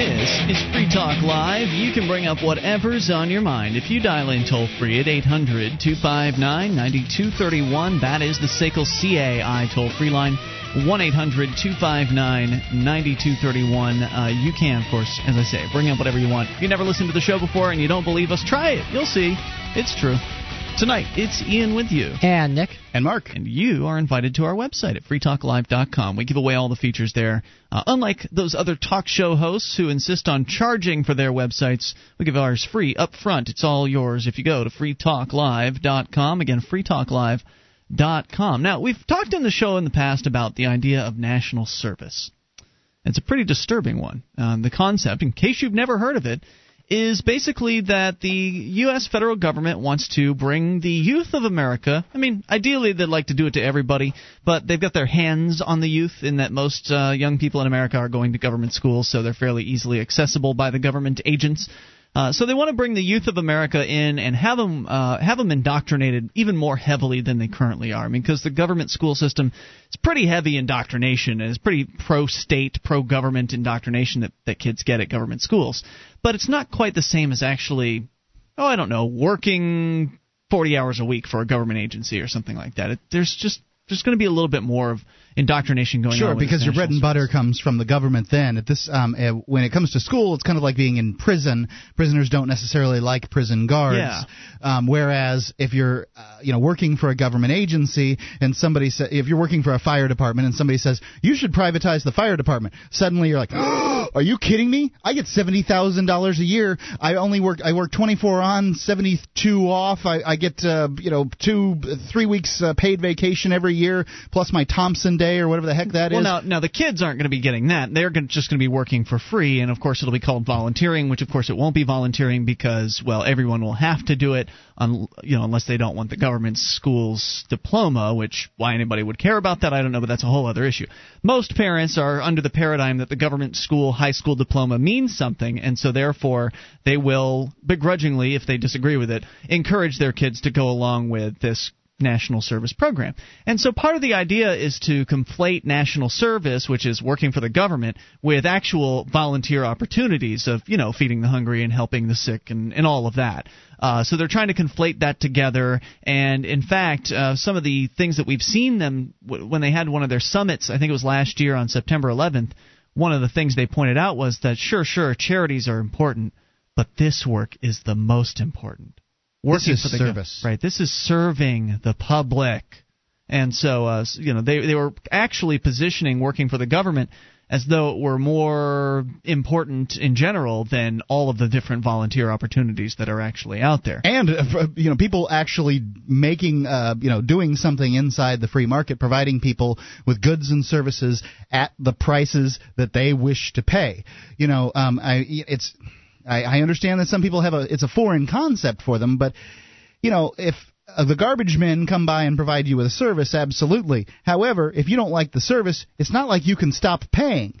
This is Free Talk Live. You can bring up whatever's on your mind. If you dial in toll free at 800 259 9231, that is the SACL CAI toll free line. 1 800 259 9231. Uh, you can, of course, as I say, bring up whatever you want. If you never listened to the show before and you don't believe us, try it. You'll see. It's true. Tonight, it's Ian with you. And Nick. And Mark. And you are invited to our website at freetalklive.com. We give away all the features there. Uh, unlike those other talk show hosts who insist on charging for their websites, we give ours free up front. It's all yours if you go to freetalklive.com. Again, freetalklive.com. Now, we've talked in the show in the past about the idea of national service. It's a pretty disturbing one. Um, the concept, in case you've never heard of it, is basically that the U.S. federal government wants to bring the youth of America. I mean, ideally they'd like to do it to everybody, but they've got their hands on the youth in that most uh, young people in America are going to government schools, so they're fairly easily accessible by the government agents. Uh, so they want to bring the youth of America in and have them uh, have them indoctrinated even more heavily than they currently are. I mean, because the government school system is pretty heavy indoctrination and it's pretty pro-state, pro-government indoctrination that that kids get at government schools. But it's not quite the same as actually, oh, I don't know, working 40 hours a week for a government agency or something like that. It, there's just there's going to be a little bit more of indoctrination going sure, on. Sure, because your bread and service. butter comes from the government. Then at this, um, uh, when it comes to school, it's kind of like being in prison. Prisoners don't necessarily like prison guards. Yeah. Um, whereas if you're, uh, you know, working for a government agency and somebody says, if you're working for a fire department and somebody says you should privatize the fire department, suddenly you're like, oh, are you kidding me? I get seventy thousand dollars a year. I only work. I work twenty four on, seventy two off. I, I get, uh, you know, two, three weeks uh, paid vacation every year plus my Thompson day or whatever the heck that well, is. now, now the kids aren't going to be getting that. They're gonna, just going to be working for free, and of course it'll be called volunteering, which of course it won't be volunteering because well everyone will have to do it, un, you know, unless they don't want the government school's diploma. Which why anybody would care about that, I don't know, but that's a whole other issue. Most parents are under the paradigm that the government school high school diploma means something, and so therefore they will begrudgingly, if they disagree with it, encourage their kids to go along with this national service program. And so part of the idea is to conflate national service, which is working for the government, with actual volunteer opportunities of, you know, feeding the hungry and helping the sick and, and all of that. Uh, so they're trying to conflate that together. And in fact, uh, some of the things that we've seen them w- when they had one of their summits, I think it was last year on September 11th, one of the things they pointed out was that sure, sure, charities are important, but this work is the most important working this for is the service. right. This is serving the public, and so uh, you know they they were actually positioning working for the government as though it were more important in general than all of the different volunteer opportunities that are actually out there. And uh, you know, people actually making, uh, you know, doing something inside the free market, providing people with goods and services at the prices that they wish to pay. You know, um, I it's I, I understand that some people have a it's a foreign concept for them, but you know if uh, the garbage men come by and provide you with a service, absolutely. However, if you don't like the service, it's not like you can stop paying.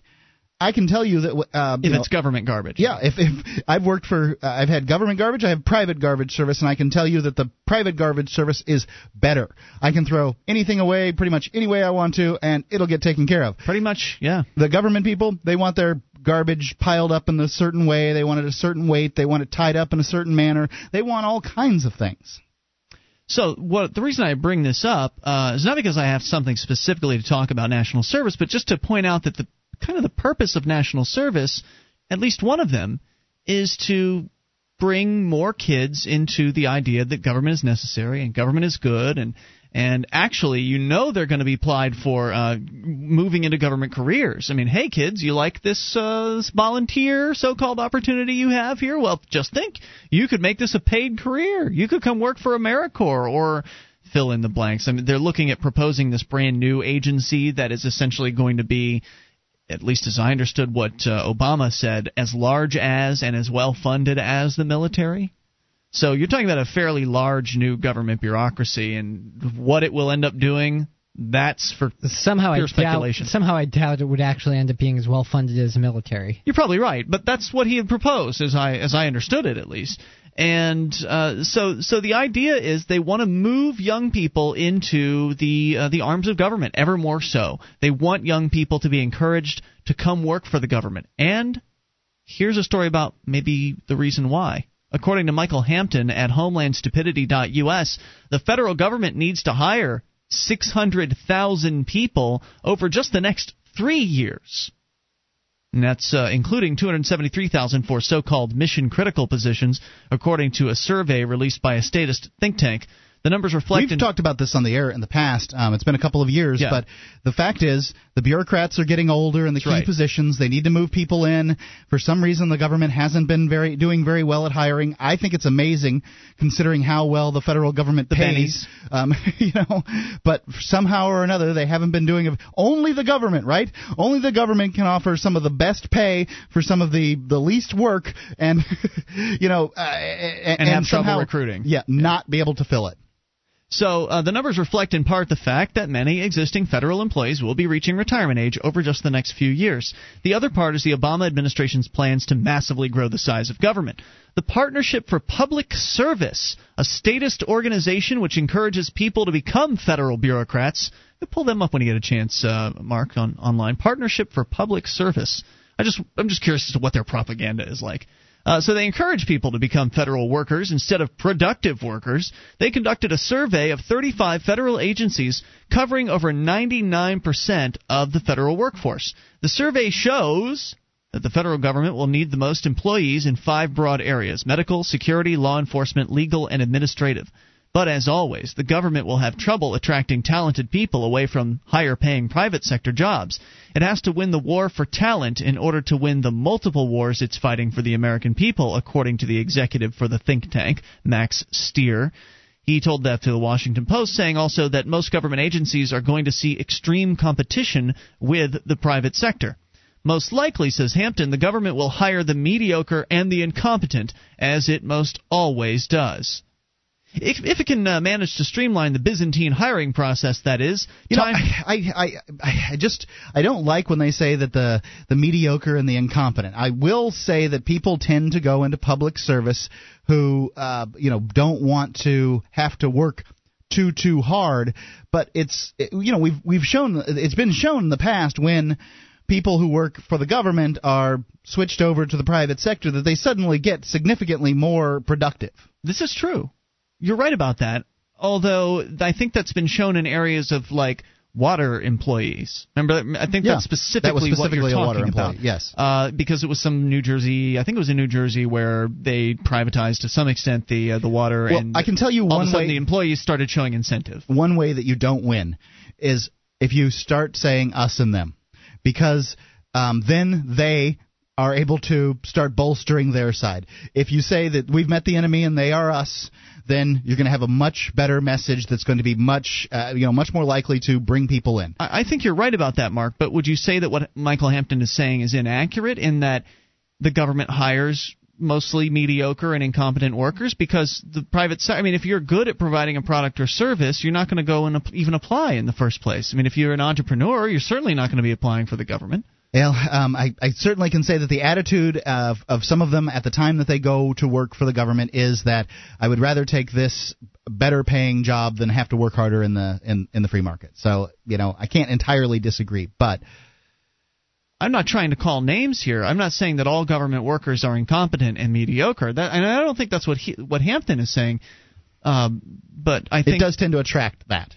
I can tell you that uh, if you it's know, government garbage. Yeah, if if I've worked for, uh, I've had government garbage, I have private garbage service, and I can tell you that the private garbage service is better. I can throw anything away pretty much any way I want to, and it'll get taken care of. Pretty much, yeah. The government people, they want their garbage piled up in a certain way, they want it a certain weight, they want it tied up in a certain manner, they want all kinds of things. So, what the reason I bring this up uh, is not because I have something specifically to talk about national service, but just to point out that the kind of the purpose of national service, at least one of them, is to bring more kids into the idea that government is necessary and government is good and and actually you know they're going to be applied for uh, moving into government careers. I mean, hey kids, you like this, uh, this volunteer so-called opportunity you have here? Well, just think, you could make this a paid career. You could come work for AmeriCorps or fill in the blanks. I mean, they're looking at proposing this brand new agency that is essentially going to be at least as I understood what uh, Obama said, as large as and as well funded as the military. So you're talking about a fairly large new government bureaucracy, and what it will end up doing. That's for somehow pure I speculation. Doubt, somehow I doubt it would actually end up being as well funded as the military. You're probably right, but that's what he had proposed, as I as I understood it, at least. And uh, so, so the idea is they want to move young people into the uh, the arms of government ever more so. They want young people to be encouraged to come work for the government. And Here's a story about maybe the reason why. According to Michael Hampton at HomelandStupidity.us, the federal government needs to hire 600,000 people over just the next three years. And that's uh, including 273,000 for so-called mission-critical positions, according to a survey released by a statist think tank. The numbers reflect. We've talked about this on the air in the past. Um, it's been a couple of years, Yeah. but the fact is, the bureaucrats are getting older in the key right. positions. They need to move people in. For some reason, the government hasn't been very doing very well at hiring. I think it's amazing, considering how well the federal government The pays. Um, you know, but somehow or another, they haven't been doing. Only the government, right? Only the government can offer some of the best pay for some of the the least work, and you know, uh, and, And have trouble somehow- recruiting. Yeah, not be able to fill it. So uh, the numbers reflect in part the fact that many existing federal employees will be reaching retirement age over just the next few years. The other part is the Obama administration's plans to massively grow the size of government. The Partnership for Public Service, a statist organization which encourages people to become federal bureaucrats. Pull them up when you get a chance, uh, Mark, on online. Partnership for Public Service. I just I'm just curious as to what their propaganda is like. Uh, so they encourage people to become federal workers instead of productive workers. They conducted a survey of 35 federal agencies covering over 99% of the federal workforce. The survey shows that the federal government will need the most employees in five broad areas medical, security, law enforcement, legal, and administrative. But as always, the government will have trouble attracting talented people away from higher paying private sector jobs. It has to win the war for talent in order to win the multiple wars it's fighting for the American people, according to the executive for the think tank, Max Stier. He told that to the Washington Post, saying also that most government agencies are going to see extreme competition with the private sector. Most likely, says Hampton, the government will hire the mediocre and the incompetent, as it most always does. If, if it can uh, manage to streamline the Byzantine hiring process, that is, You know. I, I, I, I just I don't like when they say that the the mediocre and the incompetent. I will say that people tend to go into public service who uh, you know don't want to have to work too too hard. But it's you know we've we've shown it's been shown in the past when people who work for the government are switched over to the private sector that they suddenly get significantly more productive. This is true. You're right about that. Although I think that's been shown in areas of like water employees. Remember, I think Yeah, that's specifically, that was specifically what you're a water about. employee, yes. uh, because it was some New Jersey. I think it was in New Jersey where they privatized to some extent the uh, the water. Well, and I can tell you all one of a sudden way- the employees started showing incentive. one way that you don't win is if you start saying us and them, because um, then they are able to start bolstering their side. If you say that we've met the enemy and they are us, then you're going to have a much better message that's going to be much, uh, you know, much more likely to bring people in. I I think you're right about that, Mark. But would you say that what Michael Hampton is saying is inaccurate in that the government hires mostly mediocre and incompetent workers because the private sector. I mean, if you're good at providing a product or service, you're not going to go and even apply in the first place. I mean, if you're an entrepreneur, you're certainly not going to be applying for the government. Well, um, I, I certainly can say that the attitude of, of some of them at the time that they go to work for the government is that I would rather take this better paying job than have to work harder in the in, in the free market. So you know I can't entirely disagree, but I'm not trying to call names here. I'm not saying that all government workers are incompetent and mediocre. That, and I don't think that's what he, what Hampton is saying. Um, but I think it does tend to attract that.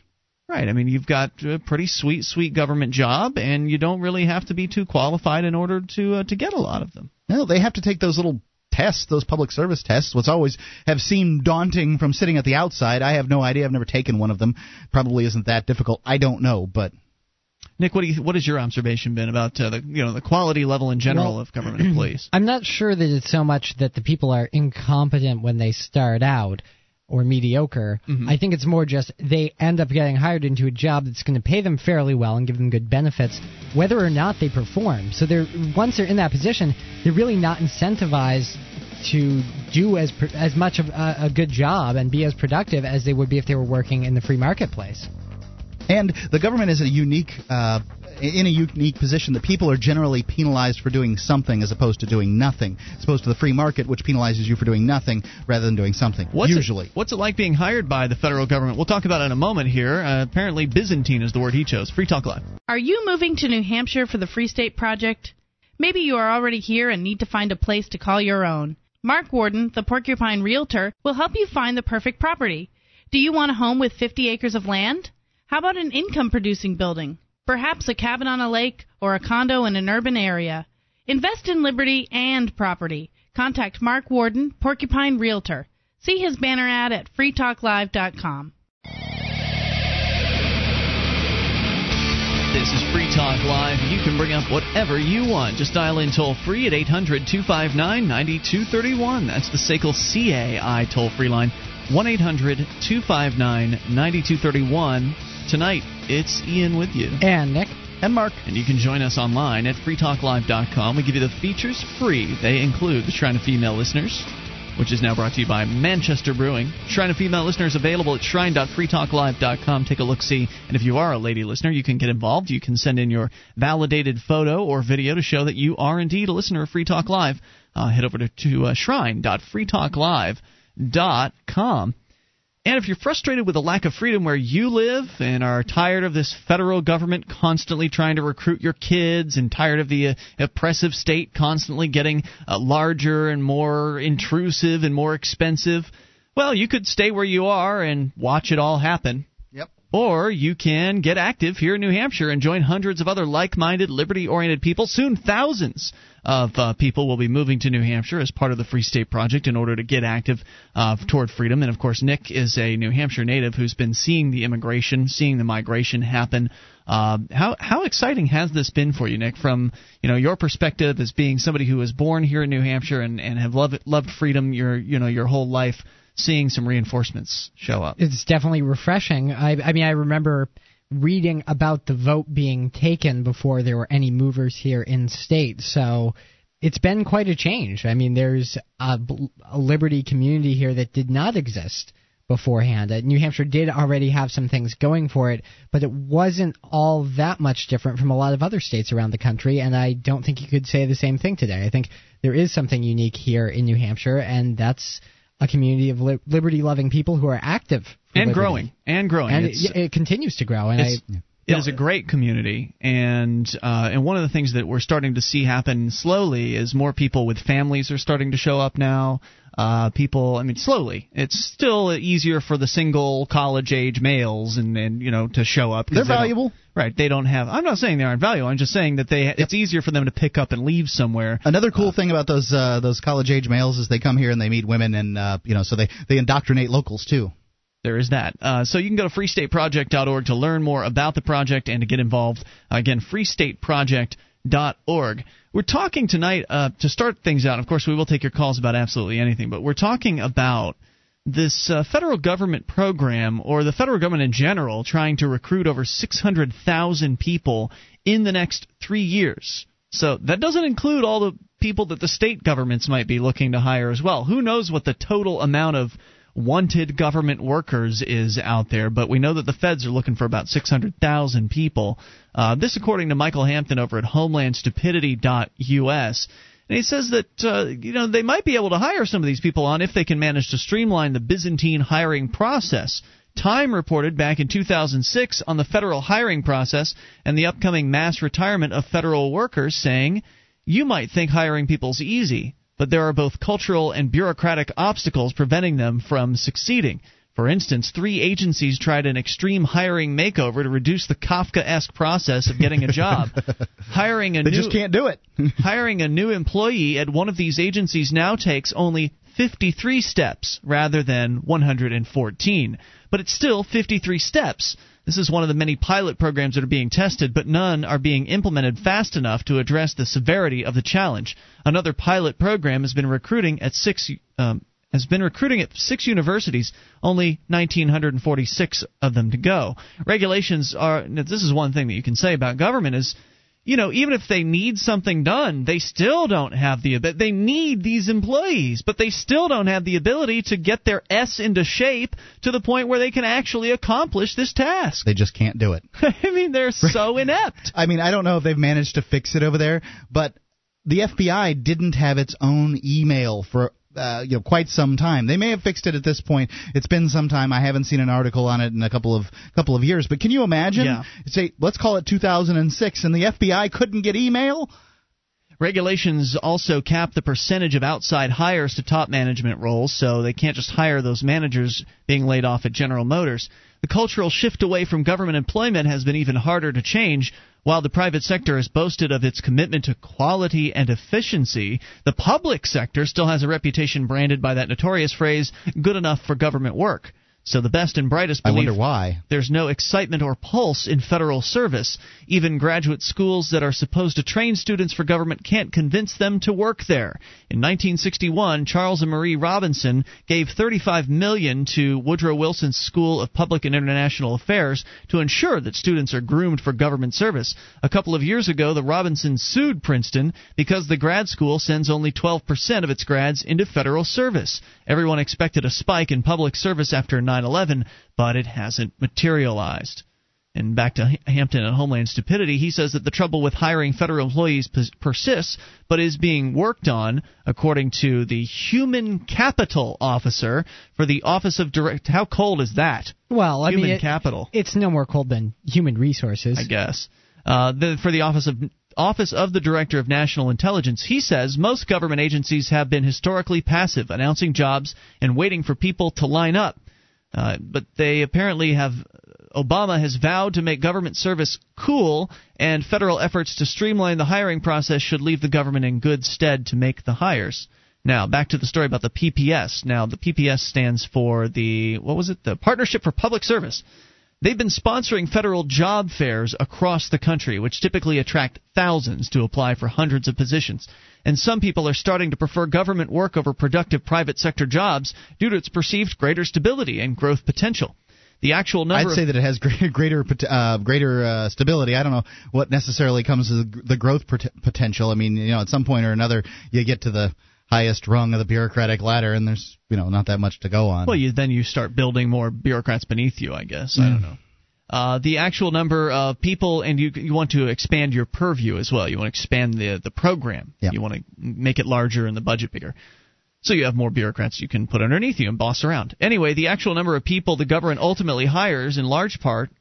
Right. I mean, you've got a pretty sweet, sweet government job, and you don't really have to be too qualified in order to uh, to get a lot of them. No, they have to take those little tests, those public service tests, which always have seemed daunting from sitting at the outside. I have no idea. I've never taken one of them. Probably isn't that difficult. I don't know, but Nick, what do you, what has your observation been about uh, the you know the quality level in general Well- of government employees? I'm not sure that it's so much that the people are incompetent when they start out or mediocre. Mm-hmm. I think it's more just they end up getting hired into a job that's going to pay them fairly well and give them good benefits, whether or not they perform. So they're once they're in that position, they're really not incentivized to do as as much of a, a good job and be as productive as they would be if they were working in the free marketplace. And the government is a unique, uh, in a unique position that people are generally penalized for doing something as opposed to doing nothing, as opposed to the free market, which penalizes you for doing nothing rather than doing something. What's usually. it, what's it like being hired by the federal government? We'll talk about it in a moment here. Uh, apparently, Byzantine is the word he chose. Free Talk Live. Are you moving to New Hampshire for the Free State Project? Maybe you are already here and need to find a place to call your own. Mark Warden, the Porcupine Realtor, will help you find the perfect property. Do you want a home with 50 acres of land? How about an income producing building? Perhaps a cabin on a lake or a condo in an urban area. Invest in liberty and property. Contact Mark Warden, Porcupine Realtor. See his banner ad at freetalklive.com. This is Free Talk Live. You can bring up whatever you want. Just dial in toll free at 800 259 9231. That's the SACL CAI toll free line. 1 800 259 9231. Tonight, it's Ian with you. And Nick. And Mark. And you can join us online at freetalklive.com. We give you the features free. They include the Shrine of Female Listeners, which is now brought to you by Manchester Brewing. Shrine of Female Listeners available at shrine.freetalklive.com. Take a look, see. And if you are a lady listener, you can get involved. You can send in your validated photo or video to show that you are indeed a listener of Free Talk Live. Uh, head over to, to uh, shrine.freetalklive.com. And if you're frustrated with the lack of freedom where you live and are tired of this federal government constantly trying to recruit your kids and tired of the uh, oppressive state constantly getting uh, larger and more intrusive and more expensive, well, you could stay where you are and watch it all happen. Or you can get active here in New Hampshire and join hundreds of other like minded, liberty oriented people, soon thousands of uh, people will be moving to New Hampshire as part of the Free State Project in order to get active uh, toward freedom. And of course, Nick is a New Hampshire native who's been seeing the immigration, seeing the migration happen. Uh, how how exciting has this been for you, Nick? From you know your perspective as being somebody who was born here in New Hampshire and, and have loved loved freedom your you know your whole life, seeing some reinforcements show up. It's definitely refreshing. I, I mean, I remember reading about the vote being taken before there were any movers here in state. So it's been quite a change. I mean, there's a, a liberty community here that did not exist beforehand. Uh, New Hampshire did already have some things going for it, but it wasn't all that much different from a lot of other states around the country, and I don't think you could say the same thing today. I think there is something unique here in New Hampshire, and that's a community of li- liberty-loving people who are active and liberty. growing and growing. and it, it, continues to grow. And I, it is a great community, and uh, and one of the things that we're starting to see happen slowly is more people with families are starting to show up now. Uh, people, I mean, slowly. It's still easier for the single college age males and and you know to show up. They're they valuable. right? They don't have. I'm not saying they aren't valuable. I'm just saying that they. It's easier for them to pick up and leave somewhere. Another cool thing about those uh, those college age males is they come here and they meet women and uh, you know so they they indoctrinate locals too. There is that. Uh, so you can go to freestateproject.org to learn more about the project and to get involved. Again, freestateproject.org. We're talking tonight uh, to start things out. Of course, we will take your calls about absolutely anything, but we're talking about this uh, federal government program, or the federal government in general, trying to recruit over 600,000 people in the next three years. So that doesn't include all the people that the state governments might be looking to hire as well. Who knows what the total amount of wanted government workers is out there, but we know that the feds are looking for about 600,000 people. Uh, this, according to Michael Hampton over at HomelandStupidity.us. And he says that uh, you know they might be able to hire some of these people on if they can manage to streamline the Byzantine hiring process. Time reported back in 2006 on the federal hiring process and the upcoming mass retirement of federal workers, saying, "You might think hiring people's easy, but there are both cultural and bureaucratic obstacles preventing them from succeeding." For instance, three agencies tried an extreme hiring makeover to reduce the Kafka-esque process of getting a job. hiring a They new just can't do it. hiring a new employee at one of these agencies now takes only 53 steps rather than 114. But it's still 53 steps. This is one of the many pilot programs that are being tested, but none are being implemented fast enough to address the severity of the challenge. Another pilot program has been recruiting at six um, has been recruiting at six universities, only 1,946 of them to go. Regulations are. This is one thing that you can say about government is you know, even if they need something done, they still don't have the ability. They need these employees, but they still don't have the ability to get their S into shape to the point where they can actually accomplish this task. They just can't do it. I mean, they're so inept. I mean, I don't know if they've managed to fix it over there, but the FBI didn't have its own email for uh, you know quite some time. They may have fixed it at this point. It's been some time. I haven't seen an article on it in a couple of couple of years. But can you imagine? Yeah. Say, let's call it 2006, and the FBI couldn't get email. Regulations also cap the percentage of outside hires to top management roles, so they can't just hire those managers being laid off at General Motors. The cultural shift away from government employment has been even harder to change. While the private sector has boasted of its commitment to quality and efficiency, the public sector still has a reputation branded by that notorious phrase, good enough for government work. So the best and brightest I believe wonder why. there's no excitement or pulse in federal service. Even graduate schools that are supposed to train students for government can't convince them to work there. In 1961, Charles and Marie Robertson gave 35 million to Woodrow Wilson's School of Public and International Affairs to ensure that students are groomed for government service. A couple of years ago, the Robertsons sued Princeton because the grad school sends only 12% of its grads into federal service. Everyone expected a spike in public service after 9/11, but it hasn't materialized. And back to Hampton and Homeland Stupidity, he says that the trouble with hiring federal employees persists, but is being worked on, according to the Human Capital Officer for the Office of Direct. How cold is that? Well, I Human mean, it- capital. It's no more cold than human resources. I guess. Uh, the, for the Office of Office of the Director of National Intelligence, he says most government agencies have been historically passive, announcing jobs and waiting for people to line up. Uh, but they apparently have. Obama has vowed to make government service cool, and federal efforts to streamline the hiring process should leave the government in good stead to make the hires. Now, back to the story about the PPS. Now, the PPS stands for the, what was it? The Partnership for Public Service. They've been sponsoring federal job fairs across the country, which typically attract thousands to apply for hundreds of positions. And some people are starting to prefer government work over productive private sector jobs due to its perceived greater stability and growth potential. The actual number I'd say that it has greater greater uh, greater uh, stability. I don't know what necessarily comes as the growth pot- potential. I mean, you know, at some point or another, you get to the highest rung of the bureaucratic ladder, and there's you know not that much to go on. Well, you, then you start building more bureaucrats beneath you, I guess. I don't know. Uh, the actual number of people, and you you want to expand your purview as well. You want to expand the the program. Yeah. You want to make it larger and the budget bigger. So you have more bureaucrats you can put underneath you and boss around. Anyway, the actual number of people the government ultimately hires, in large part,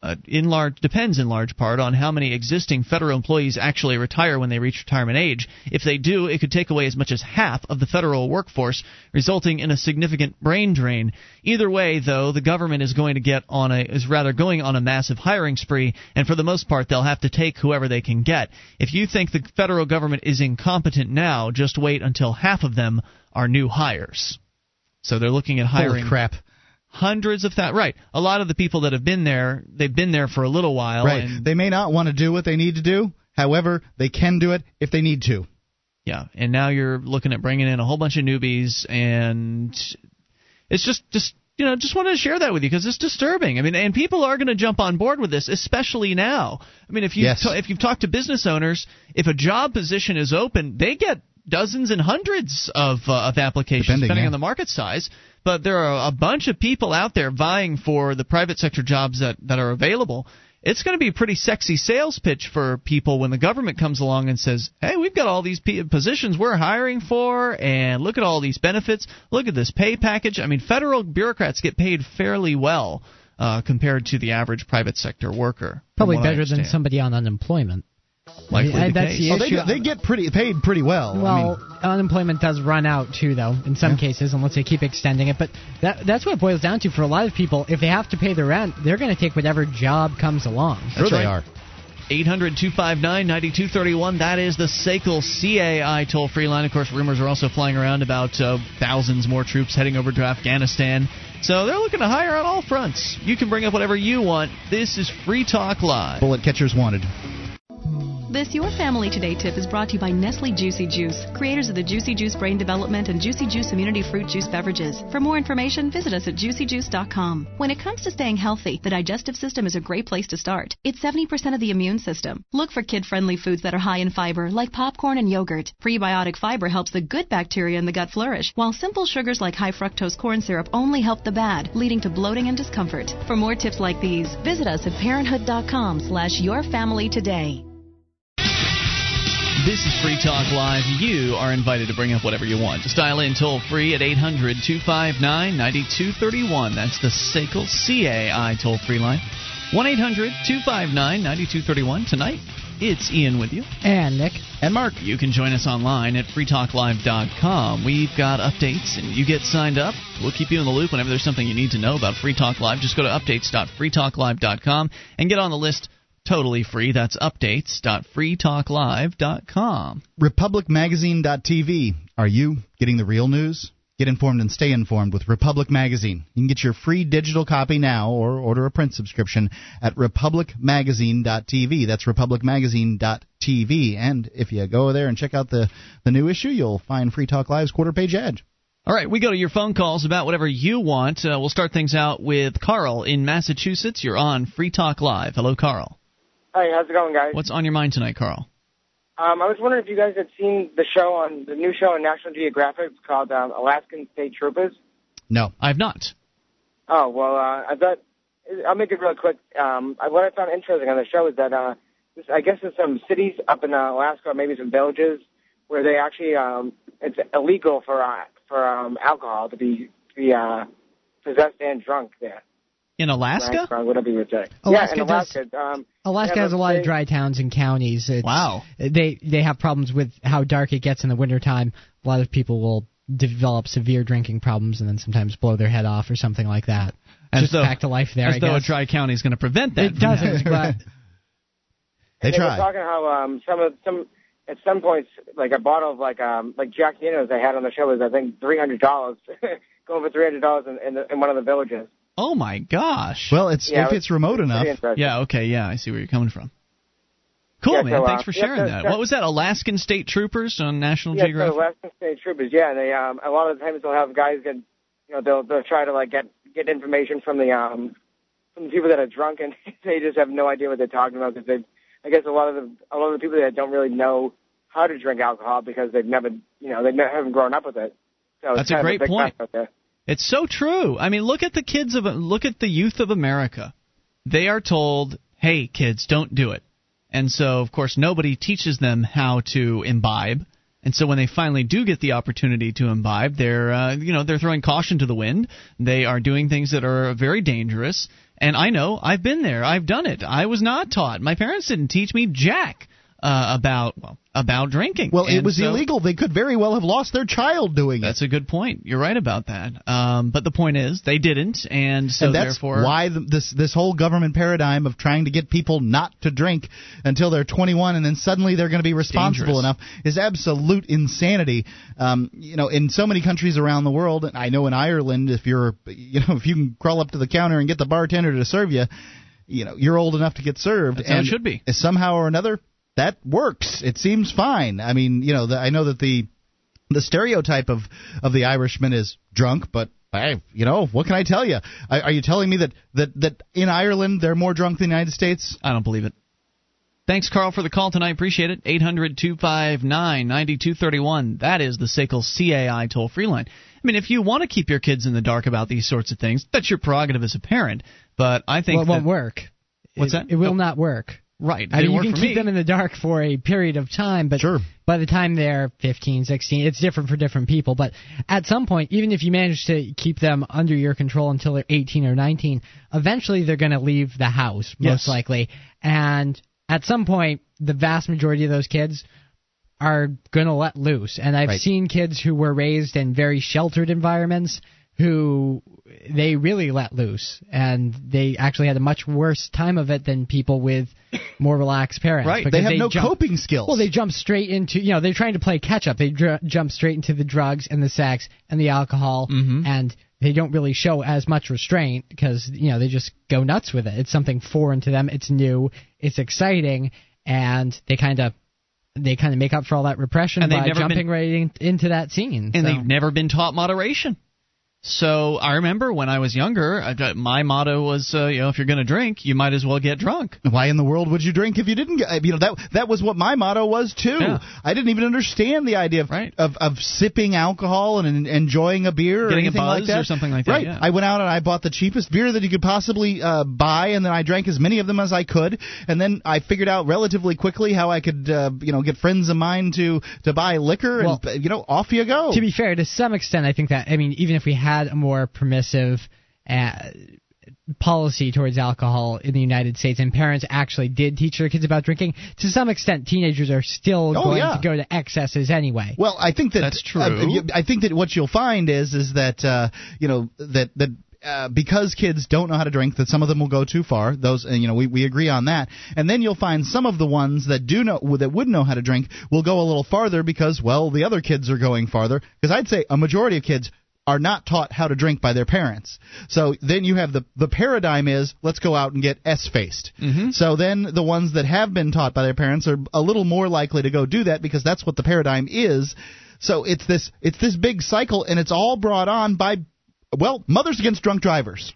uh, in large depends in large part on how many existing federal employees actually retire when they reach retirement age. If they do, it could take away as much as half of the federal workforce, resulting in a significant brain drain. Either way, though, the government is going to get on a is rather going on a massive hiring spree, and for the most part, they'll have to take whoever they can get. If you think the federal government is incompetent now, just wait until half of them are new hires. So they're looking at hiring Holy crap! Hundreds of that right a lot of the people that have been there they've been there for a little while Right. and They may not want to do what they need to do. However, they can do it if they need to. yeah and now you're looking at bringing in a whole bunch of newbies and it's just just you know just wanted to share that with you because it's disturbing i mean and people are going to jump on board with this especially now i mean if you Yes. if you've talked to business owners if a job position is open they get dozens and hundreds of uh, of applications Depending, depending yeah. on the market size but there are a bunch of people out there vying for the private sector jobs that that are available it's going to be a pretty sexy sales pitch for people when the government comes along and says, "Hey, we've got all these positions we're hiring for, and look at all these benefits. Look at this pay package." I mean, federal bureaucrats get paid fairly well uh, compared to the average private sector worker. Probably better than somebody on unemployment. Likely I- the that's case. the Oh, they issue- get, they get pretty paid pretty well. I Well, mean, unemployment does run out too, though, in some cases, unless they keep extending it. But that, that's what it boils down to for a lot of people. If they have to pay the rent, they're going to take whatever job comes along. sure they right. are. 800 259 9231. That is the SACL CAI toll free line. Of course, rumors are also flying around about uh, thousands more troops heading over to Afghanistan. So they're looking to hire on all fronts. You can bring up whatever you want. This is Free Talk Live. Bullet catchers wanted. This Your Family Today tip is brought to you by Nestle Juicy Juice, creators of the Juicy Juice Brain Development and Juicy Juice Immunity Fruit Juice beverages. For more information, visit us at juicyjuice.com. When it comes to staying healthy, the digestive system is a great place to start. It's 70% of the immune system. Look for kid friendly foods that are high in fiber, like popcorn and yogurt. Prebiotic fiber helps the good bacteria in the gut flourish, while simple sugars like high fructose corn syrup only help the bad, leading to bloating and discomfort. For more tips like these, visit us at parenthood.com slash your family today. This is Free Talk Live. You are invited to bring up whatever you want. Just dial in toll free at 800 259 9231. That's the SACL CAI toll free line. 1 800 259 9231. Tonight, It's Ian with you. And Nick. And Mark. You can join us online at freetalklive.com. We've got updates, and you get signed up. We'll keep you in the loop whenever there's something you need to know about Free Talk Live. Just go to updates.freetalklive.com and get on the list totally free. That's updates.freetalklive.com. RepublicMagazine.tv. Are you getting the real news? Get informed and stay informed with Republic Magazine. You can get your free digital copy now or order a print subscription at republicmagazine.tv. That's republicmagazine.tv. And if you go there and check out the, the new issue, you'll find Free Talk Live's quarter page ad. All right, we go to your phone calls about whatever you want. Uh, we'll start things out with Carl in Massachusetts. You're on Free Talk Live. Hello, Carl. Hi, how's it going, guys? What's on your mind tonight, Carl? Um, I was wondering if you guys had seen the show on the new show on National Geographic. Called um, Alaskan State Troopers. No, I've not. Oh well, uh, I thought I'll make it real quick. Um, I, what I found interesting on the show is that uh, this, I guess there's some cities up in uh, Alaska, maybe some villages, where they actually um, it's illegal for uh, for um, alcohol to be to be uh, possessed and drunk there. In Alaska? Right, whatever you say. Alaska yeah, in Alaska. Does, um, Alaska has a lot they, of dry towns and counties. It's, wow. They they have problems with how dark it gets in the wintertime. A lot of people will develop severe drinking problems and then sometimes blow their head off or something like that. As Just though, back to life there. As I though guess. a dry county is going to prevent that. It doesn't, but they, they try. They were talking how um, some of some at some points like a bottle of like um like Jack Daniels they had on the show was I think three hundred dollars, going for three hundred dollars in, in, the, in one of the villages. Oh my gosh. Well, it's Yeah, if it it's remote enough. Yeah. Okay. Yeah, I see where you're coming from. Cool, Yeah, man. so, uh, Thanks for yeah, sharing so- that. so- What was that? Alaskan State Troopers on National Yeah, Geographic. so Western State Troopers. Yeah, they um a lot of the times they'll have guys get you know they'll they'll try to like get get information from the um from the people that are drunk and they just have no idea what they're talking about because they I guess a lot of the a lot of the people that don't really know how to drink alcohol because they've never you know they ne- haven't grown up with it. So That's it's a great big point. mess out there. It's so true. I mean, look at the kids of look at the youth of America. They are told, "Hey, kids, don't do it." And so, of course, nobody teaches them how to imbibe. And so when they finally do get the opportunity to imbibe, they're uh, you know, they're throwing caution to the wind. They are doing things that are very dangerous. And I know, I've been there. I've done it. I was not taught. My parents didn't teach me jack uh, about well, about drinking. Well, it was so- illegal. They could very well have lost their child doing it. That's a good point. You're right about that. Um, but the point is, they didn't, and so and that's therefore, why the, this this whole government paradigm of trying to get people not to drink until they're 21 and then suddenly they're going to be responsible Dangerous. enough is absolute insanity. Um, you know, in so many countries around the world, and I know in Ireland, if you're you know if you can crawl up to the counter and get the bartender to serve you, you know you're old enough to get served. That's how it should be. Somehow or another, that works. It seems fine. I mean, you know, the, I know that the the stereotype of of the Irishman is drunk, but hey, you know, what can I tell you? Are, are you telling me that that that in Ireland they're more drunk than the United States? I don't believe it. Thanks, Carl, for the call tonight. Appreciate it. 800 259 9231. That is the SACL CAI toll free line. I mean, if you want to keep your kids in the dark about these sorts of things, that's your prerogative as a parent. But I think well, it that, won't work. What's it, that? It will Oh. not work. Right. I mean, you can keep me. them in the dark for a period of time, but Sure. by the time they're 15, 16, it's different for different people. But at some point, even if you manage to keep them under your control until they're 18 or 19, eventually they're going to leave the house, most Yes. likely. And at some point, the vast majority of those kids are going to let loose. And I've Right. seen kids who were raised in very sheltered environments who they really let loose and they actually had a much worse time of it than people with more relaxed parents Right. They have no jump- coping skills. well, they jump straight into you know they're trying to play catch up. They dr- jump straight into the drugs and the sex and the alcohol, Mhm. and they don't really show as much restraint because you know they just go nuts with it. It's something foreign to them. It's new. It's exciting, and they kind of they kind of make up for all that repression And by jumping been- right in, into that scene. and So- they've never been taught moderation. So I remember when I was younger, I- my motto was, uh, you know, if you're going to drink, you might as well get drunk. Why in the world would you drink if you didn't get? You know that that was what my motto was too. Yeah. I didn't even understand the idea of Right. of, of sipping alcohol and en- enjoying a beer or Getting a anything like that or something like that, Right. yeah. I went out and I bought the cheapest beer that you could possibly uh, buy, and then I drank as many of them as I could, and then I figured out relatively quickly how I could, uh, you know, get friends of mine to to buy liquor, Well, and you know, off you go. to be fair, to some extent, I think that I mean, even if we had a more permissive uh, policy towards alcohol in the United States, and parents actually did teach their kids about drinking, to some extent, teenagers are still Oh, going yeah. to go to excesses anyway. Well, I think that That's true. uh, I think that what you'll find is is that uh, you know that that. Uh, because kids don't know how to drink, that some of them will go too far. Those, and, you know, we, we agree on that. And then you'll find some of the ones that do know that would know how to drink will go a little farther because, well, the other kids are going farther. Because I'd say a majority of kids are not taught how to drink by their parents. So then you have the the paradigm is let's go out and get s faced. Mm-hmm. So then the ones that have been taught by their parents are a little more likely to go do that because that's what the paradigm is. So it's this it's this big cycle and it's all brought on by well mothers against drunk drivers.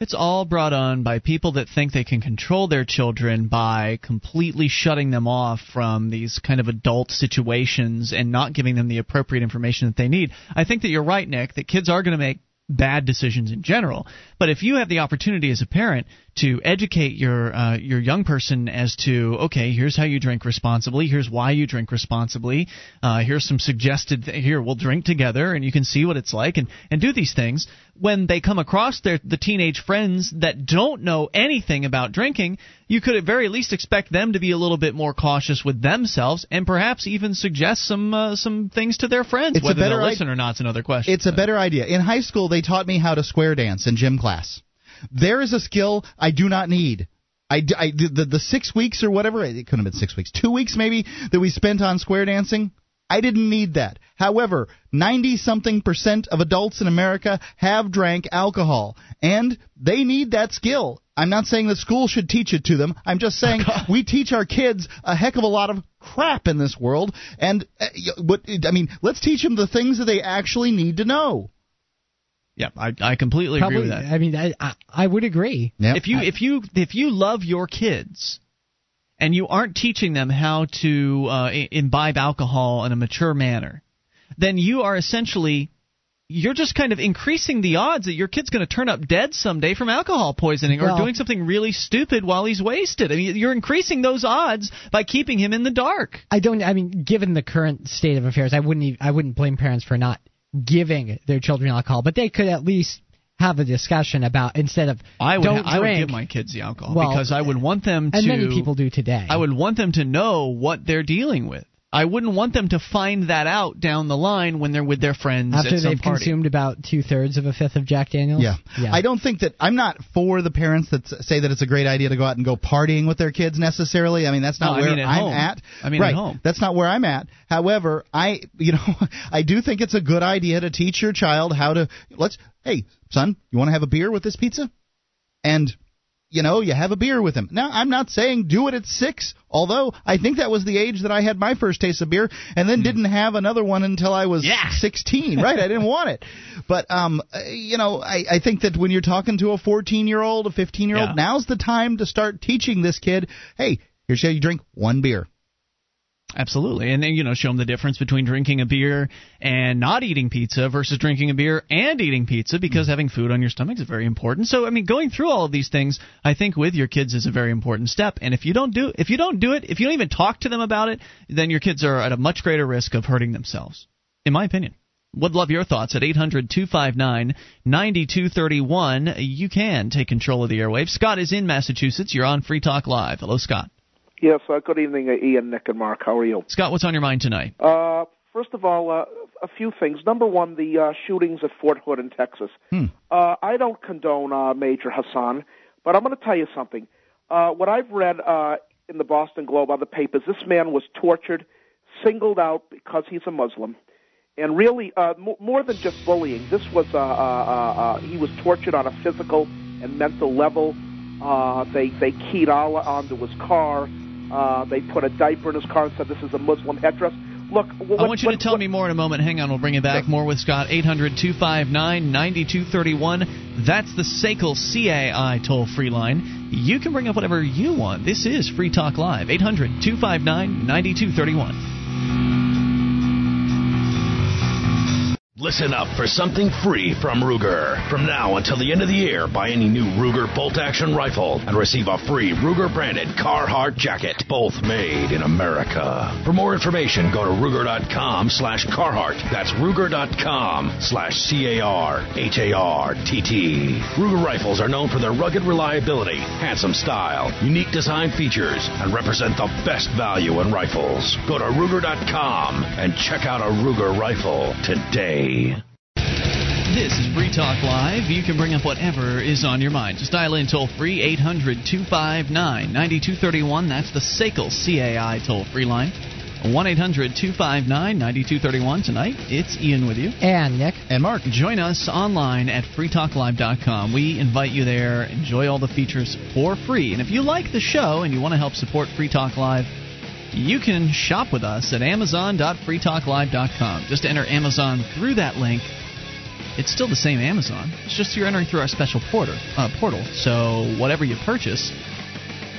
It's all brought on by people that think they can control their children by completely shutting them off from these kind of adult situations and not giving them the appropriate information that they need. I think that you're right, Nick, that kids are going to make bad decisions in general. But if you have the opportunity as a parent to educate your uh, your young person as to okay, here's how you drink responsibly, here's why you drink responsibly, uh, here's some suggested th- here we'll drink together and you can see what it's like and and do these things. When they come across their the teenage friends that don't know anything about drinking, you could at very least expect them to be a little bit more cautious with themselves and perhaps even suggest some uh, some things to their friends. It's a Whether better they'll i- listen or not's another question. It's a better idea. In high school, they taught me how to square dance in gym class. There is a skill I do not need. I the, the six weeks or whatever, it couldn't have been six weeks, two weeks maybe, that we spent on square dancing, I didn't need that. However, 90 something percent of adults in America have drank alcohol, and they need that skill. I'm not saying that school should teach it to them. I'm just saying we teach our kids a heck of a lot of crap in this world, and uh, what I mean, let's teach them the things that they actually need to know. Yeah, I, I completely Probably, agree with that. I mean, I, I, I would agree. Yep. if you if you if you love your kids and you aren't teaching them how to uh, imbibe alcohol in a mature manner, then you are essentially you're just kind of increasing the odds that your kid's going to turn up dead someday from alcohol poisoning or Well- doing something really stupid while he's wasted. I mean, you're increasing those odds by keeping him in the dark. I don't. I mean, given the current state of affairs, I wouldn't. Even, I wouldn't blame parents for not giving their children alcohol, but they could at least have a discussion about instead of I would don't I would give my kids the alcohol Well, because I would want them to and many people do today. I would want them to know what they're dealing with. I wouldn't want them to find that out down the line when they're with their friends after at some they've party. consumed about two thirds of a fifth of Jack Daniels. Yeah. yeah. I don't think that I'm not for the parents that say that it's a great idea to go out and go partying with their kids necessarily. I mean, that's not No, I where mean at I'm home. at. I mean at right. home. That's not where I'm at. However, I you know, I do think it's a good idea to teach your child how to let's hey, son, you want to have a beer with this pizza? And you know, you have a beer with him. Now, I'm not saying do it at six, although I think that was the age that I had my first taste of beer, and then didn't have another one until I was Yeah. 16. Right? I didn't want it. But um, uh, you know, I, I think that when you're talking to a 14 year old, a 15 year old, Yeah. now's the time to start teaching this kid. Hey, here's how you drink one beer. Absolutely, and then you know show them the difference between drinking a beer and not eating pizza versus drinking a beer and eating pizza because mm. having food on your stomach is very important. So I mean, going through all of these things, I think with your kids is a very important step. And if you don't do if you don't do it, if you don't even talk to them about it, then your kids are at a much greater risk of hurting themselves, in my opinion. Would love your thoughts at 800 259 9231. You can take control of the airwaves. Scott is in Massachusetts. You're on Free Talk Live. Hello, Scott. Yes, uh, good evening, uh, Ian, Nick, and Mark. How are you? Scott, what's on your mind tonight? Uh, first of all, uh, a few things. Number one, the uh, shootings at Fort Hood in Texas. Hmm. Uh, I don't condone uh, Major Hassan, but I'm going to tell you something. Uh, what I've read uh, in the Boston Globe, other papers, this man was tortured, singled out because he's a Muslim. And really, uh, m- more than just bullying, this was uh, uh, uh, uh, he was tortured on a physical and mental level. Uh, they they keyed Allah onto his car. Uh, they put a diaper in his car and said this is a Muslim headdress. Look, what, I want you what, to tell what, me more in a moment. Hang on, we'll bring it back. More with Scott. 800 259 9231. That's the SACL CAI toll free line. You can bring up whatever you want. This is Free Talk Live. 800 259 9231. Listen up for something free from Ruger. From now until the end of the year, buy any new Ruger bolt action rifle and receive a free Ruger branded Carhartt jacket, both made in America. For more information, go to Ruger.com slash Carhartt. That's Ruger.com slash C A R H A R T T. Ruger rifles are known for their rugged reliability, handsome style, unique design features, and represent the best value in rifles. Go to Ruger.com and check out a Ruger rifle today. This is Free Talk Live. You can bring up whatever is on your mind. Just dial in toll free 800 259 9231. That's the SACL CAI toll free line. 1 800 259 9231. Tonight, it's Ian with you. And Nick. And Mark. Join us online at freetalklive.com. We invite you there. Enjoy all the features for free. And if you like the show and you want to help support Free Talk Live, you can shop with us at amazon.freetalklive.com. Just enter Amazon through that link. It's still the same Amazon. It's just you're entering through our special porter, uh, portal. So whatever you purchase,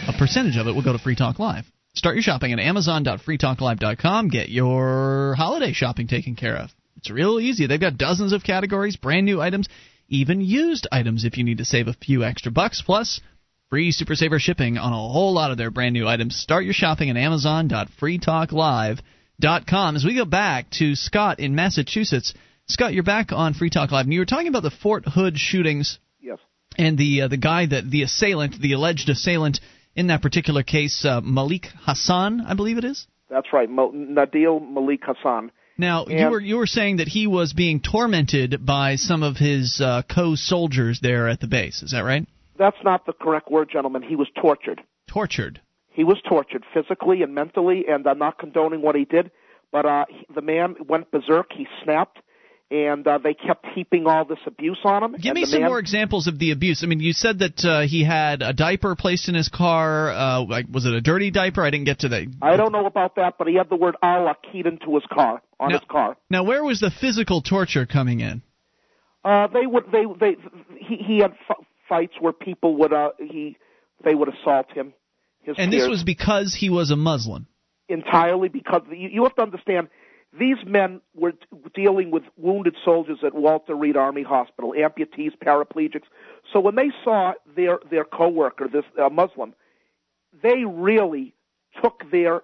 a percentage of it will go to Free Talk Live. Start your shopping at amazon.freetalklive.com. Get your holiday shopping taken care of. It's real easy. They've got dozens of categories, brand new items, even used items if you need to save a few extra bucks. Plus, Free Super Saver shipping on a whole lot of their brand new items. Start your shopping at Amazon.freetalklive.com. As we go back to Scott in Massachusetts, Scott, you're back on Free Talk Live, and you were talking about the Fort Hood shootings. Yes. And the uh, the guy that the assailant, the alleged assailant in that particular case, uh, Malik Hassan, I believe it is. That's right, Mo- Nadil Malik Hassan. Now you were you were saying that he was being tormented by some of his uh, co-soldiers there at the base. Is that right? That's not the correct word, gentlemen. He was tortured. Tortured. He was tortured physically and mentally, and I'm not condoning what he did, but uh, the man went berserk. He snapped, and uh, they kept heaping all this abuse on him. Give me some man, more examples of the abuse. I mean, you said that uh, he had a diaper placed in his car. Uh, like, was it a dirty diaper? I didn't get to that. I don't know about that, but he had the word Allah keyed into his car on Now- his car. Now, where was the physical torture coming in? Uh, they would they they he he had f- fights where people would uh he they would assault him. His And this was because he was a Muslim. entirely because you, you have to understand these men were dealing with wounded soldiers at Walter Reed Army Hospital, amputees, paraplegics. So when they saw their their coworker, this uh, Muslim, they really took their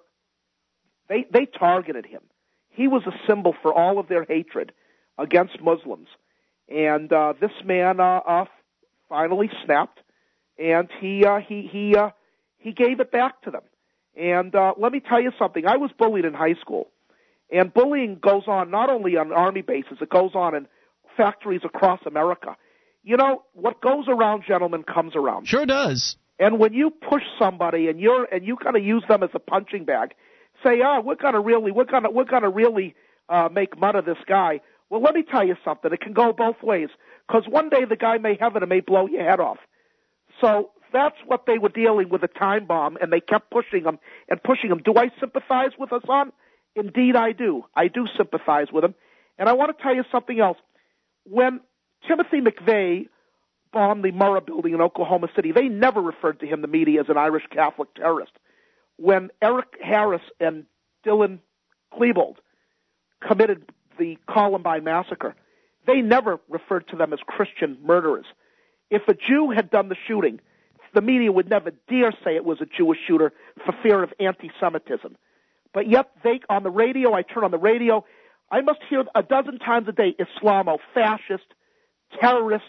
they they targeted him. He was a symbol for all of their hatred against Muslims, and uh, this man uh, uh, finally snapped, and he uh, he he uh, he gave it back to them. And uh, let me tell you something. I was bullied in high school, and bullying goes on not only on army bases; it goes on in factories across America. You know what goes around, gentlemen, comes around. Sure does. And when you push somebody and you're and you kind of use them as a punching bag, say, "Ah, we're gonna really, we're gonna, we're gonna really uh, make mud of this guy." Well, let me tell you something. It can go both ways. Because one day the guy may have it and may blow your head off. So that's what they were dealing with a time bomb, and they kept pushing him and pushing him. Do I sympathize with Hassan? Indeed, I do. I do sympathize with him. And I want to tell you something else. When Timothy McVeigh bombed the Murrah building in Oklahoma City, they never referred to him, the media, as an Irish Catholic terrorist. When Eric Harris and Dylan Klebold committed the Columbine massacre, they never referred to them as Christian murderers. If a Jew had done the shooting, the media would never dare say it was a Jewish shooter for fear of anti-Semitism. But yet, they on the radio, I turn on the radio, I must hear a dozen times a day Islamo, fascist, terrorist.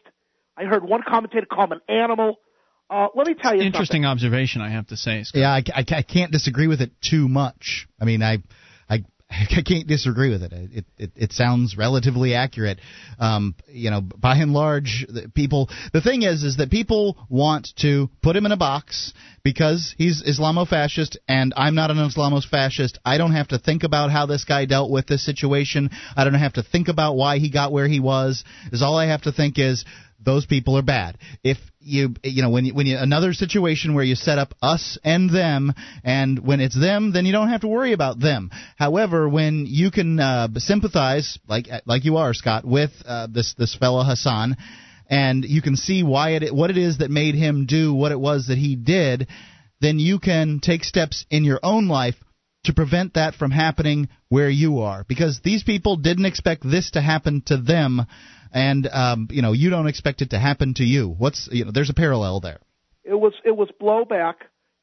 I heard one commentator call him an animal. Uh, let me tell you Interesting observation, I have to say. Scott. Yeah, I, I, I can't disagree with it too much. I mean, I, I, can't disagree with it. It, it, it sounds relatively accurate. Um, you know, by and large, the people. The thing is, is that people want to put him in a box because he's Islamofascist, and I'm not an Islamofascist. I don't have to think about how this guy dealt with this situation. I don't have to think about why he got where he was. Is all I have to think is those people are bad. If you you know when you, when you another situation where you set up us and them, and when it's them, then you don't have to worry about them. However, when you can uh, sympathize like like you are, Scott, with uh, this this fellow Hassan, and you can see why it what it is that made him do what it was that he did, then you can take steps in your own life to prevent that from happening where you are because these people didn't expect this to happen to them and um, you know you don't expect it to happen to you. What's you know there's a parallel there. It was it was blowback.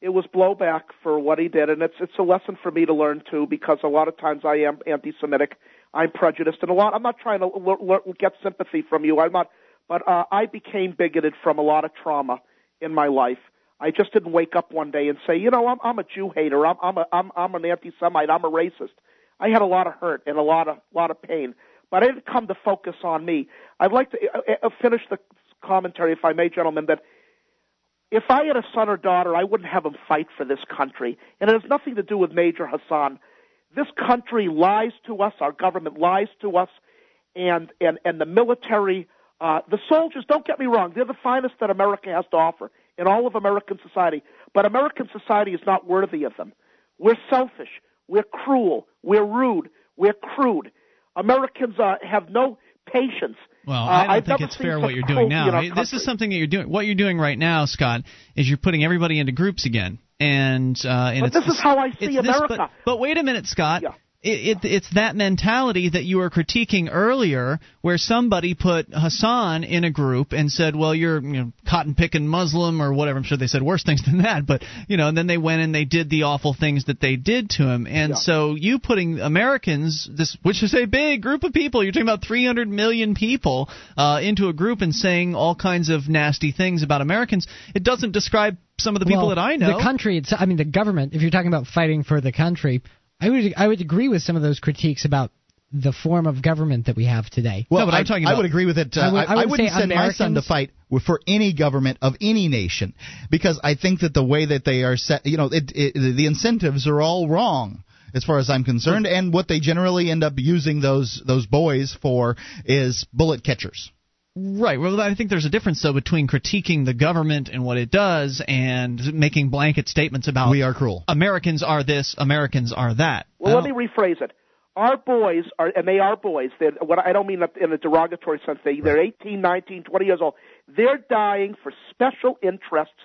It was blowback for what he did. And it's it's a lesson for me to learn too because a lot of times I am anti-semitic. I'm prejudiced. And a lot I'm not trying to l- l- get sympathy from you. I'm not but uh, I became bigoted from a lot of trauma in my life. I just didn't wake up one day and say, you know, I'm I'm a Jew hater. I'm I'm a, I'm I'm an anti-Semite. I'm a racist. I had a lot of hurt and a lot of lot of pain, but I didn't come to focus on me. I'd like to uh, uh, finish the commentary, if I may, gentlemen, that if I had a son or daughter, I wouldn't have them fight for this country, and it has nothing to do with Major Hassan. This country lies to us. Our government lies to us, and and and the military. Uh, the soldiers, don't get me wrong, they're the finest that America has to offer in all of American society. But American society is not worthy of them. We're selfish. We're cruel. We're rude. We're crude. Americans uh, have no patience. Well, I don't uh, think it's fair what you're doing now. This is something that you're doing. What you're doing right now, Scott, is you're putting everybody into groups again. And, uh, and but this is how I see America. This, but, but, wait a minute, Scott. Yeah it, it, it's that mentality that you were critiquing earlier, where somebody put Hassan in a group and said, "Well, you're you know, cotton picking Muslim or whatever." I'm sure they said worse things than that, but you know, and then they went and they did the awful things that they did to him. And yeah. so you putting Americans, this which is a big group of people, you're talking about 300 million people, uh, into a group and saying all kinds of nasty things about Americans. It doesn't describe some of the people well, that I know. The country, it's, I mean, the government. If you're talking about fighting for the country, I would I would agree with some of those critiques about the form of government that we have today. Well, no, but I, am talking about, I would agree with it. Uh, I, would, I, I wouldn't send Americans, my son to fight for any government of any nation because I think that the way that they are set, you know, it, it, the incentives are all wrong as far as I'm concerned, and what they generally end up using those those boys for is bullet catchers. Right. Well, I think there's a difference though between critiquing the government and what it does and making blanket statements about we are cruel. Americans are this, Americans are that. Well, let me rephrase it. Our boys are, and they are boys. They're, what I don't mean in a derogatory sense. They, they're 18, 19, 20 years old. They're dying for special interests,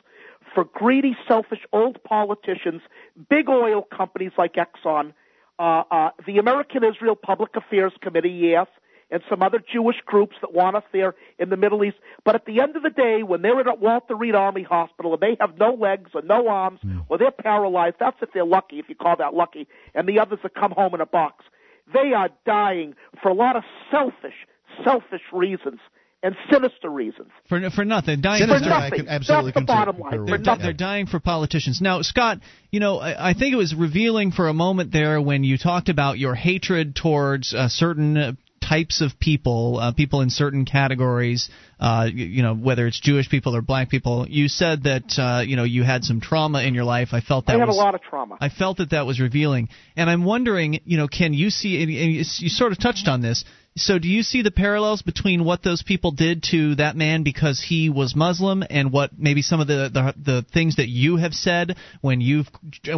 for greedy, selfish old politicians, big oil companies like Exxon, uh, uh, the American Israel Public Affairs Committee, yes and some other Jewish groups that want us there in the Middle East. But at the end of the day, when they're at Walter Reed Army Hospital and they have no legs or no arms mm. or they're paralyzed, that's if they're lucky, if you call that lucky, and the others that come home in a box. They are dying for a lot of selfish, selfish reasons and sinister reasons. For for nothing, dying sinister, for nothing. I can absolutely That's the bottom line. They're, di- they're, dying for politicians. Now, Scott, you know, I, I, think it was revealing for a moment there when you talked about your hatred towards uh, certain types of people, uh, people in certain categories, uh, you, you, know, whether it's Jewish people or black people. You said that uh, you know you had some trauma in your life. I felt that I had was, a lot of trauma. I felt that that was revealing, and I'm wondering, you know, can you see? And you sort of touched on this. So, do you see the parallels between what those people did to that man because he was Muslim, and what maybe some of the the, the things that you have said when you've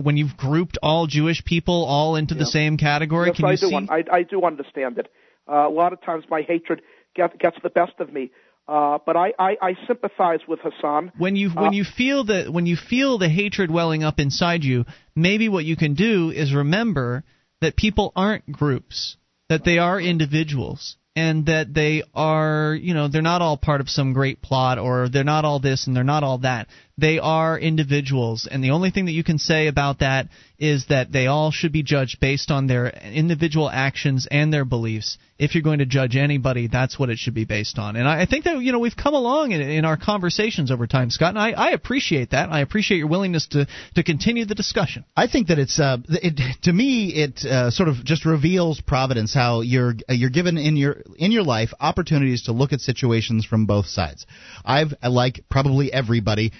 when you've grouped all Jewish people all into yeah. the same category? Yes, Can you I do. See? I, I do understand it. Uh, a lot of times my hatred get, gets the best of me. Uh, but I, I, I sympathize with Hassan. When you uh, when you feel the when you feel the hatred welling up inside you, maybe what you can do is remember that people aren't groups, that they are individuals, and that they are you know they're not all part of some great plot or they're not all this and they're not all that. They are individuals, and the only thing that you can say about that is that they all should be judged based on their individual actions and their beliefs. If you're going to judge anybody, that's what it should be based on. And I, think that you know we've come along in, in our conversations over time, Scott, and I, I appreciate that. I appreciate your willingness to to continue the discussion. I think that it's uh, it, to me it uh, sort of just reveals providence how you're uh, you're given in your in your life opportunities to look at situations from both sides. I've like probably everybody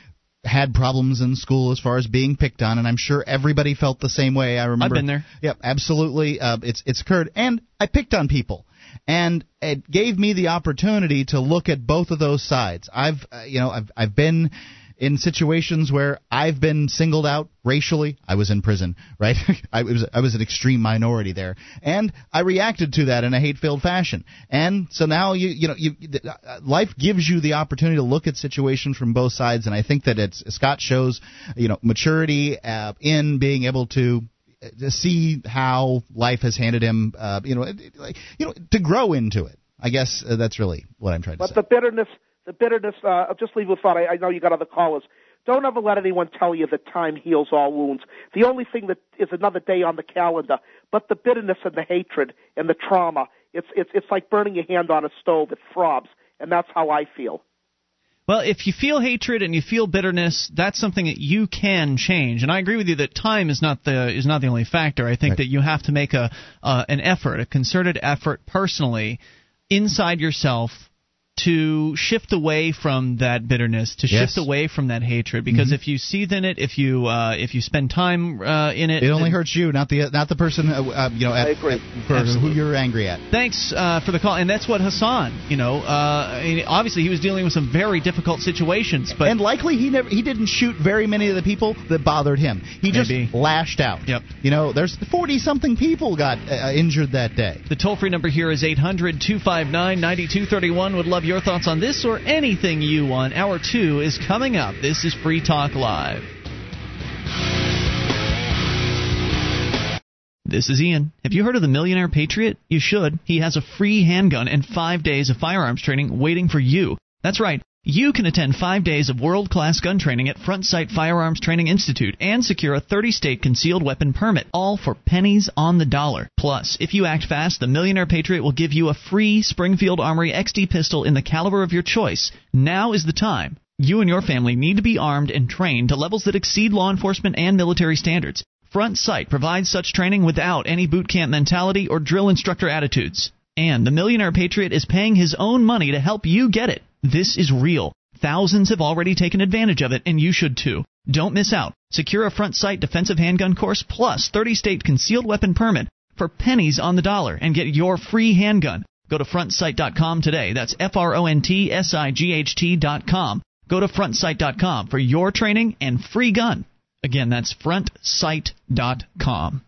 had problems in school as far as being picked on, and I'm sure everybody felt the same way. I remember. I've been there. Yep, absolutely. Uh, it's it's occurred, and I picked on people, and it gave me the opportunity to look at both of those sides. I've uh, you know I've I've been in situations where I've been singled out racially. I was in prison, right? I was I was an extreme minority there, and I reacted to that in a hate-filled fashion. And so now you you know you uh, life gives you the opportunity to look at situations from both sides, and I think that it's Scott shows you know maturity uh, in being able to to see how life has handed him, uh, you know, like you know, to grow into it. I guess uh, that's really what I'm trying to But say. the bitterness, the bitterness. Uh, I'll just leave with thought. I, I know you got other callers. Don't ever let anyone tell you that time heals all wounds. The only thing that is another day on the calendar, but the bitterness and the hatred and the trauma. It's it's it's like burning your hand on a stove. It throbs, and that's how I feel. Well, if you feel hatred and you feel bitterness, that's something that you can change. And I agree with you that time is not the is not the only factor. I think Right. that you have to make a uh, an effort, a concerted effort personally inside yourself to shift away from that bitterness, to Yes. shift away from that hatred. Because if you seethe in it, if you uh, if you spend time uh, in it, it only then- hurts you, not the not the person uh, uh, you know at, I at- for who you're angry at. Thanks uh, for the call, and that's what Hassan. You know, uh, I mean, obviously he was dealing with some very difficult situations, but and likely he never he didn't shoot very many of the people that bothered him. He just Maybe. lashed out. Yep. You know, there's 40 something people got uh, injured that day. The toll free number here is 800 259 9231. Would love your thoughts on this or anything you want. Hour two is coming up. This is Free Talk Live. This is Ian. Have you heard of the Millionaire Patriot? You should. He has a free handgun and five days of firearms training waiting for you. That's right. You can attend five days of world class gun training at Front Sight Firearms Training Institute and secure a 30 state concealed weapon permit, all for pennies on the dollar. Plus, if you act fast, the Millionaire Patriot will give you a free Springfield Armory XD pistol in the caliber of your choice. Now is the time. You and your family need to be armed and trained to levels that exceed law enforcement and military standards. Front Sight provides such training without any boot camp mentality or drill instructor attitudes. And the Millionaire Patriot is paying his own money to help you get it. This is real. Thousands have already taken advantage of it, and you should too. Don't miss out. Secure a front sight defensive handgun course plus 30 state concealed weapon permit for pennies on the dollar and get your free handgun. Go to frontsight.com today. That's F R O N T S I G H T.com. Go to frontsight.com for your training and free gun. Again, that's frontsight.com.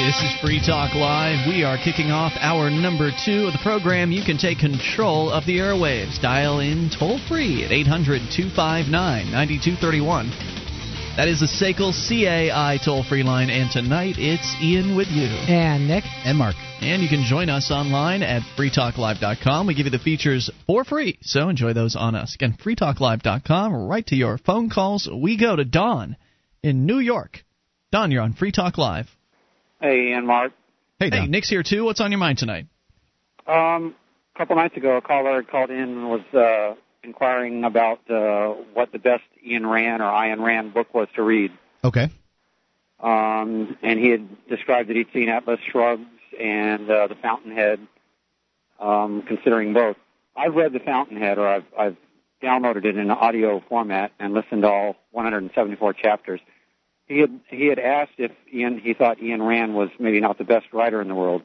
This is Free Talk Live. We are kicking off hour number two of the program. You can take control of the airwaves. Dial in toll free at 800 259 9231. That is the SACL CAI toll free line, and tonight it's Ian with you. And Nick, And Mark. And you can join us online at freetalklive.com. We give you the features for free, so enjoy those on us. Again, freetalklive.com, right to your phone calls. We go to Don in New York. Don, you're on Free Talk Live. Hey, Ian Mark. Hey, Hey, Nick's here too. What's on your mind tonight? Um, a couple nights ago, a caller called in and was uh, inquiring about uh, what the best Ayn Rand or Ian Rand book was to read. Okay. Um, and he had described that he'd seen Atlas Shrugs and uh, The Fountainhead, um, considering both. I've read The Fountainhead, or I've, I've downloaded it in audio format and listened to all 174 chapters. He had he had asked if Ian he thought Ayn Rand was maybe not the best writer in the world.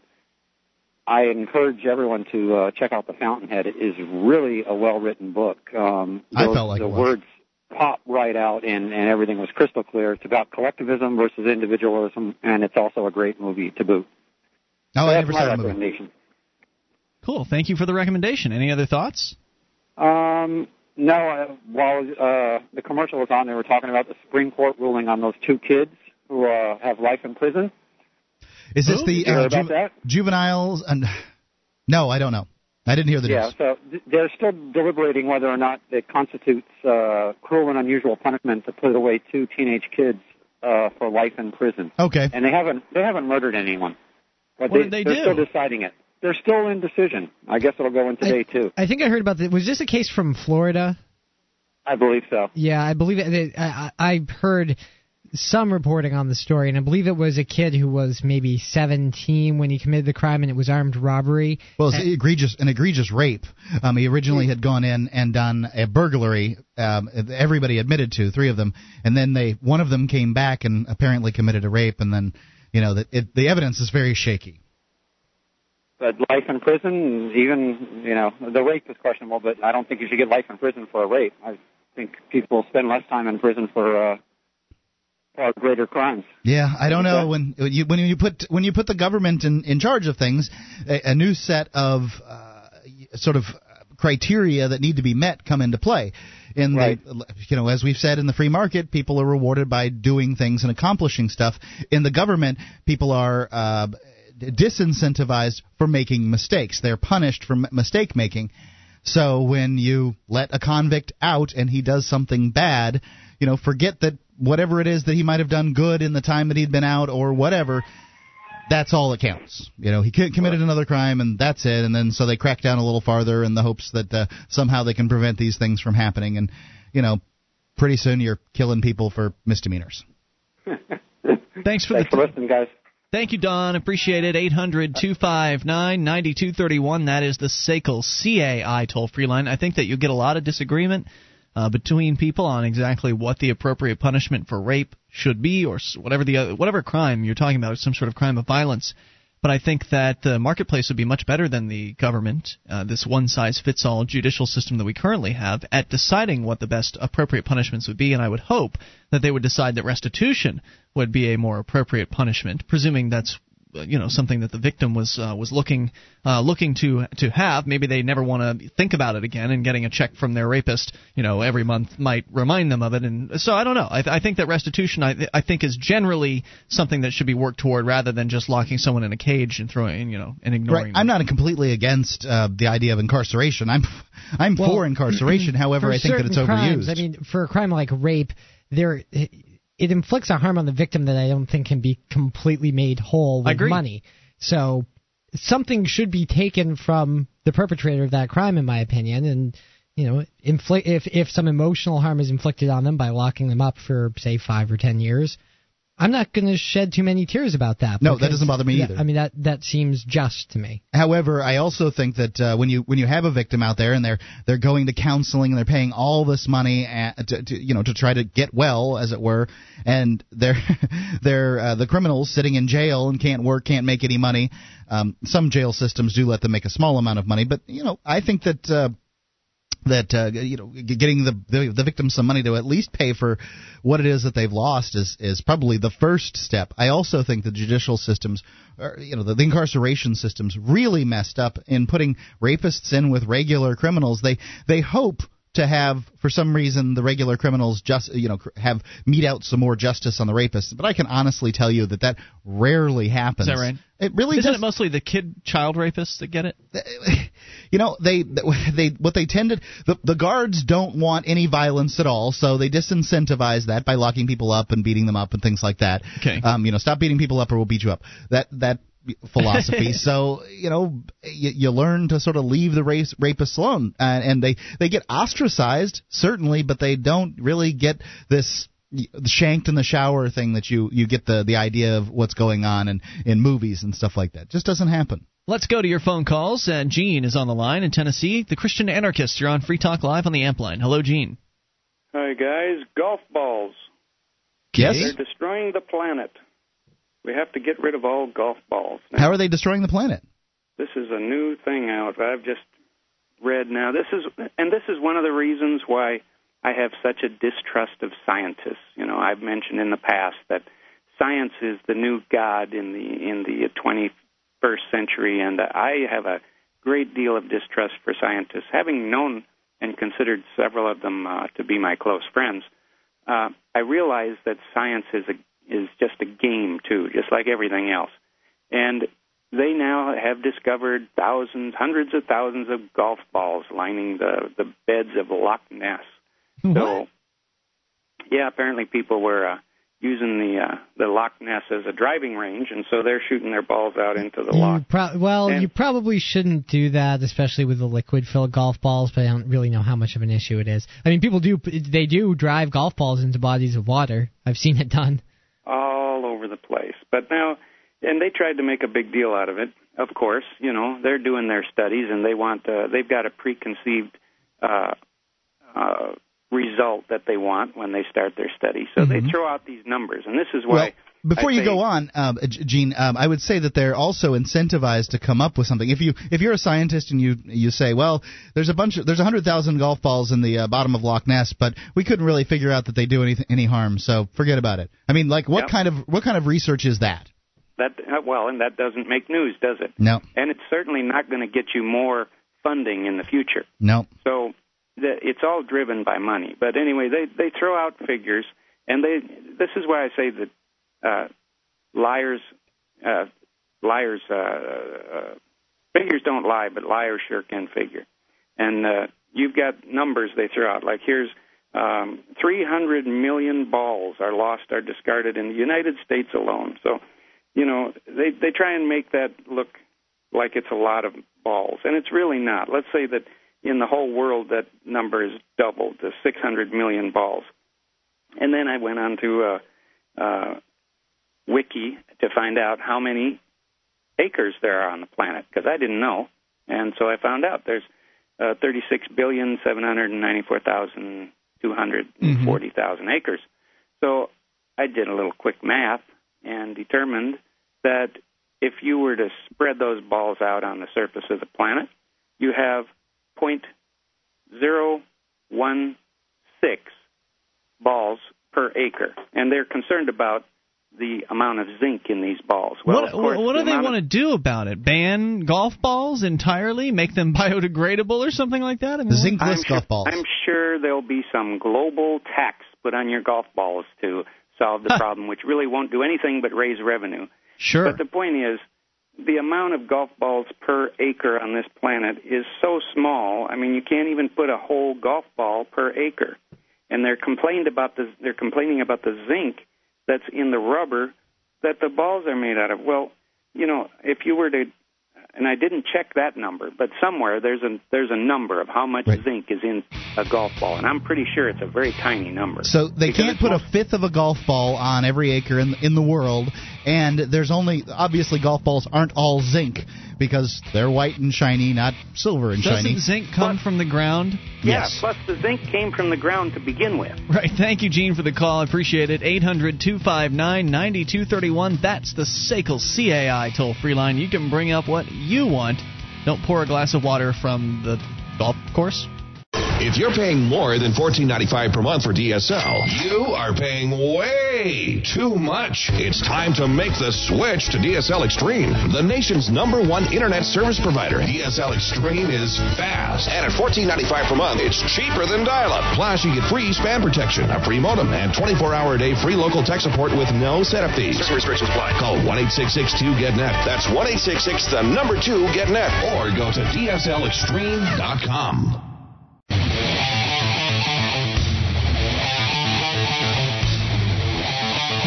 I encourage everyone to uh, check out The Fountainhead. It is really a well written book. Um, I the, felt like the words pop right out, and and everything was crystal clear. It's about collectivism versus individualism, and it's also a great movie to boot. No, So I never saw the movie. Cool. Thank you for the recommendation. Any other thoughts? Um, no, uh, while uh, the commercial was on, they were talking about the Supreme Court ruling on those two kids who uh, have life in prison. Is this Who? the uh, about that? juveniles? And no, I don't know. I didn't hear the Yeah, news. so they're still deliberating whether or not it constitutes uh, cruel and unusual punishment to put away two teenage kids uh, for life in prison. Okay. And they haven't they haven't murdered anyone, but What they, did they they're do? still deciding it. They're still in decision. I guess it'll go in today too. I think I heard about this. Was this a case from Florida? I believe so. Yeah, I believe it. I, I I heard some reporting on the story, and I believe it was a kid who was maybe 17 when he committed the crime, and it was armed robbery. Well, it's egregious, an egregious rape. Um, he originally had gone in and done a burglary. Um, everybody admitted to three of them, and then they one of them came back and apparently committed a rape. And then, you know, that it, the evidence is very shaky. But life in prison, even you know, the rape is questionable. But I don't think you should get life in prison for a rape. I think people spend less time in prison for uh, far greater crimes. Yeah, I don't know when you when you put when you put the government in in charge of things, a, a new set of uh, sort of criteria that need to be met come into play. In Right. the, you know, as we've said in the free market, people are rewarded by doing things and accomplishing stuff. In the government, people are uh, disincentivized for making mistakes. They're punished for m- mistake making. So when you let a convict out and he does something bad, you know, forget that whatever it is that he might have done good in the time that he'd been out or whatever, that's all that counts. You know, he committed another crime and that's it. And then so they crack down a little farther in the hopes that uh, somehow they can prevent these things from happening. And you know, pretty soon you're killing people for misdemeanors. Thanks for Thanks the for listening, guys. Thank you, Don. Appreciate it. 800 259 9231. That is the SACL CAI toll free line. I think that you'll get a lot of disagreement uh, between people on exactly what the appropriate punishment for rape should be, or whatever the other, whatever crime you're talking about, some sort of crime of violence. But I think that the marketplace would be much better than the government, uh, this one size fits all judicial system that we currently have, at deciding what the best appropriate punishments would be. And I would hope that they would decide that restitution would be a more appropriate punishment, presuming that's you know something that the victim was uh, was looking uh, looking to to have. Maybe they never want to think about it again, and getting a check from their rapist, you know, every month might remind them of it. And so I don't know. I, th- I think that restitution, I, th- I think, is generally something that should be worked toward rather than just locking someone in a cage and throwing, you know, and ignoring. Right. them. I'm not completely against uh, the idea of incarceration. I'm I'm Well, for incarceration. However, for I think that it's certain crimes, overused. I mean, for a crime like rape, there it inflicts a harm on the victim that I don't think can be completely made whole with money. So something should be taken from the perpetrator of that crime, in my opinion, and you know, inflict if if some emotional harm is inflicted on them by locking them up for say five or ten years. I'm not going to shed too many tears about that. No, that doesn't bother me that- either. I mean, that that seems just to me. However, I also think that uh, when you when you have a victim out there and they're they're going to counseling and they're paying all this money at, to, to you know to try to get well, as it were, and they're they're uh, the criminals sitting in jail and can't work, can't make any money. Um, some jail systems do let them make a small amount of money, but you know I think that. Uh, that uh, you know, getting the, the the victim some money to at least pay for what it is that they've lost is is probably the first step. I also think the judicial systems, or, you know, the, the incarceration systems really messed up in putting rapists in with regular criminals. They they hope to have for some reason the regular criminals just you know have mete out some more justice on the rapists. But I can honestly tell you that that rarely happens. Is that right? It really Isn't does it mostly the kid child rapists that get it? you know they they what they tended the the guards don't want any violence at all so they disincentivize that by locking people up and beating them up and things like that Okay. um you know stop beating people up or we'll beat you up that that philosophy so you know you, you learn to sort of leave the race rapists alone and, and they they get ostracized certainly but they don't really get this shanked in the shower thing that you you get the the idea of what's going on in in movies and stuff like that just doesn't happen Let's go to your phone calls. Uh, Gene is on the line in Tennessee. The Christian Anarchist. You're on Free Talk Live on the Amp line. Hello, Gene. Hi guys, golf balls. yes They're destroying the planet. We have to get rid of all golf balls. Now, how are they destroying the planet this is a new thing out. I've just read now. This is and this is one of the reasons why I have such a distrust of scientists. You know, I've mentioned in the past that science is the new god in the in the 21st century, and I have a great deal of distrust for scientists, having known and considered several of them uh, to be my close friends. Uh, I realize that science is a is just a game too, just like everything else, and they now have discovered thousands, hundreds of thousands of golf balls lining the the beds of Loch Ness. So, yeah, apparently people were uh, using the uh, the Loch Ness as a driving range, and so they're shooting their balls out into the You loch. pro- well, And- you probably shouldn't do that, especially with the liquid-filled golf balls. But I don't really know how much of an issue it is. I mean, people do they do drive golf balls into bodies of water. I've seen it done. All over the place. But now, and they tried to make a big deal out of it. Of course, you know they're doing their studies, and they want uh, they've got a preconceived uh, uh, result that they want when they start their study. So they throw out these numbers, and this is why. Before I you say- go on, um, Gene, um, I would say that they're also incentivized to come up with something. If you if you're a scientist and you you say, well, there's a bunch of there's a hundred thousand golf balls in the uh, bottom of Loch Ness, but we couldn't really figure out that they do any any harm, so forget about it. I mean, like, what Yep. kind of what kind of research is that? that uh, well, and that doesn't make news, does it? No. And it's certainly not going to get you more funding in the future. No. So the, it's all driven by money. But anyway, they they throw out figures, and they this is why I say that uh, liars uh, liars uh, uh, figures don't lie, but liars sure can figure. And uh, you've got numbers they throw out like here's um, 300 million balls are lost or discarded in the United States alone. So, you know, they they try and make that look like it's a lot of balls, and it's really not. Let's say that in the whole world that number is doubled to 600 million balls. And then I went on to uh, uh, Wiki to find out how many acres there are on the planet because I didn't know, and so I found out there's uh, 36 billion 794 thousand 240,000 acres. So I did a little quick math and determined that if you were to spread those balls out on the surface of the planet, you have 0.016 balls per acre. And they're concerned about the amount of zinc in these balls. Well, what, course, what the do they want to do about it? Ban golf balls entirely? Make them biodegradable or something like that? I mean, what- I'm sure, golf balls. I'm sure there'll be some global tax put on your golf balls to solve the problem, which really won't do anything but raise revenue. sure. But the point is, the amount of golf balls per acre on this planet is so small. I mean, you can't even put a whole golf ball per acre. And they're complained about the they're complaining about the zinc that's in the rubber that the balls are made out of. Well, you know, if you were to and I didn't check that number, but somewhere there's a there's a number of how much Right. zinc is in a golf ball, and I'm pretty sure it's a very tiny number. So they can't put a fifth of a golf ball on every acre in in the world, and there's only obviously golf balls aren't all zinc because they're white and shiny, not silver and shiny. Doesn't shiny. zinc come from the ground? Yeah, Yes. plus the zinc came from the ground to begin with. Right. Thank you, Gene, for the call. I appreciate it. 800 259 9231. That's the SACL CAI toll free line. You can bring up what you want. Don't pour a glass of water from the golf course. If you're paying more than $14.95 per month for DSL, you are paying way too much. It's time to make the switch to DSL Extreme, the nation's number one internet service provider. DSL Extreme is fast, and at $14.95 per month, it's cheaper than dial-up. Plus, you get free spam protection, a free modem, and 24-hour a day free local tech support with no setup fees. Restrictions apply. Call 1-866-2-GET-NET. That's 1-866, the number two, GET-NET. Or go to DSLExtreme.com.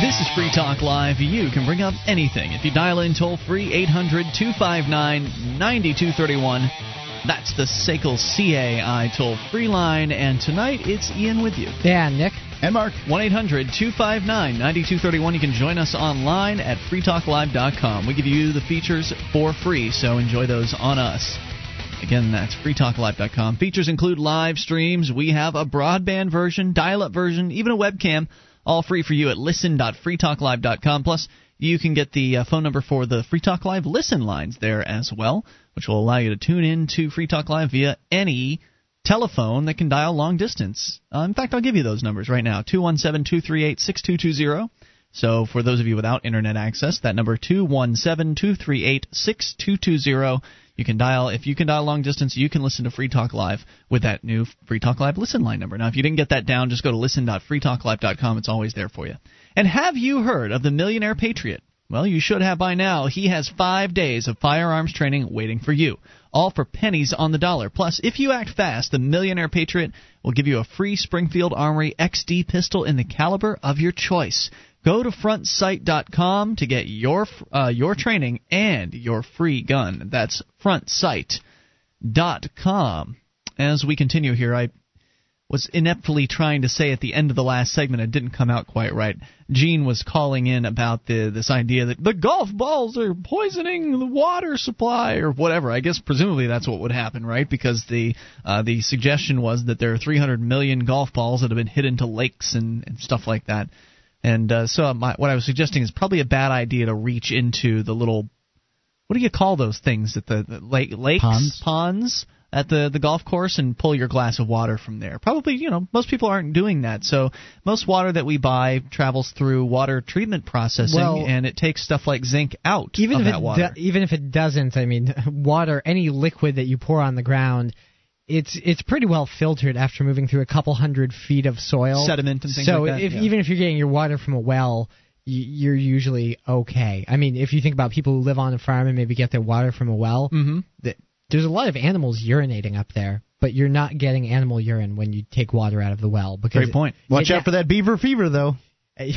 This is Free Talk Live. You can bring up anything. If you dial in toll free, 800 259 9231. That's the SACL CAI toll free line. And tonight it's Ian with you. Yeah, Nick. and Mark, 1 800 259 9231. You can join us online at freetalklive.com. We give you the features for free, so enjoy those on us. Again, that's freetalklive.com. Features include live streams. We have a broadband version, dial up version, even a webcam, all free for you at listen.freetalklive.com. Plus, you can get the uh, phone number for the Free Talk Live listen lines there as well, which will allow you to tune in to Free Talk Live via any telephone that can dial long distance. Uh, in fact, I'll give you those numbers right now 217 238 6220. So for those of you without internet access, that number 217-238-6220. You can dial if you can dial long distance, you can listen to Free Talk Live with that new Free Talk Live listen line number. Now, if you didn't get that down, just go to listen.freetalklive.com. It's always there for you. And have you heard of the Millionaire Patriot? Well, you should have by now. He has five days of firearms training waiting for you, all for pennies on the dollar. Plus, if you act fast, the Millionaire Patriot will give you a free Springfield Armory XD pistol in the caliber of your choice. Go to frontsight.com to get your uh, your training and your free gun. That's frontsight.com. As we continue here, I was ineptly trying to say at the end of the last segment, it didn't come out quite right. Gene was calling in about the this idea that the golf balls are poisoning the water supply or whatever. I guess presumably that's what would happen, right? Because the uh, the suggestion was that there are 300 million golf balls that have been hit into lakes and, and stuff like that. And uh, so my, what I was suggesting is probably a bad idea to reach into the little what do you call those things at the, the lake lakes Ponds? ponds at the the golf course and pull your glass of water from there. Probably, you know, most people aren't doing that. So most water that we buy travels through water treatment processing, Well- and it takes stuff like zinc out even of if that it water. do- even if it doesn't, I mean, water, any liquid that you pour on the ground, it's it's pretty well filtered after moving through a couple hundred feet of soil, Sediment and things so like that, if yeah. even if you're getting your water from a well, y- you're usually okay. I mean, if you think about people who live on a farm and maybe get their water from a well, Mhm. th- there's a lot of animals urinating up there, but you're not getting animal urine when you take water out of the well. Because Great point. Watch it- out for that beaver fever, though.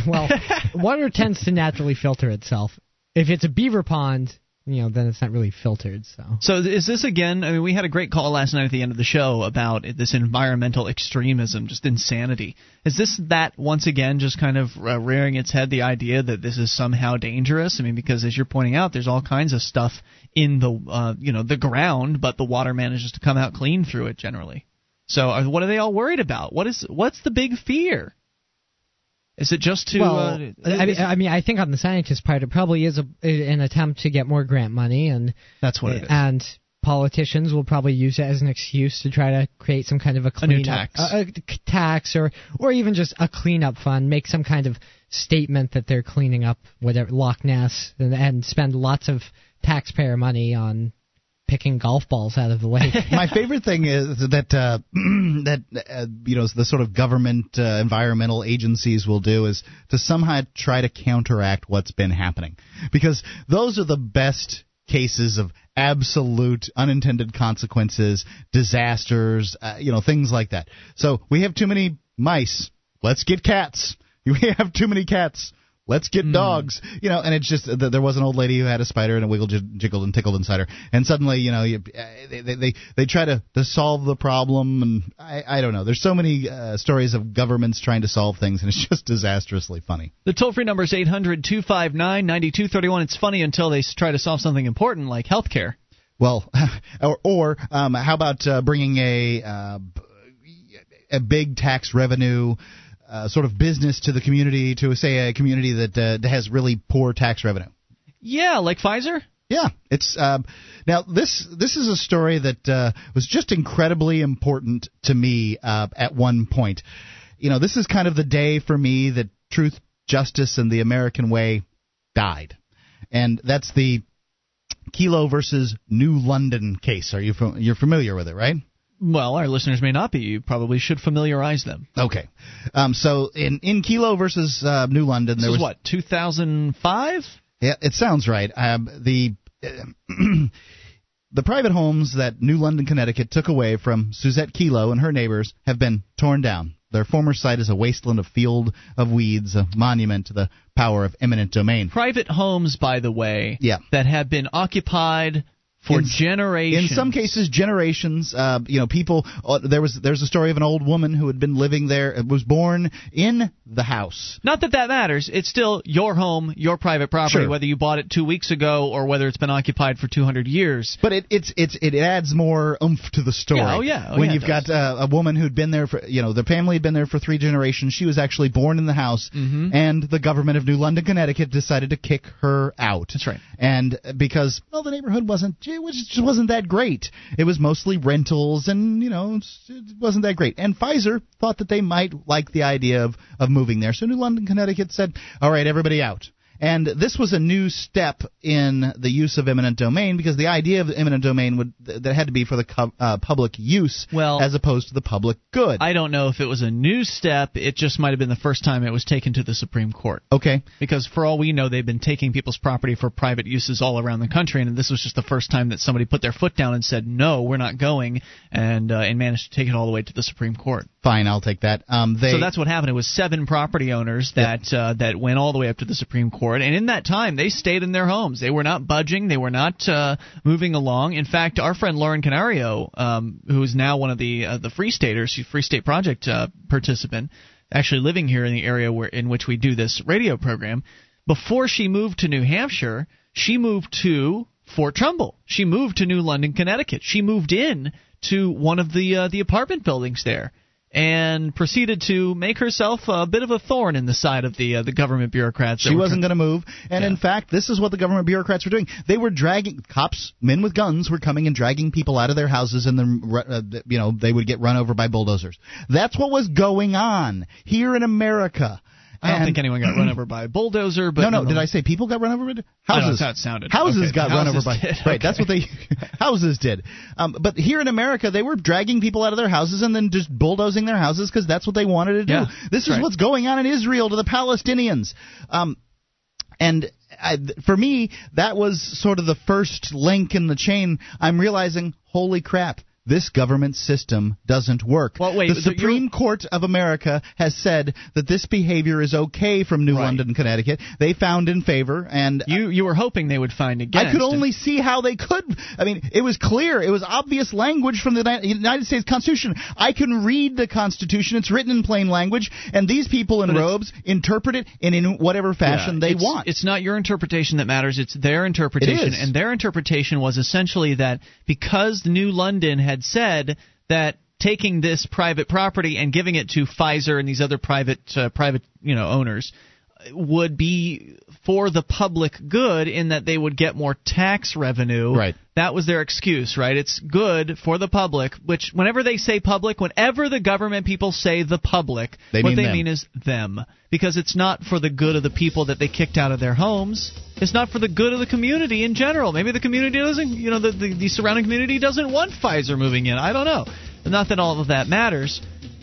well, water tends to naturally filter itself. If it's a beaver pond, you know, then it's not really filtered. So So is this again? I mean, we had a great call last night at the end of the show about this environmental extremism, just insanity. Is this that once again, just kind of uh, rearing its head, the idea that this is somehow dangerous? I mean, because as you're pointing out, there's all kinds of stuff in the uh, you know the ground, but the water manages to come out clean through it generally. So uh, what are they all worried about? What is what's the big fear? Is it just to? well, uh, I, mean, I mean, I think on the scientist part, it probably is a, an attempt to get more grant money, and that's what it is. and politicians will probably use it as an excuse to try to create some kind of a A new cleanup, tax. a, a tax, or or even just a cleanup fund. Make some kind of statement that they're cleaning up whatever Loch Ness, and, and spend lots of taxpayer money on picking golf balls out of the lake. My favorite thing is that uh, that uh, you know the sort of government uh, environmental agencies will do is to somehow try to counteract what's been happening because those are the best cases of absolute unintended consequences, disasters, uh, you know things like that. So we have too many mice. Let's get cats. We have too many cats. Let's get dogs, you know, and it's just th- there was an old lady who had a spider and it wiggled, j- jiggled, and tickled inside her, and suddenly, you know, you, they, they they they try to to solve the problem, and I I don't know. There's so many uh, stories of governments trying to solve things, and it's just disastrously funny. The toll free number is 800 259 9231. It's funny until they try to solve something important like healthcare. Well, or, or um, how about uh, bringing a uh, a big tax revenue uh, sort of business to the community, to say a community that uh, that has really poor tax revenue. Yeah, like Pfizer? Yeah, it's um, now this this is a story that uh, was just incredibly important to me uh, at one point. You know, this is kind of the day for me that truth, justice, and the American way died, and that's the Kelo versus New London case. Are you you're familiar with it, right? Well, our listeners may not be. You probably should familiarize them. Okay, um, so in in Kelo versus uh, New London, This there is was what, 2005? Yeah, it sounds right. Um, the the private homes that New London, Connecticut took away from Susette Kelo and her neighbors have been torn down. Their former site is a wasteland of field of weeds, a monument to the power of eminent domain. Private homes, by the way, Yeah. that have been occupied for In- generations. In some cases, generations. Uh, you know, people. Uh, there was there's a story of an old woman who had been living there, uh, was born in the house. Not that that matters. It's still your home, your private property, Sure. whether you bought it two weeks ago or whether it's been occupied for 200 years. But it it's it's it adds more oomph to the story. Yeah, oh, yeah, oh, when yeah, you've got uh, a woman who'd been there for you know the family had been there for three generations. She was actually born in the house, Mhm. and the government of New London, Connecticut, decided to kick her out. That's right. And because well, the neighborhood wasn't it was just wasn't that great. It was mostly rentals, and you know it wasn't that great. And Pfizer thought that they might like the idea of of moving there, so New London, Connecticut said, "All right, everybody out." And this was a new step in the use of eminent domain because the idea of eminent domain would that had to be for the co- uh, public use Well- as opposed to the public good. I don't know if it was a new step. It just might have been the first time it was taken to the Supreme Court. okay. Because for all we know, they've been taking people's property for private uses all around the country, and this was just the first time that somebody put their foot down and said, "No, we're not going," and uh, and managed to take it all the way to the Supreme Court. Fine, I'll take that. Um, they so that's what happened. It was seven property owners that uh, that went all the way up to the Supreme Court, and in that time, they stayed in their homes. They were not budging. They were not uh, moving along. In fact, our friend Lauren Canario, um, who is now one of the uh, the Free Staters, Free State Project uh, participant, actually living here in the area where in which we do this radio program. Before she moved to New Hampshire, she moved to Fort Trumbull. She moved to New London, Connecticut. She moved in to one of the uh, the apartment buildings there and proceeded to make herself a bit of a thorn in the side of the uh, the government bureaucrats. She wasn't going to move, and yeah. in fact, this is what the government bureaucrats were doing. They were dragging cops, men with guns, were coming and dragging people out of their houses, and then uh, you know they would get run over by bulldozers. That's what was going on here in America. I don't and, think anyone got run over by a bulldozer. But no, no. Did I say people got run over? By houses. That's how it sounded. Houses okay, got houses run over by. Did. Right. Okay. That's what they. houses did. Um, but here in America, they were dragging people out of their houses and then just bulldozing their houses because that's what they wanted to do. Yeah, this is right. what's going on in Israel to the Palestinians. Um, and I, for me, that was sort of the first link in the chain. I'm realizing, holy crap this government system doesn't work. Well, wait, the Supreme Court of America has said that this behavior is okay from New right. London, Connecticut. They found in favor, and you you were hoping they would find against. I could only see how they could. I mean, it was clear. It was obvious language from the United States Constitution. I can read the Constitution. It's written in plain language, and these people in but robes interpret it in, in whatever fashion yeah, they it's, want. It's not your interpretation that matters. It's their interpretation, and their interpretation was essentially that because New London had said that taking this private property and giving it to Pfizer and these other private uh, private you know owners would be for the public good in that they would get more tax revenue. Right. That was their excuse, right? It's good for the public, which whenever they say public, whenever the government people say the public, they what mean they them. mean is them. Because it's not for the good of the people that they kicked out of their homes. It's not for the good of the community in general. Maybe the community doesn't, you know, the, the, the surrounding community doesn't want Pfizer moving in. I don't know. Not that all of that matters.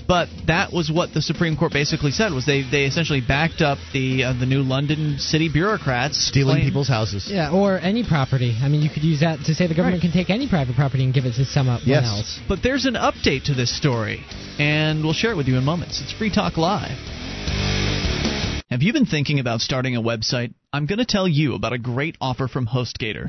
But that was what the Supreme Court basically said was they, they essentially backed up the uh, the new London city bureaucrats stealing claim. people's houses. Yeah, or any property. I mean, you could use that to say the government right. can take any private property and give it to someone yes. else. But there's an update to this story, and we'll share it with you in moments. It's Free Talk Live. Have you been thinking about starting a website? I'm going to tell you about a great offer from HostGator.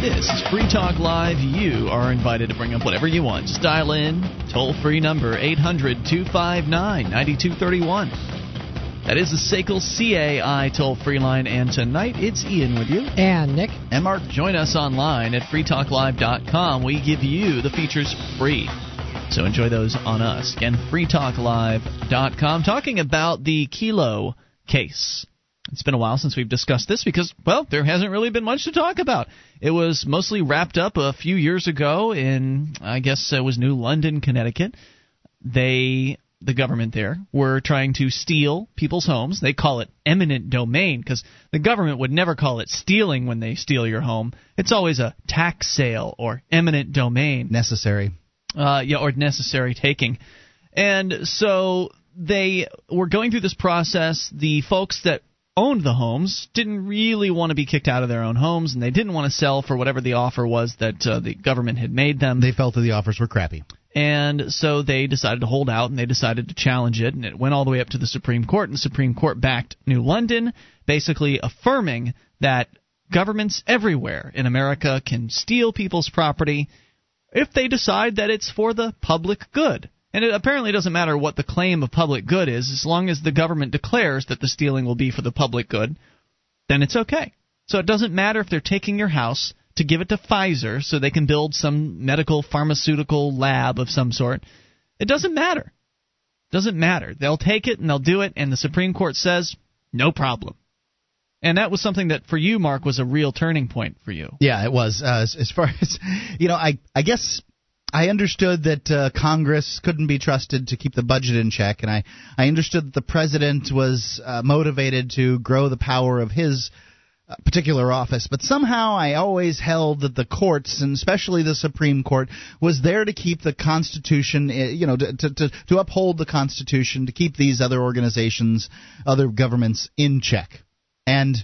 This is Free Talk Live. You are invited to bring up whatever you want. Just dial in, toll free number 800 259 9231. That is the SACL CAI toll free line. And tonight it's Ian with you. And Nick. And Mark. Join us online at freetalklive.com. We give you the features free. So enjoy those on us. Again, freetalklive.com. Talking about the Kelo case. It's been a while since we've discussed this because, well, there hasn't really been much to talk about. It was mostly wrapped up a few years ago in, I guess it was New London, Connecticut. They, the government there, were trying to steal people's homes. They call it eminent domain because the government would never call it stealing when they steal your home. It's always a tax sale or eminent domain. Necessary. Uh, yeah, or necessary taking. And so they were going through this process. The folks that owned the homes didn't really want to be kicked out of their own homes, and they didn't want to sell for whatever the offer was that uh, the government had made them. They felt that the offers were crappy. And so they decided to hold out and they decided to challenge it, and it went all the way up to the Supreme Court, and the Supreme Court backed New London, basically affirming that governments everywhere in America can steal people's property if they decide that it's for the public good. And it apparently doesn't matter what the claim of public good is, as long as the government declares that the stealing will be for the public good, then it's okay. So it doesn't matter if they're taking your house to give it to Pfizer so they can build some medical pharmaceutical lab of some sort. It doesn't matter. It doesn't matter. They'll take it and they'll do it, and the Supreme Court says, no problem. And that was something that for you, Mark, was a real turning point for you. Yeah, it was. Uh, as, as far as you know, I I guess I understood that uh, Congress couldn't be trusted to keep the budget in check, and I I understood that the president was uh, motivated to grow the power of his uh, particular office. But somehow I always held that the courts, and especially the Supreme Court, was there to keep the Constitution, uh, you know, to to, to uphold the Constitution, to keep these other organizations, other governments in check, and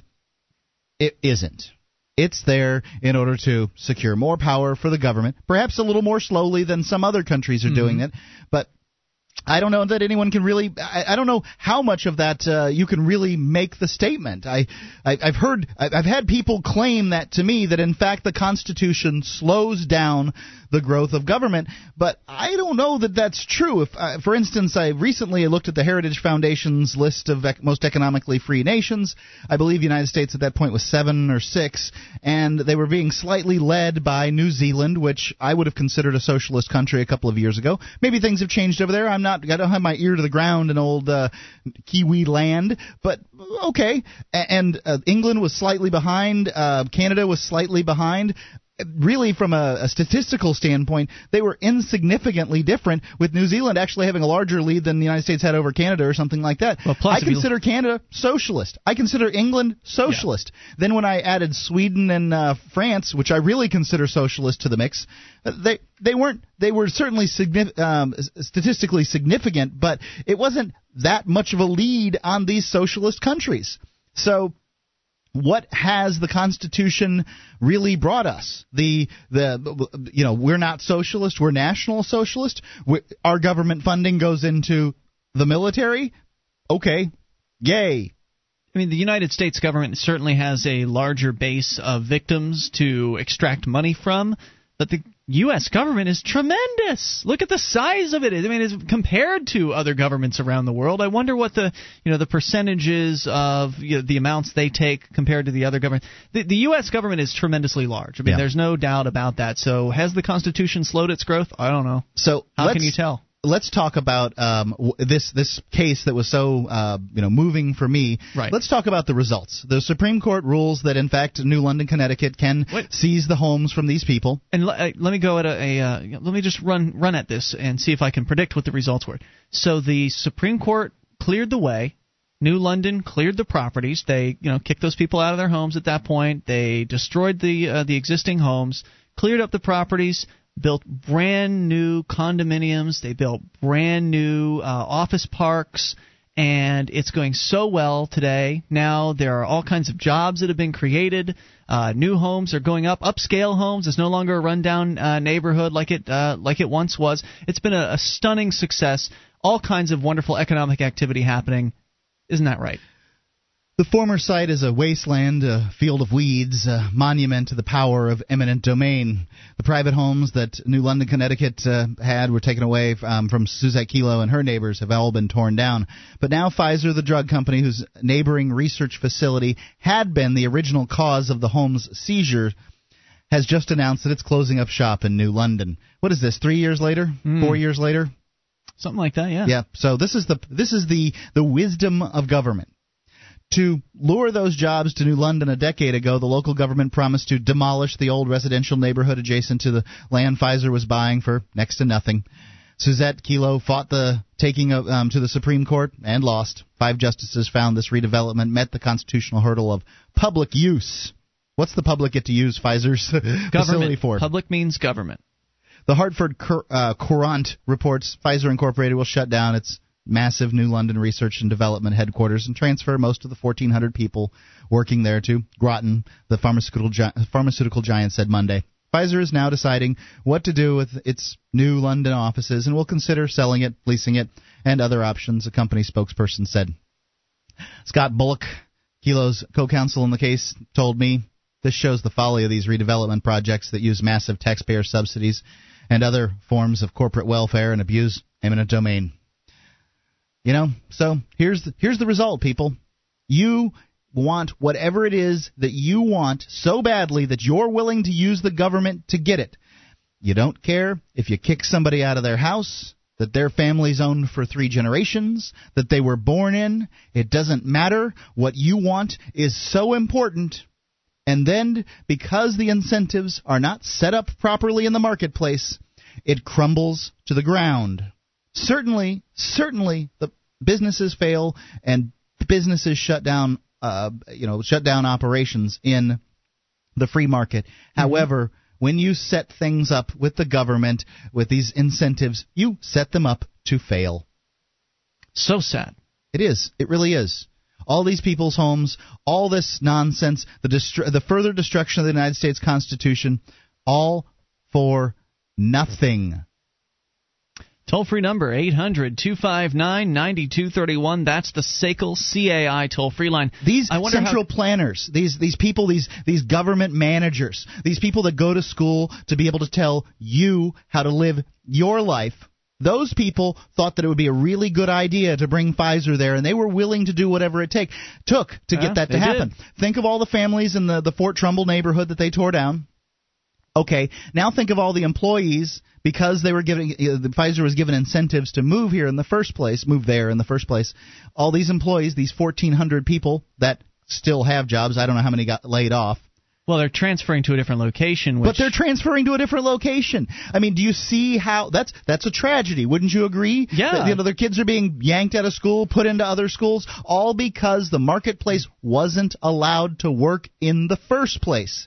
it isn't. It's there in order to secure more power for the government, perhaps a little more slowly than some other countries are Mhm. doing it, but I don't know that anyone can really. I, I don't know how much of that uh, you can really make the statement. I, I I've heard I've had people claim that to me that in fact the Constitution slows down the growth of government, but I don't know that that's true. If, uh, for instance, I recently looked at the Heritage Foundation's list of ec- most economically free nations. I believe the United States at that point was seven or six, and they were being slightly led by New Zealand, which I would have considered a socialist country a couple of years ago. Maybe things have changed over there. I'm not. I don't have my ear to the ground in old uh, Kiwi land, but okay. And uh, England was slightly behind. Uh, Canada was slightly behind really from a, a, statistical standpoint, they were insignificantly different, with New Zealand actually having a larger lead than the United States had over Canada or something like that. Well, plus I consider Canada socialist. I consider England socialist. Yeah. Then when I added Sweden and uh, France, which I really consider socialist to the mix, uh, they they weren't they were certainly significant, um, statistically significant, but it wasn't that much of a lead on these socialist countries. So what has the Constitution really brought us? The the you know we're not socialist, we're national socialist. we our government funding goes into the military. Okay, yay. I mean, the United States government certainly has a larger base of victims to extract money from, but the U.S. government is tremendous. Look at the size of it. I mean, it's compared to other governments around the world. I wonder what the you know the percentages of you know, the amounts they take compared to the other government. The, the U.S. government is tremendously large. I mean, Yeah. there's no doubt about that. So, has the Constitution slowed its growth? I don't know. So How can you tell? Let's talk about um, w- this this case that was so uh, you know moving for me. Right. Let's talk about the results. The Supreme Court rules that in fact New London, Connecticut, can seize the homes from these people. And l- uh, let me go at a, a uh, let me just run run at this and see if I can predict what the results were. So the Supreme Court cleared the way. New London cleared the properties. They you know kicked those people out of their homes at that point. They destroyed the uh, the existing homes, cleared up the properties, built brand new condominiums. They built brand new uh, office parks. And it's going so well today. Now there are all kinds of jobs that have been created. Uh, new homes are going up. Upscale homes. It's no longer a rundown uh, neighborhood like it uh, like it once was. It's been a, a stunning success. All kinds of wonderful economic activity happening. Isn't that right? The former site is a wasteland, a field of weeds, a monument to the power of eminent domain. The private homes that New London, Connecticut uh, had were taken away um, from Susette Kelo and her neighbors have all been torn down. But now Pfizer, the drug company whose neighboring research facility had been the original cause of the home's seizure, has just announced that it's closing up shop in New London. What is this? Three years later? Four years later? Something like that. Yeah. Yeah. So this is the this is the the wisdom of government. To lure those jobs to New London a decade ago, the local government promised to demolish the old residential neighborhood adjacent to the land Pfizer was buying for next to nothing. Susette Kelo fought the taking of, um, to the Supreme Court and lost. Five justices found this redevelopment met the constitutional hurdle of public use. What's the public get to use Pfizer's facility for? Public means government. The Hartford Cur- uh, Courant reports Pfizer Incorporated will shut down its massive New London research and development headquarters and transfer most of the 1,400 people working there to Groton, the pharmaceutical, gi- pharmaceutical giant said Monday. Pfizer is now deciding what to do with its new London offices and will consider selling it, leasing it, and other options, a company spokesperson said. Scott Bullock, Kelo's co-counsel in the case, told me this shows the folly of these redevelopment projects that use massive taxpayer subsidies and other forms of corporate welfare and abuse eminent domain. You know, so here's here's the result, people. You want whatever it is that you want so badly that you're willing to use the government to get it. You don't care if you kick somebody out of their house, that their family's owned for three generations, that they were born in. It doesn't matter. What you want is so important. And then, because the incentives are not set up properly in the marketplace, it crumbles to the ground. Certainly, certainly, the businesses fail and businesses shut down. Uh, you know, shut down operations in the free market. However, when you set things up with the government with these incentives, you set them up to fail. So sad. It is. It really is. All these people's homes, all this nonsense, the destru- the further destruction of the United States Constitution, all for nothing. Toll free number 800 259 9231. That's the SACL CAI toll free line. These central how, planners, these these people, these these government managers, these people that go to school to be able to tell you how to live your life. Those people thought that it would be a really good idea to bring Pfizer there, and they were willing to do whatever it take took to Yeah, get that to happen. did. Think of all the families in the the Fort Trumbull neighborhood that they tore down. Okay, now think of all the employees because they were giving uh, the Pfizer was given incentives to move here in the first place, move there in the first place. All these employees, these 1,400 people that still have jobs, I don't know how many got laid off, well, they're transferring to a different location. Which, but they're transferring to a different location. I mean, do you see how that's that's a tragedy? Wouldn't you agree? Yeah. That, you know, their kids are being yanked out of school, put into other schools, all because the marketplace wasn't allowed to work in the first place.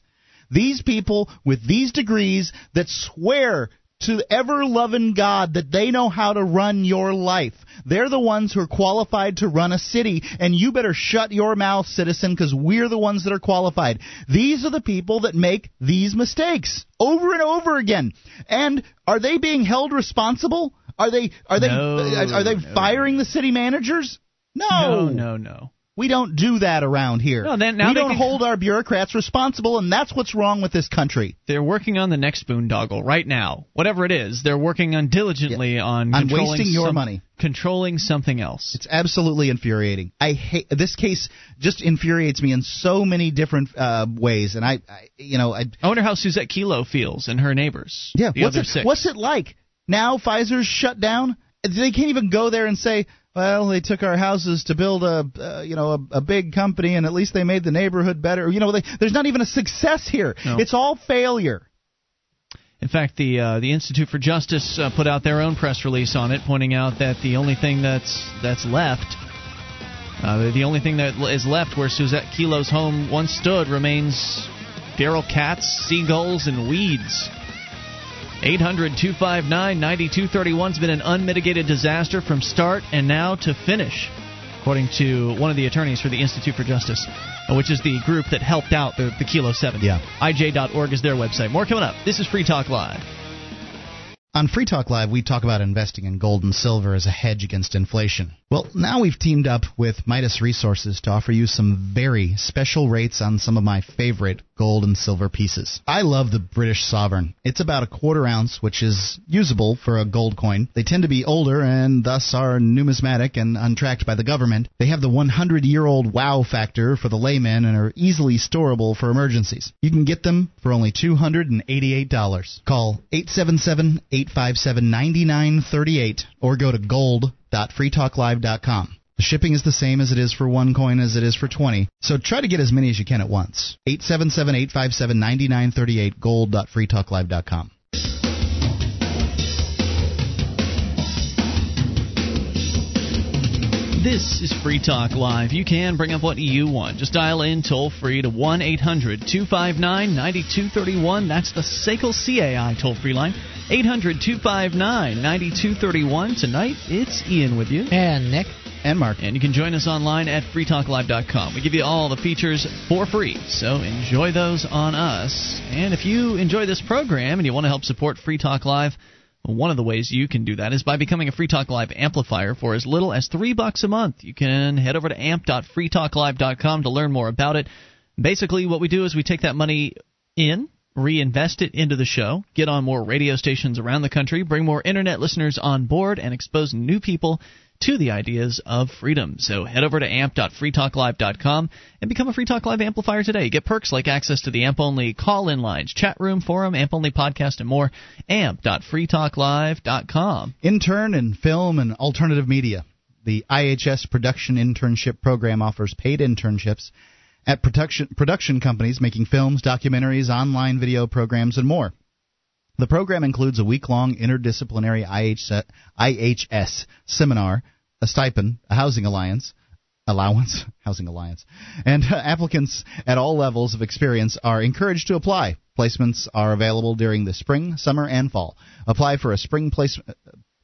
These people with these degrees that swear to ever loving God that they know how to run your life. They're the ones who are qualified to run a city, and you better shut your mouth, citizen, because we're the ones that are qualified. These are the people that make these mistakes over and over again. And are they being held responsible? Are they are they No, are they no. firing the city managers? no, no, no. We don't do that around here. No, then- now we don't can- hold our bureaucrats responsible, and that's what's wrong with this country. They're working on the next boondoggle right now. Whatever it is, they're working on diligently on On controlling wasting your some- money. controlling something else. It's absolutely infuriating. I hate this case. Just infuriates me in so many different uh, ways, and I, I, you know, I. I wonder how Susette Kelo feels and her neighbors. Yeah, what's it, what's it like now? Pfizer's shut down. They can't even go there and say, "Well, they took our houses to build a, uh, you know, a, a big company, and at least they made the neighborhood better." You know, they, there's not even a success here. No. It's all failure. In fact, the uh, the Institute for Justice uh, put out their own press release on it, pointing out that the only thing that's that's left, uh, the only thing that is left where Susette Kelo's home once stood remains feral cats, seagulls, and weeds. 800 259 9231 has been an unmitigated disaster from start and now to finish, according to one of the attorneys for the Institute for Justice, uh, which is the group that helped out the, the Kelo 7. Yeah. IJ.org is their website. More coming up. This is Free Talk Live. On Free Talk Live, we talk about investing in gold and silver as a hedge against inflation. Well, now we've teamed up with Midas Resources to offer you some very special rates on some of my favorite gold and silver pieces. I love the British Sovereign. It's about a quarter ounce, which is usable for a gold coin. They tend to be older and thus are numismatic and untracked by the government. They have the 100 year old wow factor for the layman and are easily storable for emergencies. You can get them for only $288. Call 877 857 9938 or go to gold.freetalklive.com. The shipping is the same as it is for one coin as it is for 20. So try to get as many as you can at once. 877 857 9938 gold.freetalklive.com. This is Free Talk Live. You can bring up what you want. Just dial in toll free to 1 800 259 9231. That's the SACL CAI toll free line. 800 259 9231. Tonight, it's Ian with you. And Nick. And Mark. And you can join us online at freetalklive.com. We give you all the features for free, so enjoy those on us. And if you enjoy this program and you want to help support Free Talk Live, one of the ways you can do that is by becoming a Free Talk Live amplifier for as little as three bucks a month. You can head over to amp.freetalklive.com to learn more about it. Basically, what we do is we take that money in, reinvest it into the show, get on more radio stations around the country, bring more internet listeners on board, and expose new people to the ideas of freedom. So head over to amp.freetalklive.com and become a Free Talk Live amplifier today. Get perks like access to the AMP only call in lines, chat room, forum, AMP only podcast, and more. amp.freetalklive.com. Intern in film and alternative media. The IHS Production Internship Program offers paid internships at production, production companies making films, documentaries, online video programs, and more. The program includes a week long interdisciplinary IHS, seminar, a stipend, a housing alliance, allowance, housing alliance, and uh, applicants at all levels of experience are encouraged to apply. Placements are available during the spring, summer, and fall. Apply for a spring place,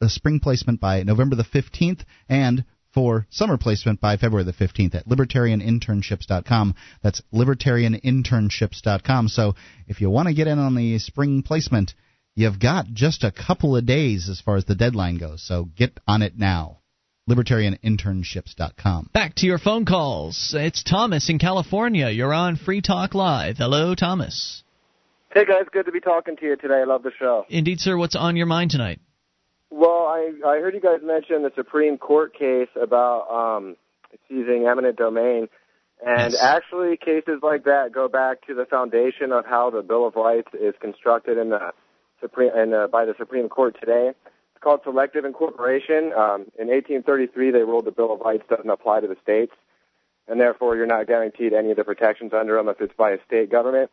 a spring placement by November the 15th and for summer placement by February the 15th at libertarianinternships.com. That's libertarianinternships.com. So if you want to get in on the spring placement, you've got just a couple of days as far as the deadline goes. So get on it now. LibertarianInternships.com. Back to your phone calls. It's Thomas in California. You're on Free Talk Live. Hello, Thomas. Hey guys, good to be talking to you today. I love the show. Indeed, sir. What's on your mind tonight? Well, I I heard you guys mention the Supreme Court case about um seizing eminent domain. And Yes. actually, cases like that go back to the foundation of how the Bill of Rights is constructed in the Supreme and uh, by the Supreme Court today. It's called selective incorporation. Um, in 1833, they ruled the Bill of Rights doesn't apply to the states, and therefore you're not guaranteed any of the protections under them if it's by a state government.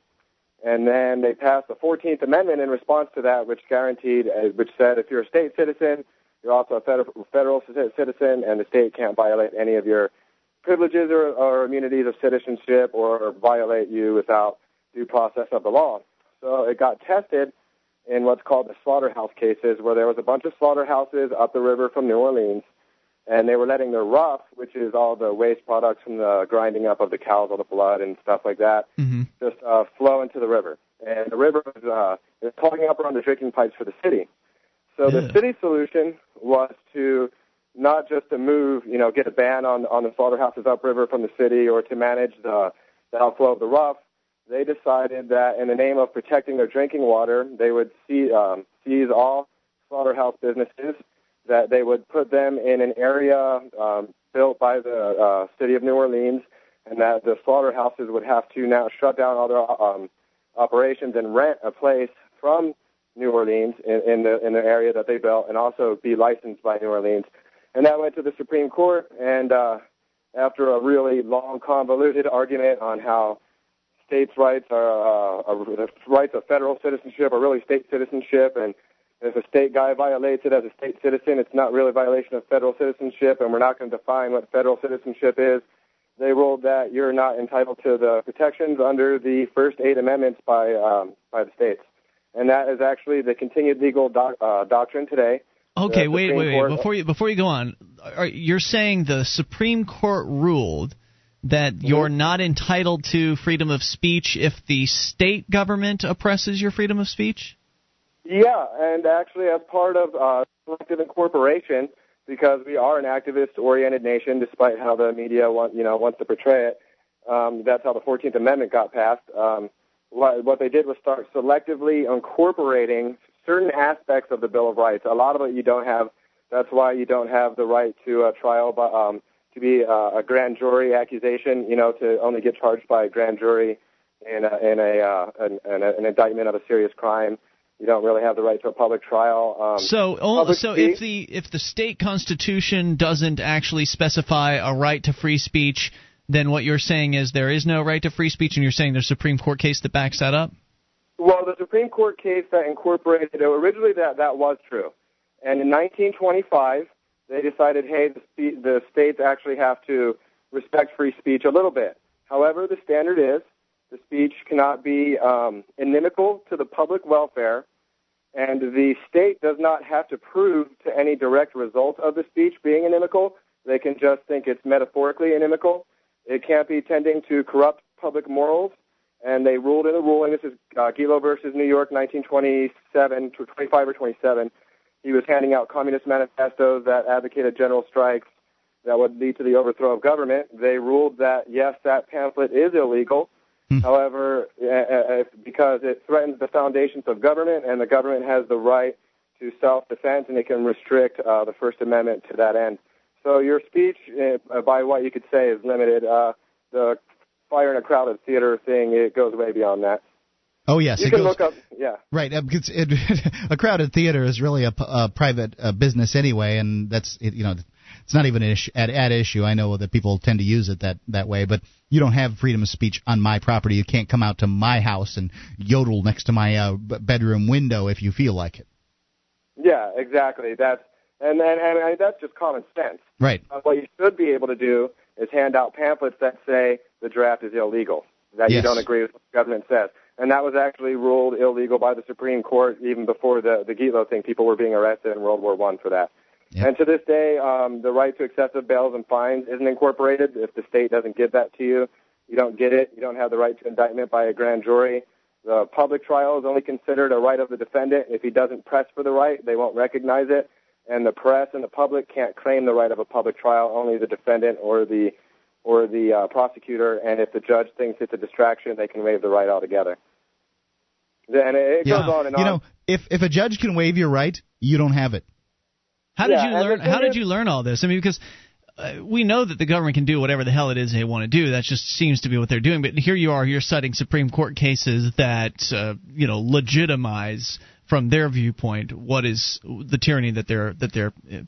And then they passed the 14th Amendment in response to that, which guaranteed, uh, which said if you're a state citizen, you're also a federal, federal citizen, and the state can't violate any of your privileges or, or immunities of citizenship or violate you without due process of the law. So it got tested in what's called the slaughterhouse cases, where there was a bunch of slaughterhouses up the river from New Orleans, and they were letting their rough, which is all the waste products from the grinding up of the cows, all the blood and stuff like that, Mm-hmm. just uh, flow into the river. And the river was uh, was clogging up around the drinking pipes for the city. So the Yeah. city solution was to not just to move, you know, get a ban on on the slaughterhouses upriver from the city or to manage the the outflow of the rough. They decided that in the name of protecting their drinking water, they would see, um, seize all slaughterhouse businesses. That they would put them in an area um, built by the uh, city of New Orleans, and that the slaughterhouses would have to now shut down all their um, operations and rent a place from New Orleans in, in the in the area that they built, and also be licensed by New Orleans. And that went to the Supreme Court, and uh, after a really long, convoluted argument on how states' rights are, uh, are the rights of federal citizenship are really state citizenship, and if a state guy violates it as a state citizen, it's not really a violation of federal citizenship, and we're not going to define what federal citizenship is. They ruled that you're not entitled to the protections under the first eight amendments by um, by the states, and that is actually the continued legal doc, uh, doctrine today. Okay, wait, wait, wait. Court- Before you before you go on, are, you're saying the Supreme Court ruled that Mm-hmm. you're not entitled to freedom of speech if the state government oppresses your freedom of speech? Yeah, and actually, as part of uh, selective incorporation, because we are an activist-oriented nation, despite how the media want, you know, wants to portray it, um, that's how the Fourteenth Amendment got passed. Um, what, what they did was start selectively incorporating certain aspects of the Bill of Rights. A lot of it you don't have. That's why you don't have the right to a trial, but um, to be uh, a grand jury accusation. You know, to only get charged by a grand jury in a, in a, uh, an, an, an indictment of a serious crime. You don't really have the right to a public trial. Um, So, public so speech- if the if the state constitution doesn't actually specify a right to free speech, then what you're saying is there is no right to free speech, and you're saying there's a Supreme Court case that backs that up. Well, the Supreme Court case that incorporated it originally that that was true, and in 1925 they decided, hey, the, the states actually have to respect free speech a little bit. However, the standard is the speech cannot be um, inimical to the public welfare, and the state does not have to prove to any direct result of the speech being inimical. They can just think it's metaphorically inimical. It can't be tending to corrupt public morals and they ruled in a ruling. This is uh, Gitlow versus New York, 1927, to 25 or 27. He was handing out communist manifestos that advocated general strikes that would lead to the overthrow of government. They ruled that yes, that pamphlet is illegal. However, uh, uh, because it threatens the foundations of government, and the government has the right to self-defense, and it can restrict uh, the First Amendment to that end. So your speech, uh, by what you could say, is limited. Uh, the fire in a crowded theater thing, it goes way beyond that. Oh yes, you it can goes look up, yeah. right. uh, because it, a crowded theater is really a, a private uh, business anyway, and that's it, you know it's not even an issue, at, at issue. I know that people tend to use it that that way, but you don't have freedom of speech on my property. You can't come out to my house and yodel next to my uh, bedroom window if you feel like it. Yeah, exactly. That's and and, and, and that's just common sense. Right. Uh, what you should be able to do is hand out pamphlets that say the draft is illegal, that you don't agree with what the government says. And that was actually ruled illegal by the Supreme Court even before the the Gitlow thing. People were being arrested in World War One for that. And to this day, um, the right to excessive bails and fines isn't incorporated. If the state doesn't give that to you, you don't get it. You don't have the right to indictment by a grand jury. The public trial is only considered a right of the defendant. If he doesn't press for the right, they won't recognize it. And the press and the public can't claim the right of a public trial. Only the defendant or the or the uh, prosecutor. And if the judge thinks it's a distraction, they can waive the right altogether. And it, it yeah. goes on and on. you know, if if a judge can waive your right, you don't have it. How did Yeah, you learn? How did you learn all this? I mean, because uh, we know that the government can do whatever the hell it is they want to do. That just seems to be what they're doing. But here you are, you're citing Supreme Court cases that uh, you know legitimize from their viewpoint what is the tyranny that they're that they're uh,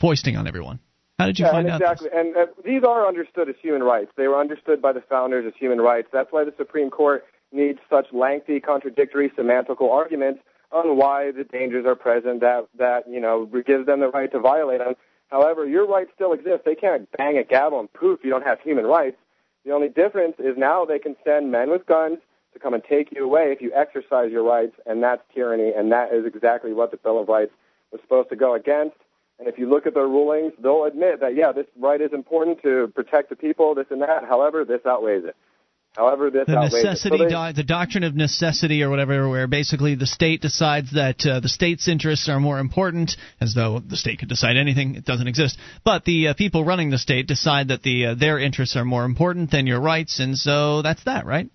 foisting on everyone. How did you yeah, find and out? exactly. And uh, these are understood as human rights. They were understood by the founders as human rights. That's why the Supreme Court needs such lengthy, contradictory, semantical arguments on why the dangers are present that that you know gives them the right to violate them. However, your rights still exist. They can't bang a gavel and poof, you don't have human rights. The only difference is now they can send men with guns to come and take you away if you exercise your rights, and that's tyranny, and that is exactly what the Bill of Rights was supposed to go against. And if you look at their rulings, they'll admit that, yeah, this right is important to protect the people, this and that. However, this outweighs it. However, the necessity. So they- di- the doctrine of necessity, or whatever, where basically the state decides that uh, the state's interests are more important, as though the state could decide anything. It doesn't exist. But the uh, people running the state decide that the uh, their interests are more important than your rights, and so that's that, right?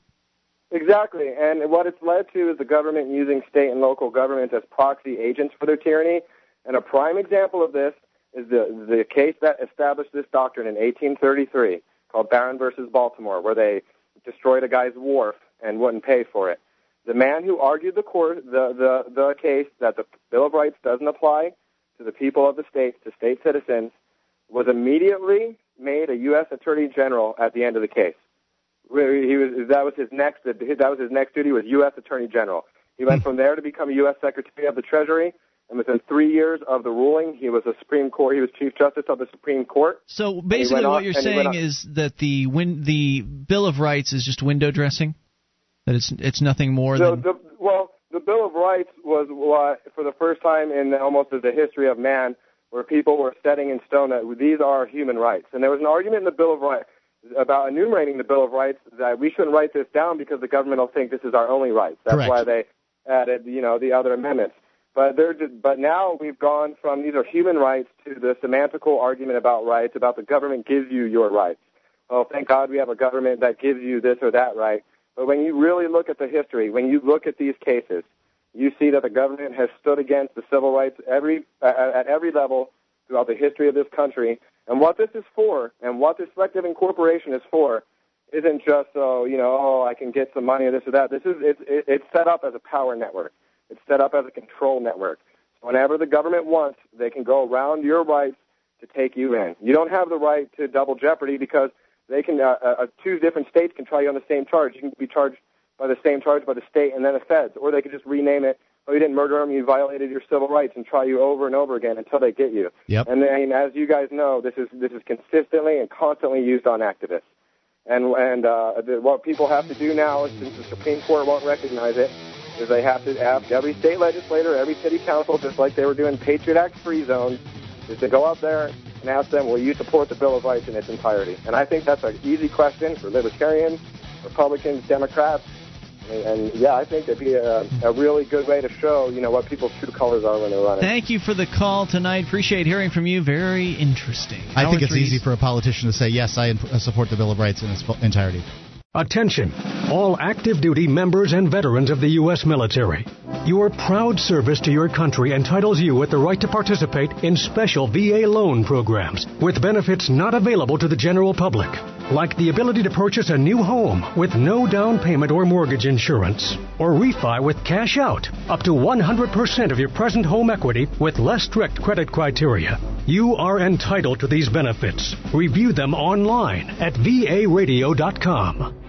Exactly. And what it's led to is the government using state and local governments as proxy agents for their tyranny. And a prime example of this is the, the case that established this doctrine in 1833 called Barron versus Baltimore, where they destroyed a guy's wharf and wouldn't pay for it. The man who argued the court, the, the, the case that the Bill of Rights doesn't apply to the people of the state, to state citizens, was immediately made a U.S. Attorney General at the end of the case. He was that was his next that was his next duty was U.S. Attorney General. He went hmm. from there to become U.S. Secretary of the Treasury, and within three years of the ruling, he was a Supreme Court. He was Chief Justice of the Supreme Court. So basically, what on- you're and he went saying is that the win- the Bill of Rights is just window dressing. That it's it's nothing more the, than the, well, the Bill of Rights was what, for the first time in almost the history of man, where people were setting in stone that these are human rights. And there was an argument in the Bill of Rights about enumerating the Bill of Rights that we shouldn't write this down because the government will think this is our only rights. That's Correct. why they added, you know, the other amendments. But they're, but now we've gone from these are human rights to the semantical argument about rights, about the government gives you your rights. Well, thank God we have a government that gives you this or that right. But when you really look at the history, when you look at these cases, you see that the government has stood against the civil rights every at, every level throughout the history of this country. And what this is for, and what this selective incorporation is for, isn't just so you know, oh, I can get some money or this or that. This is it's it, it's set up as a power network. It's set up as a control network. Whenever the government wants, they can go around your rights to take you in. You don't have the right to double jeopardy because they can uh, uh, two different states can try you on the same charge. You can be charged by the same charge by the state and then the feds, or they could just rename it. Oh, you didn't murder him, you violated your civil rights, and try you over and over again until they get you. Yep. And mean, as you guys know, this is this is consistently and constantly used on activists. And and uh, the, what people have to do now, is, since the Supreme Court won't recognize it, is they have to ask every state legislator, every city council, just like they were doing Patriot Act free zones, is to go up there and ask them, will you support the Bill of Rights in its entirety? And I think that's an easy question for libertarians, Republicans, Democrats. And, and yeah, I think it'd be a, a really good way to show, you know, what people's true colors are when they're running. Thank you for the call tonight. Appreciate hearing from you. Very interesting. I think it's Reese. easy for a politician to say yes, I support the Bill of Rights in its entirety. Attention, all active duty members and veterans of the U.S. military. Your proud service to your country entitles you with the right to participate in special VA loan programs with benefits not available to the general public, like the ability to purchase a new home with no down payment or mortgage insurance, or refi with cash out up to 100% of your present home equity with less strict credit criteria. You are entitled to these benefits. Review them online at varadio.com.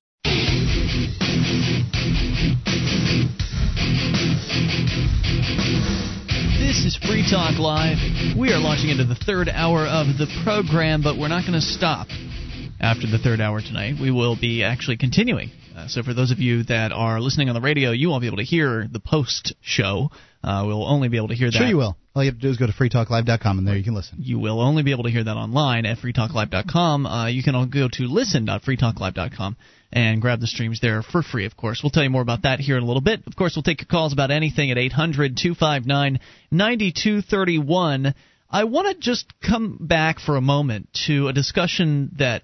This is Free Talk Live. We are launching into the third hour of the program, but we're not going to stop after the third hour tonight. We will be actually continuing. Uh, so, for those of you that are listening on the radio, you won't be able to hear the post show. Uh, we'll only be able to hear that. Sure, you will. All you have to do is go to freetalklive.com, and there you can listen. You will only be able to hear that online at freetalklive.com. Uh, you can go to listen.freetalklive.com and grab the streams there for free, of course. We'll tell you more about that here in a little bit. Of course, we'll take your calls about anything at 800 259 9231. I want to just come back for a moment to a discussion that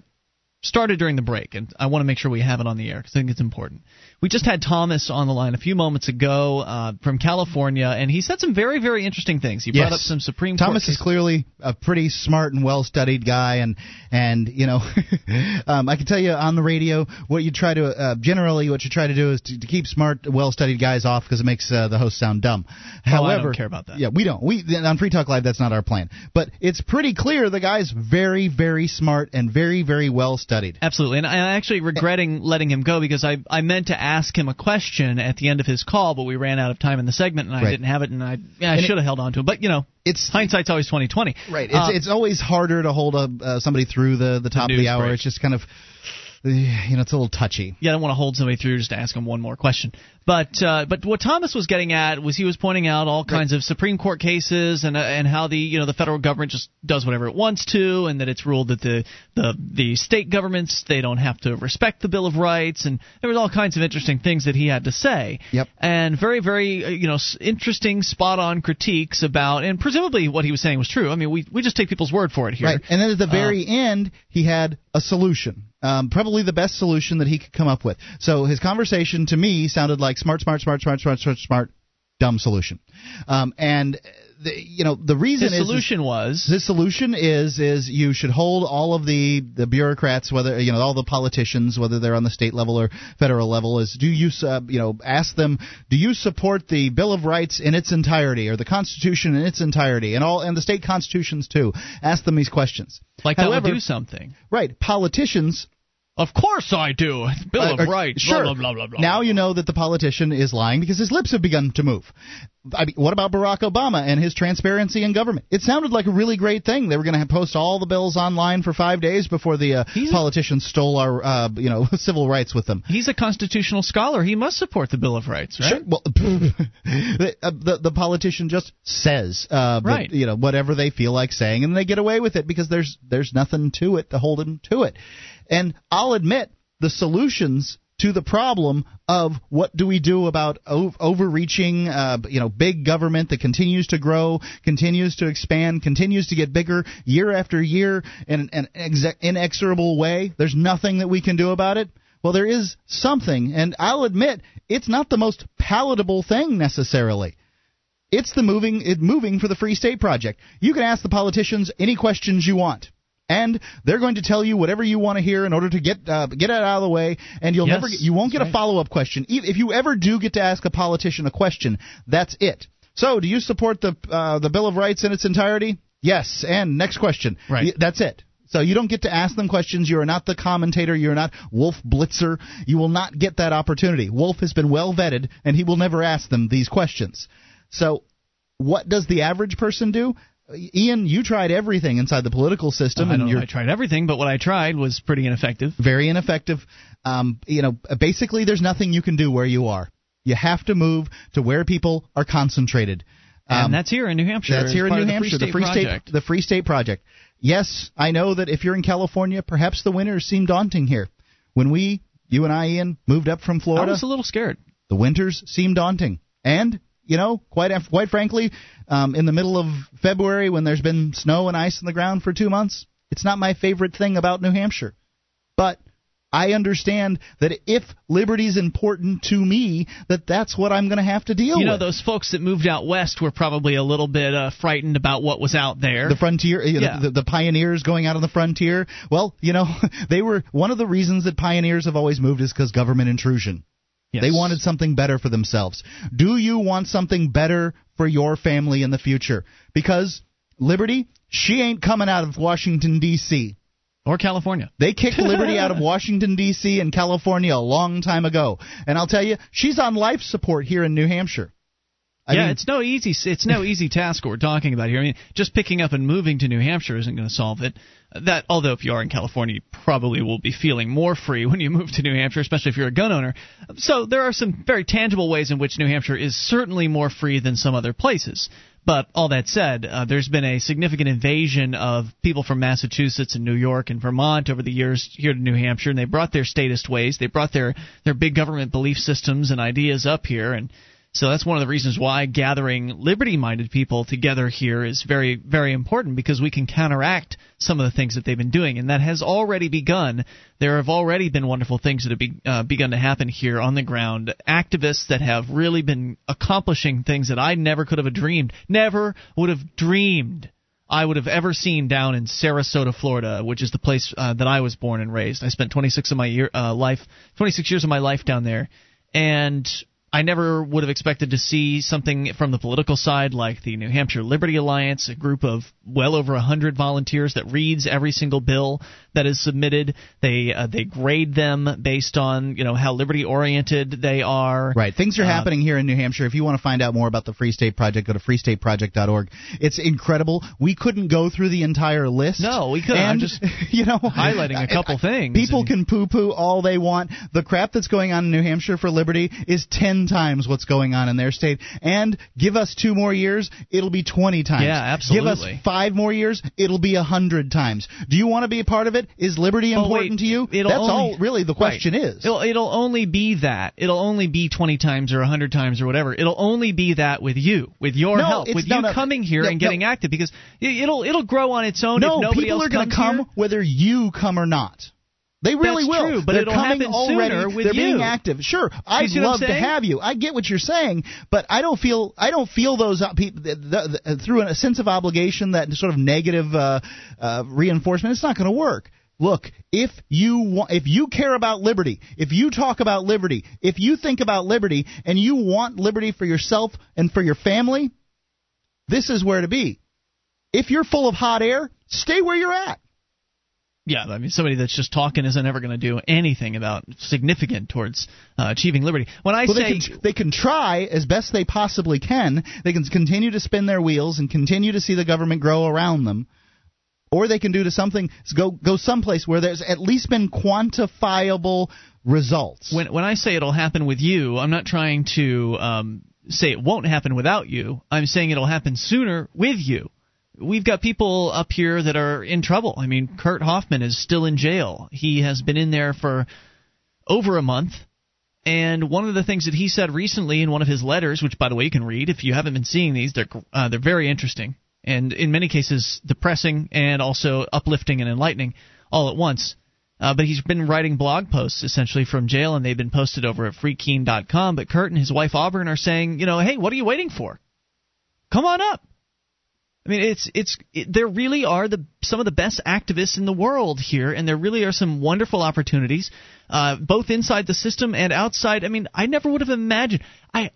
started during the break, and I want to make sure we have it on the air because I think it's important. We just had Thomas on the line a few moments ago uh, from California, and he said some very, very interesting things. He brought up some Supreme Thomas Court is clearly a pretty smart and well-studied guy, and and you know, um, I can tell you on the radio what you try to uh, generally what you try to do is to, to keep smart, well-studied guys off because it makes uh, the host sound dumb. Oh, I However, don't care about that. Yeah, we don't. We on Free Talk Live that's not our plan, but it's pretty clear the guy's very, very smart and very, very well-studied. Absolutely, and I'm actually regretting letting him go because I I meant to ask him a question at the end of his call, but we ran out of time in the segment, and I Right. didn't have it, and I yeah, I And should have held on to it. But you know, it's hindsight's always twenty twenty. Right. It's Uh, it's always harder to hold a, uh, somebody through the the top of the hour. break. It's just kind of you know it's a little touchy. yeah, I don't want to hold somebody through just to ask them one more question. But uh, but what Thomas was getting at was he was pointing out all kinds of Supreme Court cases and uh, and how the you know the federal government just does whatever it wants to, and that it's ruled that the the the state governments they don't have to respect the Bill of Rights, and there was all kinds of interesting things that he had to say. Yep. And very very uh, you know interesting spot on critiques about and presumably what he was saying was true. I mean we we just take people's word for it here. Right. And then at the Uh, very end, he had a solution. Um, probably the best solution that he could come up with. So his conversation to me sounded like smart, smart, smart, smart, smart, smart, smart, dumb solution. Um, and the, you know the reason His is solution was his solution is is you should hold all of the the bureaucrats whether you know all the politicians whether they're on the state level or federal level is do you uh, you know ask them do you support the bill of rights in its entirety or the constitution in its entirety and all and the state constitutions too ask them these questions like that However, would do something. right politicians Of course I do. Bill uh, of Rights. Sure. Blah, blah, blah, now you know that the politician is lying because his lips have begun to move. I mean, what about Barack Obama and his transparency in government? It sounded like a really great thing. They were going to post all the bills online for five days before the uh, politicians stole our, uh, you know, civil rights with them. He's a constitutional scholar. He must support the Bill of Rights, right? Sure. Well, the, uh, the the politician just says, uh, but, Right. you know, whatever they feel like saying, and they get away with it because there's there's nothing to it to hold them to it. And I'll admit the solutions to the problem of what do we do about overreaching, uh, you know, big government that continues to grow, continues to expand, continues to get bigger year after year in an inexorable way. There's nothing that we can do about it. Well, there is something, and I'll admit it's not the most palatable thing necessarily. It's the moving it moving for the Free State Project. You can ask the politicians any questions you want. And they're going to tell you whatever you want to hear in order to get uh, get it out of the way, and you'll yes, never you won't get a right. follow up question. If you ever do get to ask a politician a question, that's it. So, do you support the uh, the Bill of Rights in its entirety? Yes. And next question. Right. That's it. So you don't get to ask them questions. You are not the commentator. You're not Wolf Blitzer. You will not get that opportunity. Wolf has been well vetted, and he will never ask them these questions. So, what does the average person do? Ian, you tried everything inside the political system, I and don't you're if I tried everything, but what I tried was pretty ineffective. very ineffective. Um, you know, basically, there's nothing you can do where you are. You have to move to where people are concentrated. And Um, that's here in New Hampshire. that's here in New of the Hampshire, Free the Free State State, Project. the Free State Project. Yes, I know that if you're in California, perhaps the winters seem daunting here. When we, you and I, Ian, moved up from Florida, I was a little scared. the winters seem daunting. And you know, quite quite frankly, um, in the middle of February when there's been snow and ice on the ground for two months, it's not my favorite thing about New Hampshire. But I understand that if liberty's important to me, that that's what I'm going to have to deal with. You know, with. those folks that moved out west were probably a little bit uh, frightened about what was out there. the frontier, Yeah. the, the pioneers going out on the frontier. Well, you know, they were one of the reasons that pioneers have always moved is because government intrusion. Yes. They wanted something better for themselves. Do you want something better for your family in the future? Because Liberty, she ain't coming out of Washington D.C. or California. They kicked Liberty out of Washington D.C. and California a long time ago, and I'll tell you, she's on life support here in New Hampshire. I yeah, mean, it's no easy it's no easy task what we're talking about here. I mean, just picking up and moving to New Hampshire isn't going to solve it. That although if you are in California, you probably will be feeling more free when you move to New Hampshire, especially if you're a gun owner. So there are some very tangible ways in which New Hampshire is certainly more free than some other places. But all that said, uh, there's been a significant invasion of people from Massachusetts and New York and Vermont over the years here to New Hampshire, and they brought their statist ways, they brought their their big government belief systems and ideas up here, and so that's one of the reasons why gathering liberty minded people together here is very, very important because we can counteract some of the things that they've been doing. And that has already begun. There have already been wonderful things that have be, uh, begun to happen here on the ground. Activists that have really been accomplishing things that I never could have dreamed, never would have dreamed. I would have ever seen down in Sarasota, Florida, which is the place uh, that I was born and raised. I spent 26 of my year uh, life, 26 years of my life down there, and I never would have expected to see something from the political side like the New Hampshire Liberty Alliance, a group of well over a hundred volunteers that reads every single bill that is submitted. They uh, they grade them based on you know how liberty oriented they are. Right, things are Uh, happening here in New Hampshire. If you want to find out more about the Free State Project, go to freestateproject.org. It's incredible. We couldn't go through the entire list. No, we couldn't. I'm just you know highlighting a couple things. People can poo-poo all they want. The crap that's going on in New Hampshire for liberty is ten times what's going on in their state. And give us two more years, it'll be twenty times. Yeah, absolutely. Give us five more years, it'll be a hundred times. Do you want to be a part of it? Is liberty Oh, important wait, to you? it'll That's only- all really the question Right. is. It'll, it'll only be that. It'll only be 20 times or 100 times or whatever. It'll only be that with you, with your No, help, with you no, coming here no, and getting active because it- it'll it'll grow on its own No, if nobody people else are going to come here. whether you come or not. They really That's will. true, but They're it'll coming happen already. sooner with They're being active. Sure, I'd see what I'm love to have you. I get what you're saying, but I don't feel I don't feel those uh, people the, through a sense of obligation that sort of negative uh, uh, reinforcement. It's not going to work. Look, if you want, if you care about liberty, if you talk about liberty, if you think about liberty, and you want liberty for yourself and for your family, this is where to be. If you're full of hot air, stay where you're at. Yeah, I mean, somebody that's just talking isn't ever going to do anything about significant towards uh, achieving liberty. When I well, say they can, they can try as best they possibly can. They can continue to spin their wheels and continue to see the government grow around them, or they can do to something go go someplace where there's at least been quantifiable results. when when I say it'll happen with you, I'm not trying to um, say it won't happen without you. I'm saying it'll happen sooner with you. We've got people up here that are in trouble. I mean, Kurt Hoffman is still in jail. He has been in there for over a month. And one of the things that he said recently in one of his letters, which by the way you can read if you haven't been seeing these, they're uh, they're very interesting and in many cases depressing and also uplifting and enlightening all at once. Uh, but he's been writing blog posts essentially from jail, and they've been posted over at freekeene.com. But Kurt and his wife Auburn are saying, you know, hey, what are you waiting for? Come on up. I mean, it's it's it, there really are the some of the best activists in the world here, and there really are some wonderful opportunities, uh, both inside the system and outside. I mean, I never would have imagined. I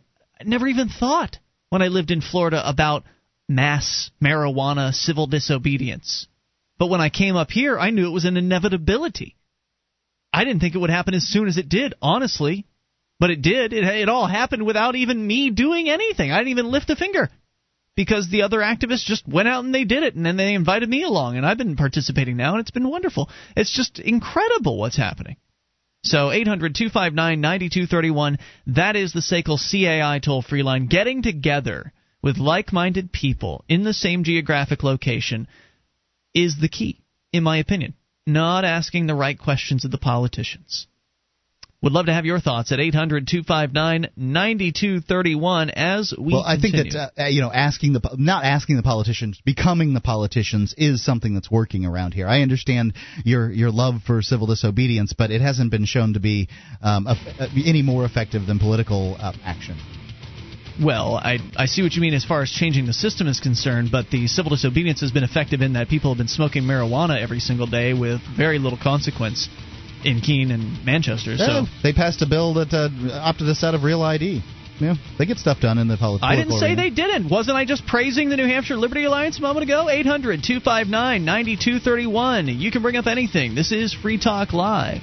never even thought when I lived in Florida about mass marijuana civil disobedience. But when I came up here, I knew it was an inevitability. I didn't think it would happen as soon as it did, honestly. But it did. It, it all happened without even me doing anything. I didn't even lift a finger because the other activists just went out and they did it, and then they invited me along, and I've been participating now, and it's been wonderful. It's just incredible what's happening. So 800 259 9231, that is the SACL CAI toll free line. Getting together with like minded people in the same geographic location is the key, in my opinion. Not asking the right questions of the politicians. Would love to have your thoughts at 800 259 9231 as we well, I think that uh, you know, asking the not asking the politicians, becoming the politicians is something that's working around here. I understand your your love for civil disobedience, but it hasn't been shown to be um, eff- uh, any more effective than political uh, action. Well, I I see what you mean as far as changing the system is concerned, but the civil disobedience has been effective in that people have been smoking marijuana every single day with very little consequence in Keene and Manchester. So they passed a bill that uh, opted us out of real ID. Yeah, they get stuff done in the poli- political. I didn't say arena. they didn't. Wasn't I just praising the New Hampshire Liberty Alliance a moment ago? 800 259 9231. You can bring up anything. This is Free Talk Live.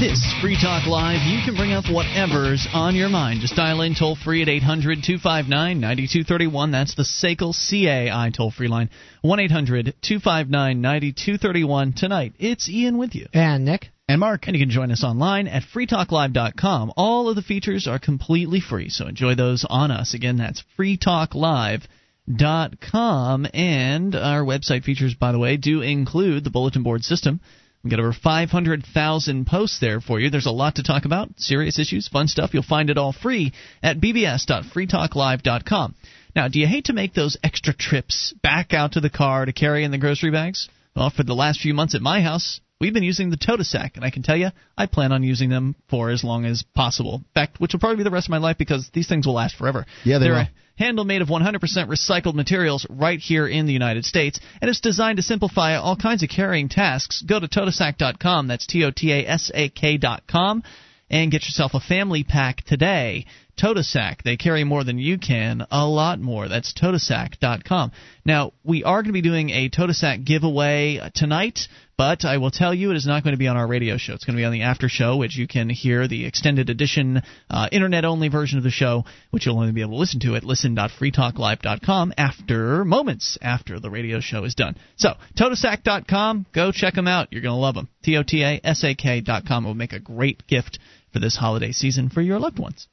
This is Free Talk Live. You can bring up whatever's on your mind. Just dial in toll free at 800 259 9231. That's the SACL CAI toll free line. 1 800 259 9231. Tonight, it's Ian with you. And Nick. And Mark. And you can join us online at freetalklive.com. All of the features are completely free, so enjoy those on us. Again, that's freetalklive.com. And our website features, by the way, do include the bulletin board system. We've got over 500,000 posts there for you. There's a lot to talk about, serious issues, fun stuff. You'll find it all free at bbs.freetalklive.com. Now, do you hate to make those extra trips back out to the car to carry in the grocery bags? Well, for the last few months at my house, we've been using the Totasak, and I can tell you, I plan on using them for as long as possible. In fact, which will probably be the rest of my life because these things will last forever. Yeah, they They're will. a handle made of 100% recycled materials right here in the United States, and it's designed to simplify all kinds of carrying tasks. Go to Totasak.com, that's T O T A S A K.com, and get yourself a family pack today. Totasak, they carry more than you can, a lot more. That's Totasak.com. Now, we are going to be doing a Totasak giveaway tonight, but I will tell you it is not going to be on our radio show. It's going to be on the after show, which you can hear the extended edition, uh, internet only version of the show, which you'll only be able to listen to at listen.freetalklive.com after moments after the radio show is done. So, Totasak.com, go check them out. You're going to love them. T O T A S A K.com will make a great gift for this holiday season for your loved ones.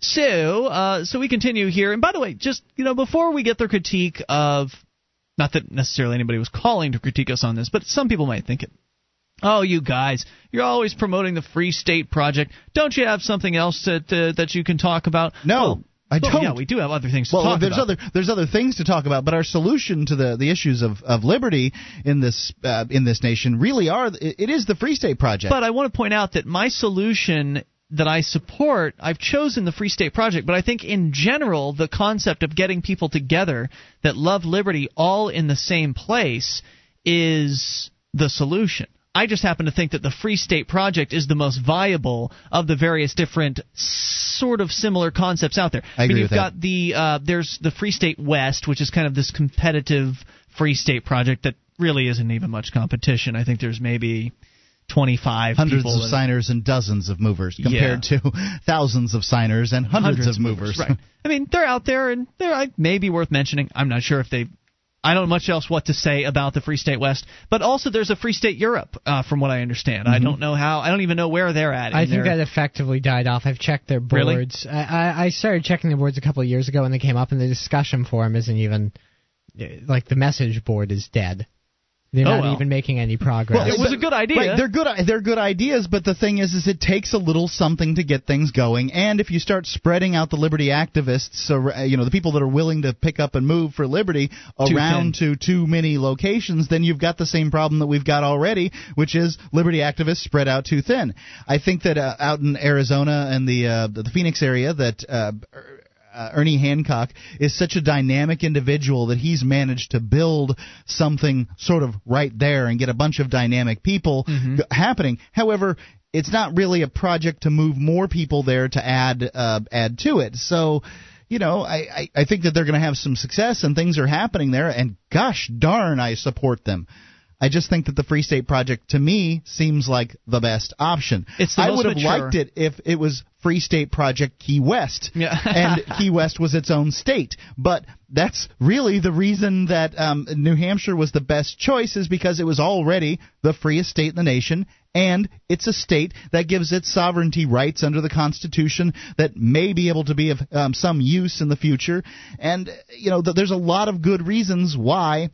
So, uh, so we continue here. And by the way, just you know, before we get their critique of, not that necessarily anybody was calling to critique us on this, but some people might think it. Oh, you guys, you're always promoting the Free State Project. Don't you have something else that uh, that you can talk about? No. Well, I don't. Yeah, we do have other things to well, talk there's about. other there's other things to talk about, but our solution to the, the issues of, of liberty in this uh, in this nation really are it is the Free State Project. But I want to point out that my solution that I support, I've chosen the Free State Project, but I think in general, the concept of getting people together that love liberty all in the same place is the solution. I just happen to think that the Free State Project is the most viable of the various different sort of similar concepts out there. I agree mean, you've with that. got the uh, there's the Free State West, which is kind of this competitive Free State Project that really isn't even much competition. I think there's maybe 25 hundreds people of that- signers and dozens of movers compared to thousands of signers and hundreds, of movers. Right. I mean, they're out there and they're maybe worth mentioning. I'm not sure if they. I don't know much else what to say about the Free State West, but also there's a Free State Europe, uh, from what I understand. I Mhm. don't know how. I don't even know where they're at. I think their- that effectively died off. I've checked their boards. I, I, I started checking the boards a couple of years ago when they came up, and the discussion forum isn't even like the message board is dead. They're Oh, not well. even making any progress. Well, it was but- Right, they're good. They're good ideas, but the thing is, is it takes a little something to get things going. And if you start spreading out the liberty activists, ar- you know, the people that are willing to pick up and move for liberty Too around to too many locations, then you've got the same problem that we've got already, which is liberty activists spread out too thin. I think that uh, out in Arizona and the uh, the Phoenix area, that uh, uh, Ernie Hancock is such a dynamic individual that he's managed to build something sort of right there and get a bunch of dynamic people Mm-hmm. g- happening. However, it's not really a project to move more people there to add uh, add to it. So. You know, I, I, I think that they're going to have some success and things are happening there, and gosh darn, I support them. I just think that the Free State Project, to me, seems like the best option. It's the I would have mature. liked it if it was Free State Project Key West, Yeah. and Key West was its own state. But that's really the reason that um, New Hampshire was the best choice is because it was already the freest state in the nation, and it's a state that gives its sovereignty rights under the Constitution that may be able to be of um, some use in the future. And you know, th- there's a lot of good reasons why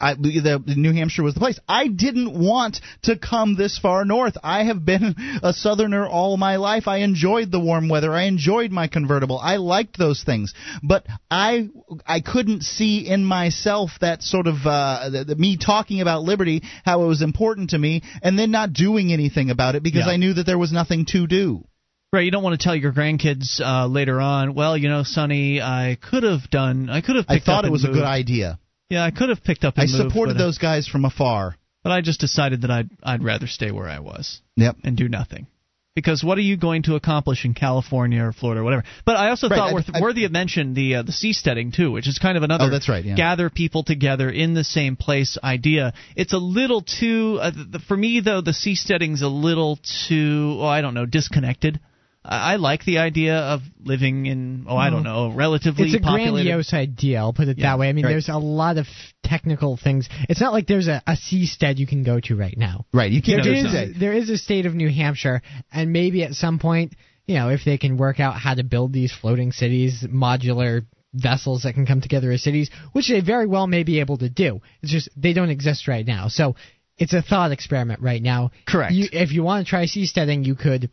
I, the, New Hampshire was the place. I didn't want to come this far north. I have been a southerner all my life. I enjoyed the warm weather. I enjoyed my convertible. I liked those things, but I I couldn't see in myself that sort of uh, the, the, me talking about liberty, how it was important to me, and then not doing anything about it because Yeah. I knew that there was nothing to do. Right, you don't want to tell your grandkids uh, later on. Well, you know, Sonny, I could have done. I could have. I thought up it was a good idea. Yeah, I could have picked up. And I moved, supported those guys from afar. but I just decided that I'd I'd rather stay where I was. Yep. And do nothing. Because what are you going to accomplish in California or Florida or whatever? But I also Right, thought I- worth, I- worthy of mention the uh, the seasteading too, which is kind of another Oh, that's right, yeah. gather people together in the same place idea. It's a little too uh, the, for me though. The seasteading's a little too oh I don't know disconnected. I, like the idea of living in oh I don't mm-hmm. know relatively It's a populated. grandiose idea. I'll put it Yeah, that way. I mean, right. there's a lot of technical things. It's not like there's a, a seastead you can go to right now. Right, you can't There, there is a state of New Hampshire, and maybe at some point, you know, if they can work out how to build these floating cities, modular vessels that can come together as cities, which they very well may be able to do. It's just they don't exist right now. So it's a thought experiment right now. Correct. You, if you want to try seasteading, you could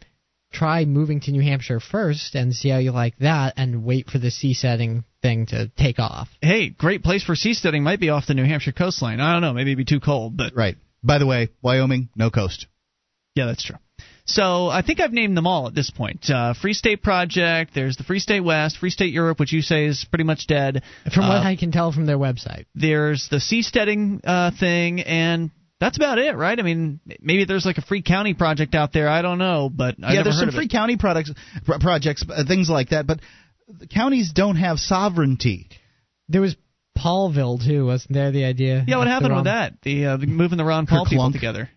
try moving to New Hampshire first and see how you like that, and wait for the seasteading thing to take off. Hey, great place for seasteading might be off the New Hampshire coastline. I don't know, maybe it'd be too cold, but Right. By the way, Wyoming, no coast. Yeah, that's true. So I think I've named them all at this point. Uh, Free State Project. There's the Free State West, Free State Europe, which you say is pretty much dead. From what Uh, I can tell from their website. there's the seasteading uh, thing, and that's about it, right? I mean, maybe there's like a free county project out there. I don't know, but I yeah, there's some free it. county products, pro- projects, uh, things like that. But the counties don't have sovereignty. There was Paulville too, wasn't there? The idea. Yeah, what That's the happened with that? The uh, moving the Ron Paul people together.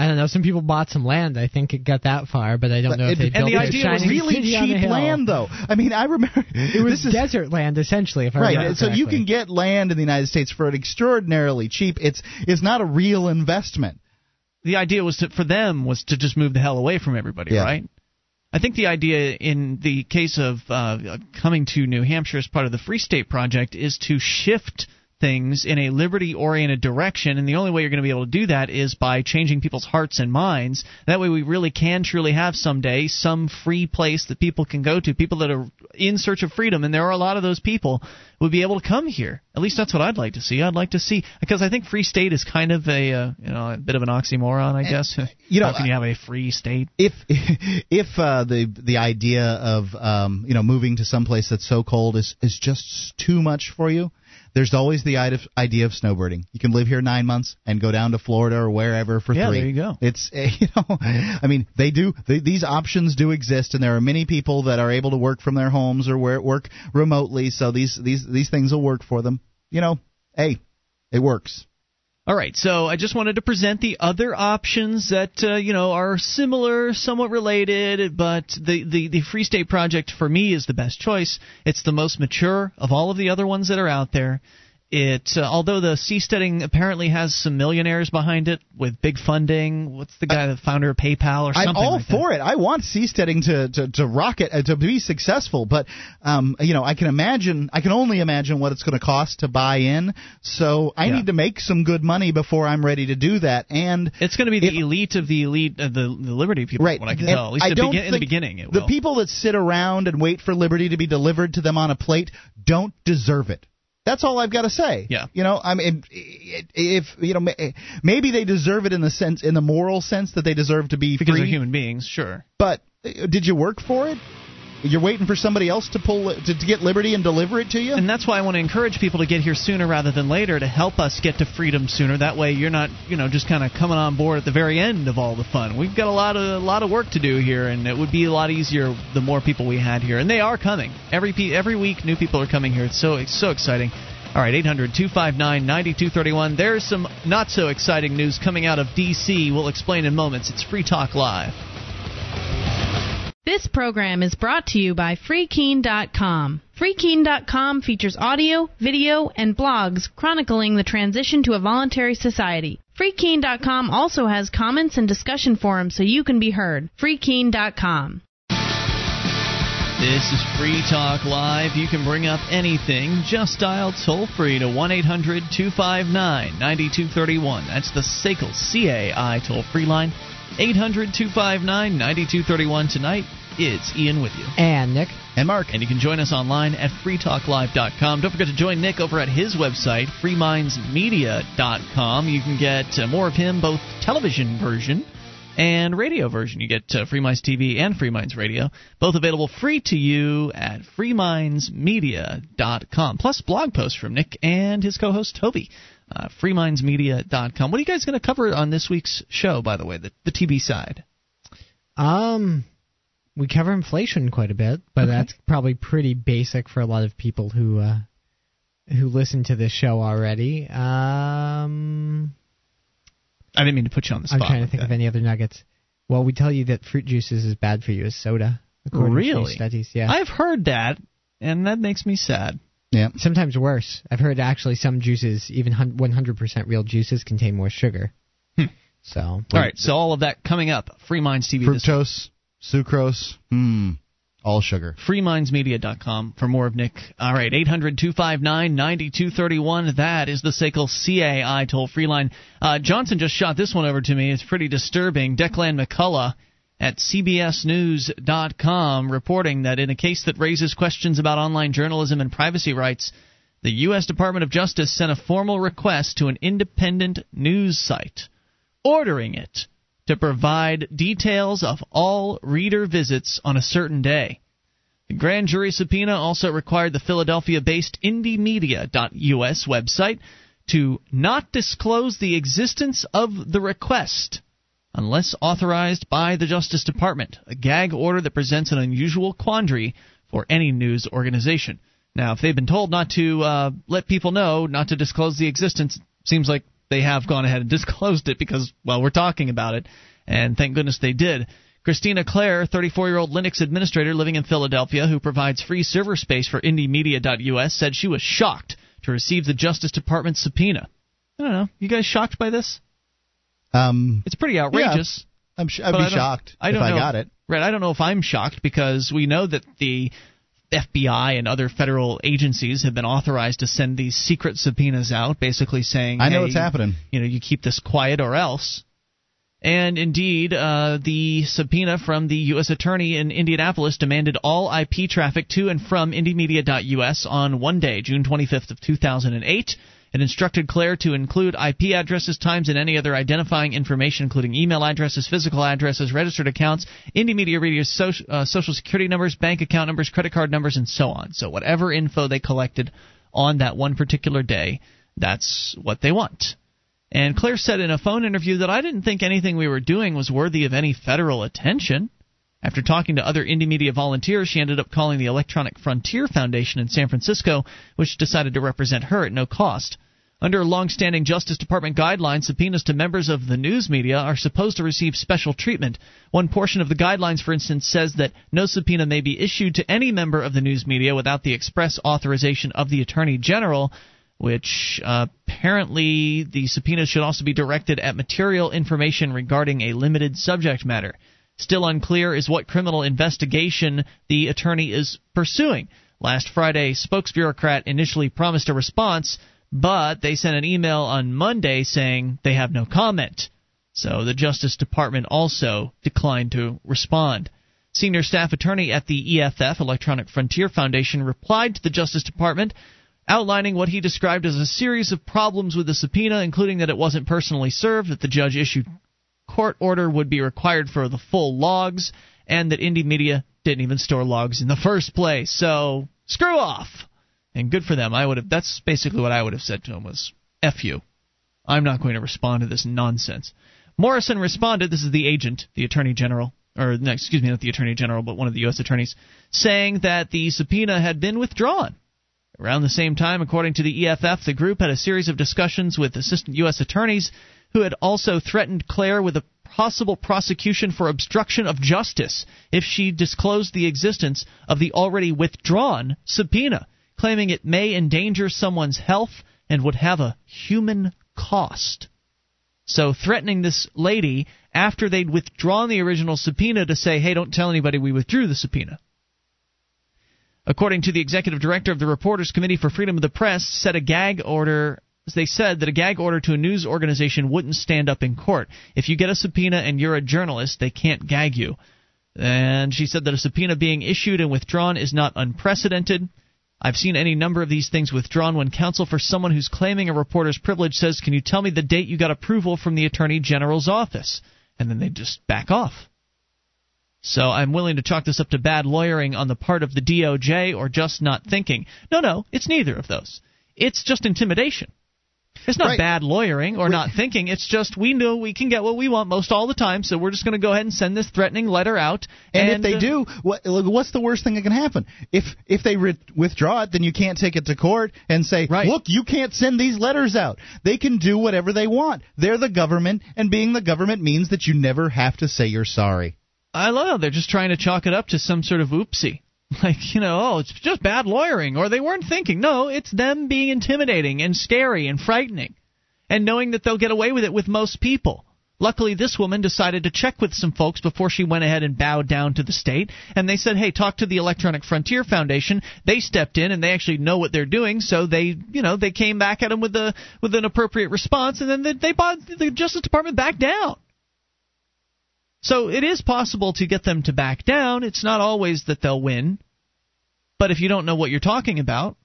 I don't know. Some people bought some land. I think it got that far, but I don't know if they It- built the a idea was shining really city on a cheap land, though. I mean, I remember It was this is, desert land essentially, if I right. remember So you can get land in the United States for an extraordinarily cheap. It's it's not a real investment. the idea was to, for them was to just move the hell away from everybody, Yeah. right? I think the idea in the case of uh, coming to New Hampshire as part of the Free State Project is to shift things in a liberty oriented direction and the only way you're going to be able to do that is by changing people's hearts and minds. That way we really can truly have someday some free place that people can go to people that are in search of freedom and there are a lot of those people would be able to come here. At least that's what I'd like to see. I'd like to see because I think free state is kind of a uh, you know a bit of an oxymoron I guess. you know, how can you have a free state? If if uh, the the idea of um, you know moving to some place that's so cold is is just too much for you, there's always the idea of snowbirding. You can live here nine months and go down to Florida or wherever for Yeah, three. there you go. It's you know, I mean they do they, these options do exist, and there are many people that are able to work from their homes or where work remotely. So these these these things will work for them. You know, hey, it works. All right, so I just wanted to present the other options that uh, you know are similar, somewhat related, but the, the the Free State Project for me is the best choice. It's the most mature of all of the other ones that are out there. It uh, although the seasteading apparently has some millionaires behind it with big funding. What's the guy, the founder of PayPal or something? I'm all like that? for it. I want seasteading to to to rocket uh, to be successful, but um, you know, I can imagine, I can only imagine what it's going to cost to buy in. So I Yeah. need to make some good money before I'm ready to do that. And It's going to be the elite of the elite of the, the Liberty people. Right. What I can And tell, at least I don't begin, in the beginning, it the people that sit around and wait for liberty to be delivered to them on a plate don't deserve it. That's all I've got to say. Yeah. You know, I mean, if you know, maybe they deserve it in the sense, in the moral sense that they deserve to be because free. they're human beings, sure. But uh, did you work for it? You're waiting for somebody else to pull to, to get liberty and deliver it to you. And that's why I want to encourage people to get here sooner rather than later to help us get to freedom sooner. That way, you're not, you know, just kind of coming on board at the very end of all the fun. We've got a lot of a lot of work to do here, and it would be a lot easier the more people we had here. And they are coming every every week. New people are coming here. It's so it's so exciting. All right, 800 259 9231. There's some not so exciting news coming out of D.C. We'll explain in moments. It's Free Talk Live. This program is brought to you by FreeKeene.com. FreeKeene.com features audio, video, and blogs chronicling the transition to a voluntary society. FreeKeene.com also has comments and discussion forums so you can be heard. FreeKeene.com. This is Free Talk Live. You can bring up anything. Just dial toll free to 1 800 259 9231. That's the SACL CAI toll free line. 800 259 9231. Tonight, it's Ian with you. And Nick. And Mark. And you can join us online at freetalklive.com. Don't forget to join Nick over at his website, freemindsmedia.com. You can get uh, more of him, both television version and radio version. You get uh, Free Minds TV and Free Minds Radio, both available free to you at freemindsmedia.com. Plus blog posts from Nick and his co-host Toby. Uh, freemindsmedia.com. What are you guys going to cover on this week's show, by the way, the, the TV side? Um, we cover inflation quite a bit, but Okay. that's probably pretty basic for a lot of people who uh, who listen to this show already. Um, I didn't mean to put you on the I'm trying to like think that. of any other nuggets. Well, we tell you that fruit juice is as bad for you as soda. according to Really? Studies, yeah. I've heard that, and that makes me sad. Yeah. Sometimes worse. I've heard actually some juices, even 100% real juices, contain more sugar. So. All right, so all of that coming up. Free Minds TV. Fructose, sucrose, hmm, all sugar. freemindsmedia.com for more of Nick. All right, 800 259 9231. That is the SACL CAI toll free line. Uh, Johnson just shot this one over to me. It's pretty disturbing. Declan McCullagh at CBSNews.com reporting that in a case that raises questions about online journalism and privacy rights, the U.S. Department of Justice sent a formal request to an independent news site ordering it to provide details of all reader visits on a certain day. The grand jury subpoena also required the Philadelphia based indymedia.us website to not disclose the existence of the request unless authorized by the Justice Department, a gag order that presents an unusual quandary for any news organization. Now, if they've been told not to uh, let people know, not to disclose the existence, seems like they have gone ahead and disclosed it because, well, we're talking about it, and thank goodness they did. Kristina Clair, 34 year old Linux administrator living in Philadelphia who provides free server space for indymedia.us, said she was shocked to receive the Justice Department's subpoena. I don't know. You guys shocked by this? Um, It's pretty outrageous. I'm sh- I'd be I don't- shocked I if don't I got it. Right. I don't know if I'm shocked because we know that the FBI and other federal agencies have been authorized to send these secret subpoenas out, basically saying, I know hey, what's happening. You know, you keep this quiet or else. And indeed, uh, the subpoena from the U.S. Attorney in Indianapolis demanded all IP traffic to and from indymedia.us on one day, June 25th of 2008. It instructed Clair to include IP addresses, times, and any other identifying information, including email addresses, physical addresses, registered accounts, Indie Media Radio's uh, social security numbers, bank account numbers, credit card numbers, and so on. So whatever info they collected on that one particular day, that's what they want. And Clair said in a phone interview that I didn't think anything we were doing was worthy of any federal attention. After talking to other Indymedia volunteers, she ended up calling the Electronic Frontier Foundation in San Francisco, which decided to represent her at no cost. Under long-standing Justice Department guidelines, subpoenas to members of the news media are supposed to receive special treatment. One portion of the guidelines, for instance, says that no subpoena may be issued to any member of the news media without the express authorization of the Attorney General, which uh, apparently the subpoena should also be directed at material information regarding a limited subject matter. Still unclear is what criminal investigation the attorney is pursuing. Last Friday, spokesbureaucrat initially promised a response, but they sent an email on Monday saying they have no comment. So the Justice Department also declined to respond. Senior staff attorney at the EFF, Electronic Frontier Foundation, replied to the Justice Department outlining what he described as a series of problems with the subpoena, including that it wasn't personally served, that the judge issued court order would be required for the full logs, and that Indymedia didn't even store logs in the first place. So screw off. And good for them. I would have. That's basically what I would have said to him was, "F you. I'm not going to respond to this nonsense." Morrison responded. This is the agent, the attorney general, or excuse me, not the attorney general, but one of the U.S. attorneys, saying that the subpoena had been withdrawn. Around the same time, according to the EFF, the group had a series of discussions with assistant U.S. attorneys who had also threatened Clair with a possible prosecution for obstruction of justice if she disclosed the existence of the already withdrawn subpoena, claiming it may endanger someone's health and would have a human cost. So, threatening this lady after they'd withdrawn the original subpoena to say, hey, don't tell anybody we withdrew the subpoena. According to the executive director of the Reporters Committee for Freedom of the Press, said a gag order they said that a gag order to a news organization wouldn't stand up in court. If you get a subpoena and you're a journalist, they can't gag you. And she said that a subpoena being issued and withdrawn is not unprecedented. I've seen any number of these things withdrawn when counsel for someone who's claiming a reporter's privilege says, Can you tell me the date you got approval from the Attorney General's office? And then they just back off. So I'm willing to chalk this up to bad lawyering on the part of the DOJ or just not thinking. No, no, it's neither of those. It's just intimidation. It's not Right. bad lawyering or not thinking. It's just we know we can get what we want most all the time, so we're just going to go ahead and send this threatening letter out. And, And, if they uh, do, what, what's the worst thing that can happen? If if they re- withdraw it, then you can't take it to court and say, right. "Look, you can't send these letters out." They can do whatever they want. They're the government, and being the government means that you never have to say you're sorry. I love how they're just trying to chalk it up to some sort of oopsie. Like, you know, oh, it's just bad lawyering, or they weren't thinking. No, it's them being intimidating and scary and frightening, and knowing that they'll get away with it with most people. Luckily, this woman decided to check with some folks before she went ahead and bowed down to the state, and they said, hey, talk to the Electronic Frontier Foundation. They stepped in, and they actually know what they're doing, so they, you know, they came back at them with a with an appropriate response, and then they, they bought the Justice Department back down. So it is possible to get them to back down. It's not always that they'll win. But if you don't know what you're talking about,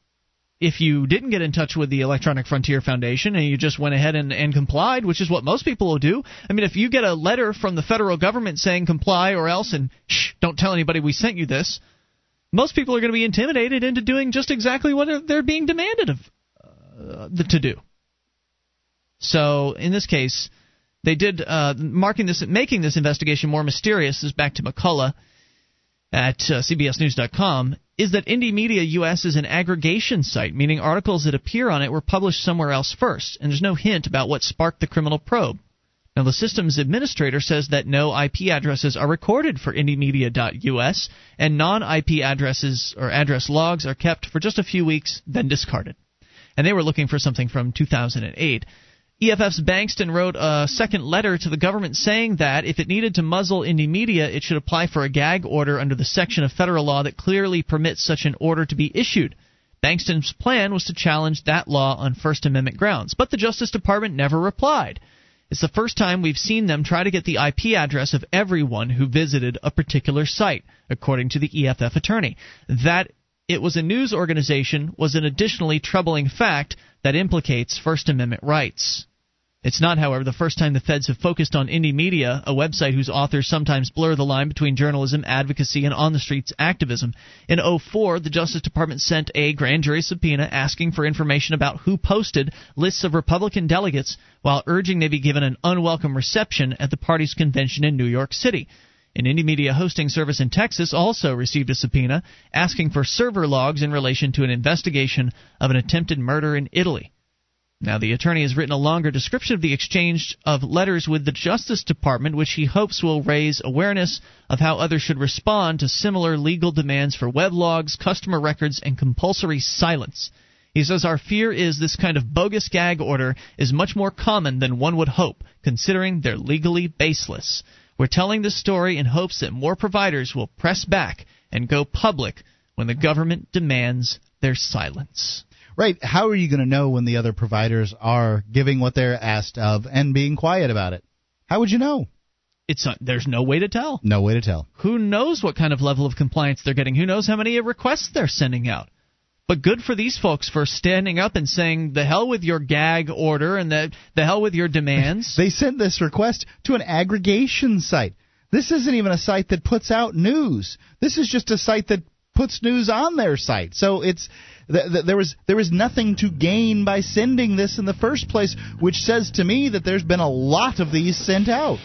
if you didn't get in touch with the Electronic Frontier Foundation and you just went ahead and, and complied, which is what most people will do. I mean, if you get a letter from the federal government saying comply or else and shh, don't tell anybody we sent you this, most people are going to be intimidated into doing just exactly what they're being demanded of uh, to do. So in this case, they did uh, marking this, making this investigation more mysterious. Is back to McCullagh at uh, CBSNews.com. Is that Indymedia US is an aggregation site, meaning articles that appear on it were published somewhere else first, and there's no hint about what sparked the criminal probe. Now, the system's administrator says that no IP addresses are recorded for indymedia.us, and non IP addresses or address logs are kept for just a few weeks, then discarded. And they were looking for something from 2008. EFF's Bankston wrote a second letter to the government saying that if it needed to muzzle Indymedia, it should apply for a gag order under the section of federal law that clearly permits such an order to be issued. Bankston's plan was to challenge that law on First Amendment grounds, but the Justice Department never replied. It's the first time we've seen them try to get the IP address of everyone who visited a particular site, according to the EFF attorney. That it was a news organization was an additionally troubling fact that implicates First Amendment rights. It's not, however, the first time the feds have focused on Indymedia, a website whose authors sometimes blur the line between journalism, advocacy, and on the streets activism. In 04, the Justice Department sent a grand jury subpoena asking for information about who posted lists of Republican delegates while urging they be given an unwelcome reception at the party's convention in New York City. An Indymedia hosting service in Texas also received a subpoena asking for server logs in relation to an investigation of an attempted murder in Italy. Now, the attorney has written a longer description of the exchange of letters with the Justice Department, which he hopes will raise awareness of how others should respond to similar legal demands for web logs, customer records, and compulsory silence. He says, Our fear is this kind of bogus gag order is much more common than one would hope, considering they're legally baseless. We're telling this story in hopes that more providers will press back and go public when the government demands their silence. Right. How are you going to know when the other providers are giving what they're asked of and being quiet about it? How would you know? It's there's no way to tell. No way to tell. Who knows what kind of level of compliance they're getting? Who knows how many requests they're sending out? But good for these folks for standing up and saying the hell with your gag order and the the hell with your demands. they sent this request to an aggregation site. This isn't even a site that puts out news. This is just a site that puts news on their site. So it's th- th- there was there was nothing to gain by sending this in the first place, which says to me that there's been a lot of these sent out.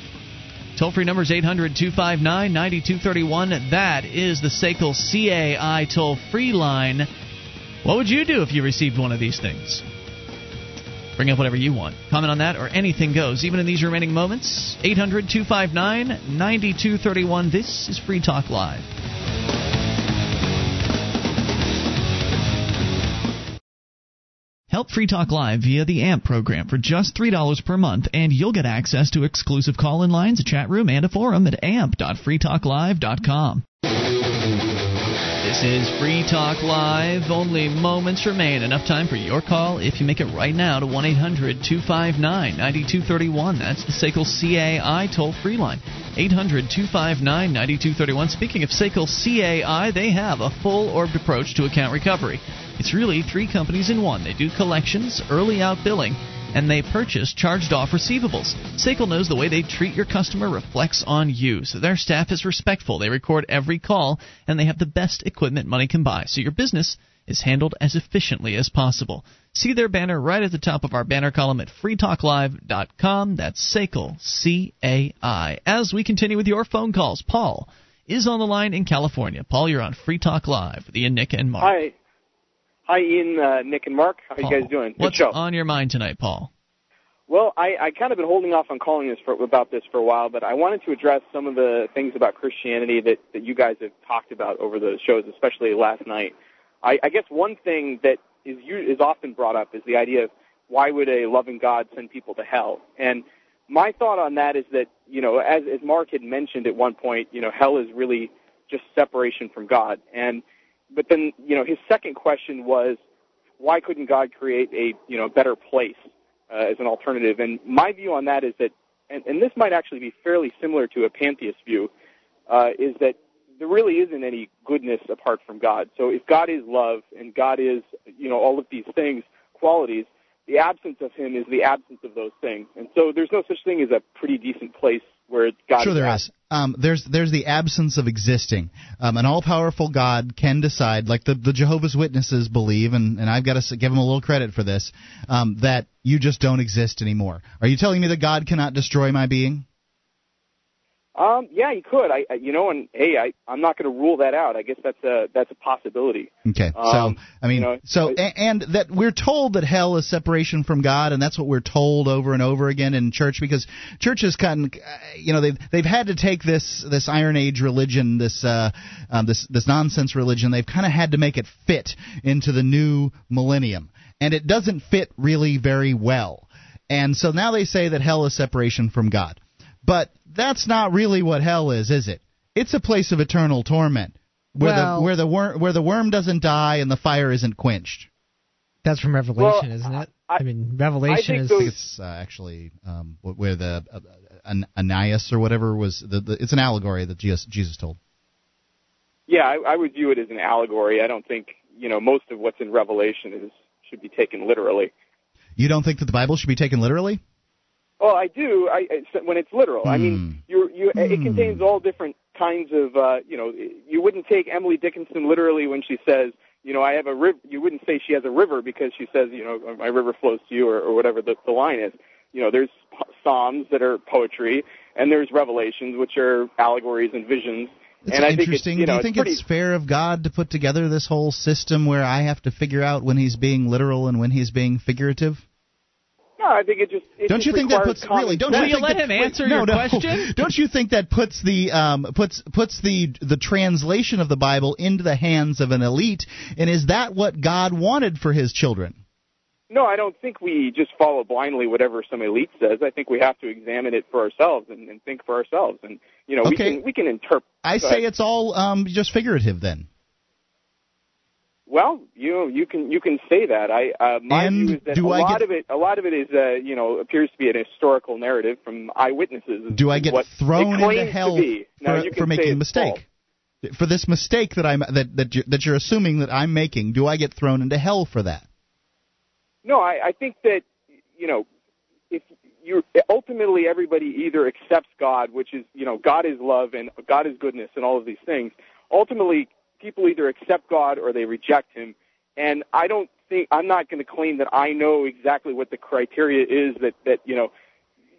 Toll free number is 800 259 9231. That is the SACL CAI toll free line. What would you do if you received one of these things? Bring up whatever you want. Comment on that or anything goes, even in these remaining moments. 800 259 9231. This is Free Talk Live. Help Free Talk Live via the AMP program for just $3 per month, and you'll get access to exclusive call in lines, a chat room, and a forum at amp.freetalklive.com. This is Free Talk Live. Only moments remain. Enough time for your call if you make it right now to 1 800 259 9231. That's the SACL CAI toll free line. 800 259 9231. Speaking of SACL CAI, they have a full orbed approach to account recovery. It's really three companies in one. They do collections, early out billing, and they purchase charged off receivables. SACL knows the way they treat your customer reflects on you, so their staff is respectful. They record every call, and they have the best equipment money can buy, so your business is handled as efficiently as possible. See their banner right at the top of our banner column at freetalklive.com. That's SACL, C-A-I. As we continue with your phone calls, Paul is on the line in California. Paul, you're on Free Talk Live with Ian, Nick, and Mark. Hi. Hi, Ian, uh, Nick, and Mark. How Paul, you guys doing? Good What's show. on your mind tonight, Paul? Well, I, I kind of been holding off on calling this for, about this for a while, but I wanted to address some of the things about Christianity that, that you guys have talked about over the shows, especially last night. I, I guess one thing that is is often brought up is the idea of why would a loving God send people to hell? And my thought on that is that you know, as as Mark had mentioned at one point, you know, hell is really just separation from God. And but then you know, his second question was, why couldn't God create a you know better place uh, as an alternative? And my view on that is that, and, and this might actually be fairly similar to a pantheist view, uh, is that there really isn't any goodness apart from God. So if God is love and God is, you know, all of these things, qualities, the absence of Him is the absence of those things. And so there's no such thing as a pretty decent place where God. Sure, there is. Um, there's there's the absence of existing. Um, an all-powerful God can decide, like the, the Jehovah's Witnesses believe, and, and I've got to give them a little credit for this, um, that you just don't exist anymore. Are you telling me that God cannot destroy my being? Um, yeah, he could. I, I you know, and hey, I, I'm not going to rule that out. I guess that's a that's a possibility. Okay, Um, so I mean, you know, so a- and that we're told that hell is separation from God, and that's what we're told over and over again in church because churches kind, of, you know, they've they've had to take this this Iron Age religion, this uh, um, this this nonsense religion, they've kind of had to make it fit into the new millennium, and it doesn't fit really very well, and so now they say that hell is separation from God, but that's not really what hell is, is it? It's a place of eternal torment where Well- the where the worm where the worm doesn't die and the fire isn't quenched. That's from Revelation, Well, isn't it? I- I, mean, Revelation think is. those- It's uh, actually um, where the uh, an, Ananias or whatever was. The, the, it's an allegory that Jesus, Jesus told. Yeah, I, I would view it as an allegory. I don't think you know most of what's in Revelation is should be taken literally. You don't think that the Bible should be taken literally? Well, I do. I I- when it's literal. I Hmm. mean, you you it contains all different kinds of uh, you know. You wouldn't take Emily Dickinson literally when she says, you know, I have a river. You wouldn't say she has a river because she says, you know, my river flows to you or, or whatever the, the line is. You know, there's psalms that are poetry, and there's revelations which are allegories and visions. It's and I think it's, interesting. you know, Do you think pretty, it's fair of God to put together this whole system where I have to figure out when He's being literal and when He's being figurative? No, I think it just. It don't just you think that puts common really? Don't sense. you think that, wait, no, no. Don't you think that puts the um, puts puts the the translation of the Bible into the hands of an elite? And is that what God wanted for His children? No, I don't think we just follow blindly whatever some elite says. I think we have to examine it for ourselves and, and think for ourselves. And you know, we can we can interpret. I say it's all um, just figurative then. Well, you you can you can say that. I uh, my And view is that a I lot get- of it a lot of it is uh, you know appears to be an historical narrative from eyewitnesses. Do I get thrown into hell for, for making a mistake? false. For this mistake that I'm that that you, that you're assuming that I'm making, do I get thrown into hell for that? No, I, I think that you know if you ultimately everybody either accepts God, which is you know God is love and God is goodness and all of these things. Ultimately, people either accept God or they reject Him. And I don't think I'm not going to claim that I know exactly what the criteria is that that you know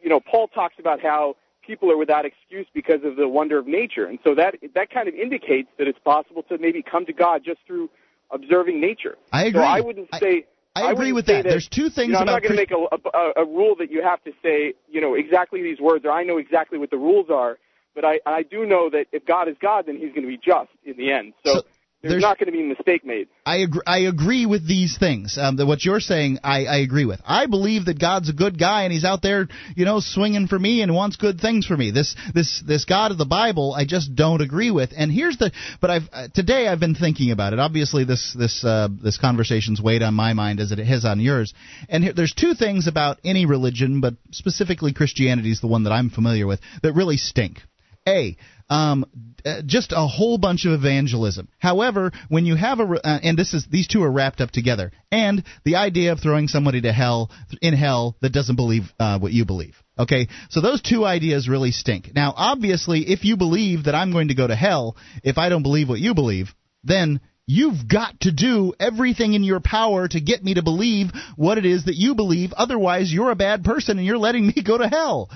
you know Paul talks about how people are without excuse because of the wonder of nature, and so that that kind of indicates that it's possible to maybe come to God just through observing nature. I agree. So I wouldn't say. I agree wouldn't with say that. There's two things you know, I'm about not going to Christ- make a, a, a rule that you have to say, you know, exactly these words, or I know exactly what the rules are. But I, I do know that if God is God, then He's going to be just in the end. So, there's, There's- not going to be a mistake made. I agree, I agree with these things. Um, that what you're saying, I, I agree with. I believe that God's a good guy and He's out there, you know, swinging for me and wants good things for me. This this this God of the Bible, I just don't agree with. And here's the, but I've uh, today I've been thinking about it. Obviously, this this uh, this conversation's weighed on my mind as it has on yours. And here, there's two things about any religion, but specifically Christianity is the one that I'm familiar with that really stink. A, um, uh, just a whole bunch of evangelism. However, when you have a, uh, and this is these two are wrapped up together, and the idea of throwing somebody to hell in hell that doesn't believe uh, what you believe. Okay, so those two ideas really stink. Now, obviously, if you believe that I'm going to go to hell if I don't believe what you believe, then You've got to do everything in your power to get me to believe what it is that you believe. Otherwise, you're a bad person and you're letting me go to hell.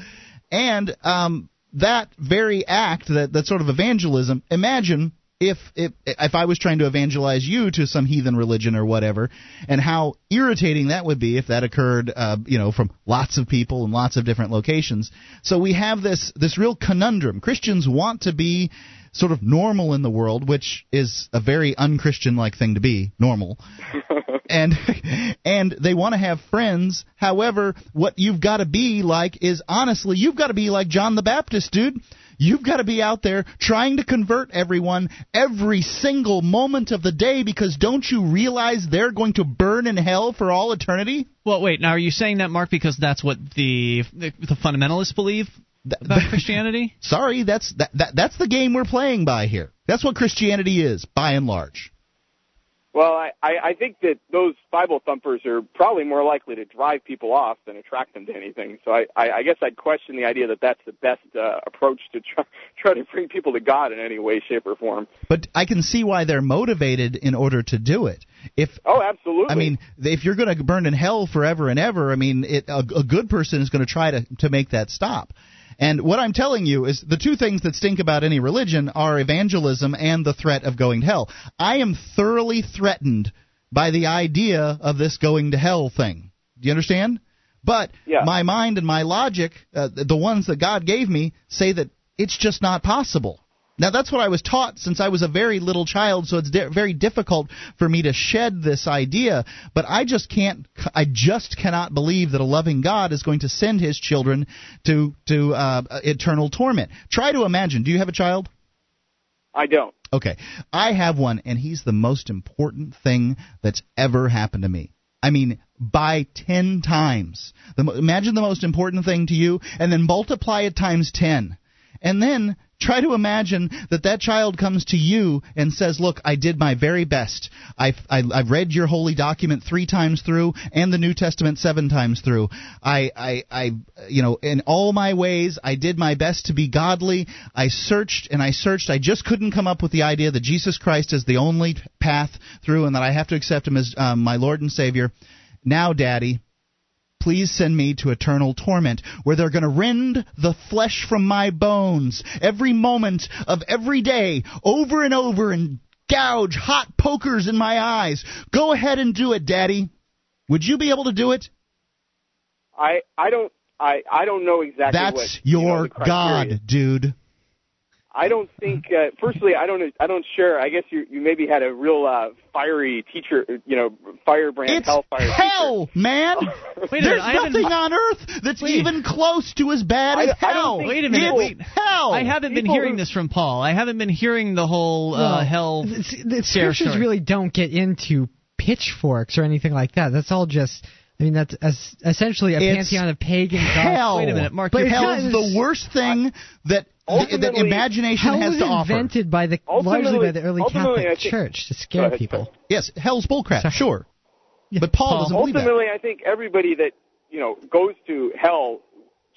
And um, that very act, that, that sort of evangelism, imagine if, if if I was trying to evangelize you to some heathen religion or whatever, and how irritating that would be if that occurred, uh, you know, from lots of people in lots of different locations. So we have this this real conundrum. Christians want to be sort of normal in the world, which is a very unchristian like thing to be, normal. and and they want to have friends. However, what you've got to be like is honestly, you've got to be like John the Baptist, dude. You've got to be out there trying to convert everyone every single moment of the day because don't you realize they're going to burn in hell for all eternity? Well, wait. Now, are you saying that, Mark, because that's what the the, the fundamentalists believe about Christianity? Sorry, that's that, that that's the game we're playing by here. That's what Christianity is, by and large. Well, I, I, I think that those Bible thumpers are probably more likely to drive people off than attract them to anything. So I, I, I guess I'd question the idea that that's the best uh, approach to try, try to bring people to God in any way, shape, or form. But I can see why they're motivated in order to do it. If oh, absolutely. I mean, if you're going to burn in hell forever and ever, I mean, it, a, a good person is going to try to to make that stop. And what I'm telling you is the two things that stink about any religion are evangelism and the threat of going to hell. I am thoroughly threatened by the idea of this going to hell thing. Do you understand? But Yeah. my mind and my logic, uh, the ones that God gave me, say that it's just not possible. Now that's what I was taught since I was a very little child, so it's di- very difficult for me to shed this idea. But I just can't, I just cannot believe that a loving God is going to send His children to to uh, eternal torment. Try to imagine. Do you have a child? I don't. Okay, I have one, and he's the most important thing that's ever happened to me. I mean, by ten times. The, imagine the most important thing to you, and then multiply it times ten, and then try to imagine that that child comes to you and says, "Look, I did my very best. I've I, I've read your holy document three times through, and the New Testament seven times through. I I I you know in all my ways I did my best to be godly. I searched and I searched. I just couldn't come up with the idea that Jesus Christ is the only path through, and that I have to accept Him as um, my Lord and Savior. Now, Daddy." Please send me to eternal torment, where they're going to rend the flesh from my bones every moment of every day, over and over, and gouge hot pokers in my eyes. Go ahead and do it, Daddy. Would you be able to do it? I I don't I I don't know exactly That's what you know, your God, dude. I don't think. Uh, firstly, I don't. I don't share. I guess you you maybe had a real uh, fiery teacher. You know, firebrand It's hellfire. hell, man. Wait There's minute, nothing on earth that's Wait. even close to as bad I- as I hell. think- Wait a minute. It's Wait. hell. I haven't been hearing who- this from Paul. I haven't been hearing the whole uh, Well, hell. it's- The scare scriptures story. really don't get into pitchforks or anything like that. That's all just. I mean, that's es- essentially a It's pantheon of pagan gods. hell. Wait a minute, Mark, But hell is the worst thing that that imagination Hell has to offer. invented by the largely Ultimately- by the early Catholic think- Church to scare ahead, people. Yes, hell's bullcrap, Sorry. sure. But Paul, Paul. doesn't believe that. Ultimately, I think everybody that you know goes to hell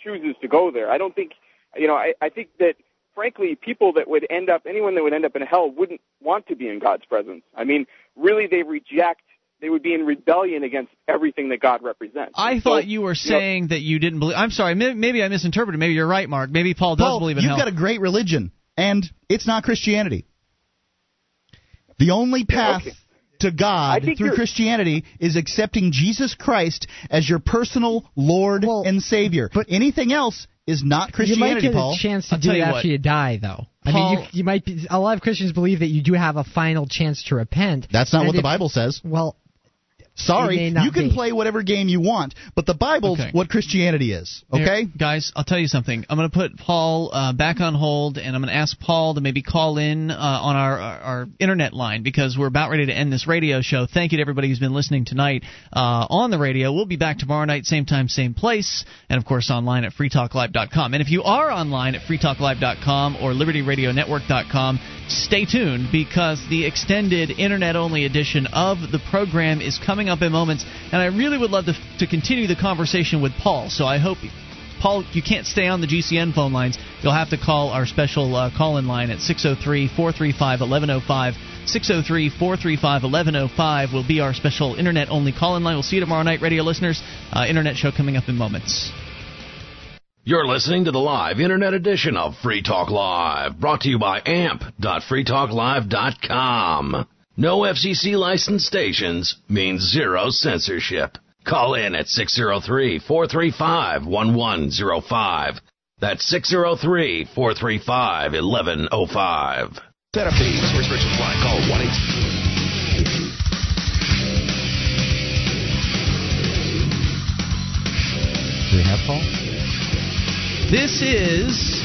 chooses to go there. I don't think you know. I, I think that frankly, people that would end up, anyone that would end up in hell, wouldn't want to be in God's presence. I mean, really, they reject. They would be in rebellion against everything that God represents. I So, thought you were know, saying that you didn't believe. I'm sorry. Maybe, maybe I misinterpreted. Maybe you're right, Mark. Maybe Paul does Paul, believe in you've hell. got a great religion, and it's not Christianity. The only path okay. to God through Christianity is accepting Jesus Christ as your personal Lord Well, and Savior. but- anything else is not Christianity. You might get Paul. a chance to I'll do tell it you after what. you die, though. I Paul- mean, you, you might be. A lot of Christians believe that you do have a final chance to repent. That's not and what the Bible says. Well, Sorry, It may not you can be. play whatever game you want, but the Bible's Okay. what Christianity is. Okay? Here, guys, I'll tell you something. I'm going to put Paul uh, back on hold, and I'm going to ask Paul to maybe call in uh, on our, our our internet line because we're about ready to end this radio show. Thank you to everybody who's been listening tonight uh, on the radio. We'll be back tomorrow night, same time, same place, and of course online at freetalklive.com. And if you are online at freetalklive.com or libertyradionetwork.com, stay tuned because the extended internet-only edition of the program is coming up in moments, and I really would love to, to continue the conversation with Paul. So I hope. Paul, you can't stay on the GCN phone lines. You'll have to call our special uh, call in line at 603 435 1105. 603 435 1105 will be our special internet only call in line. We'll see you tomorrow night, radio listeners. Uh, internet show coming up in moments. You're listening to the live internet edition of Free Talk Live, brought to you by amp.freetalklive.com. No FCC licensed stations means zero censorship. Call in at 603-435-1105. That's 603-435-1105. Set up the Source Richards line. Call 1 Do we have Paul? This is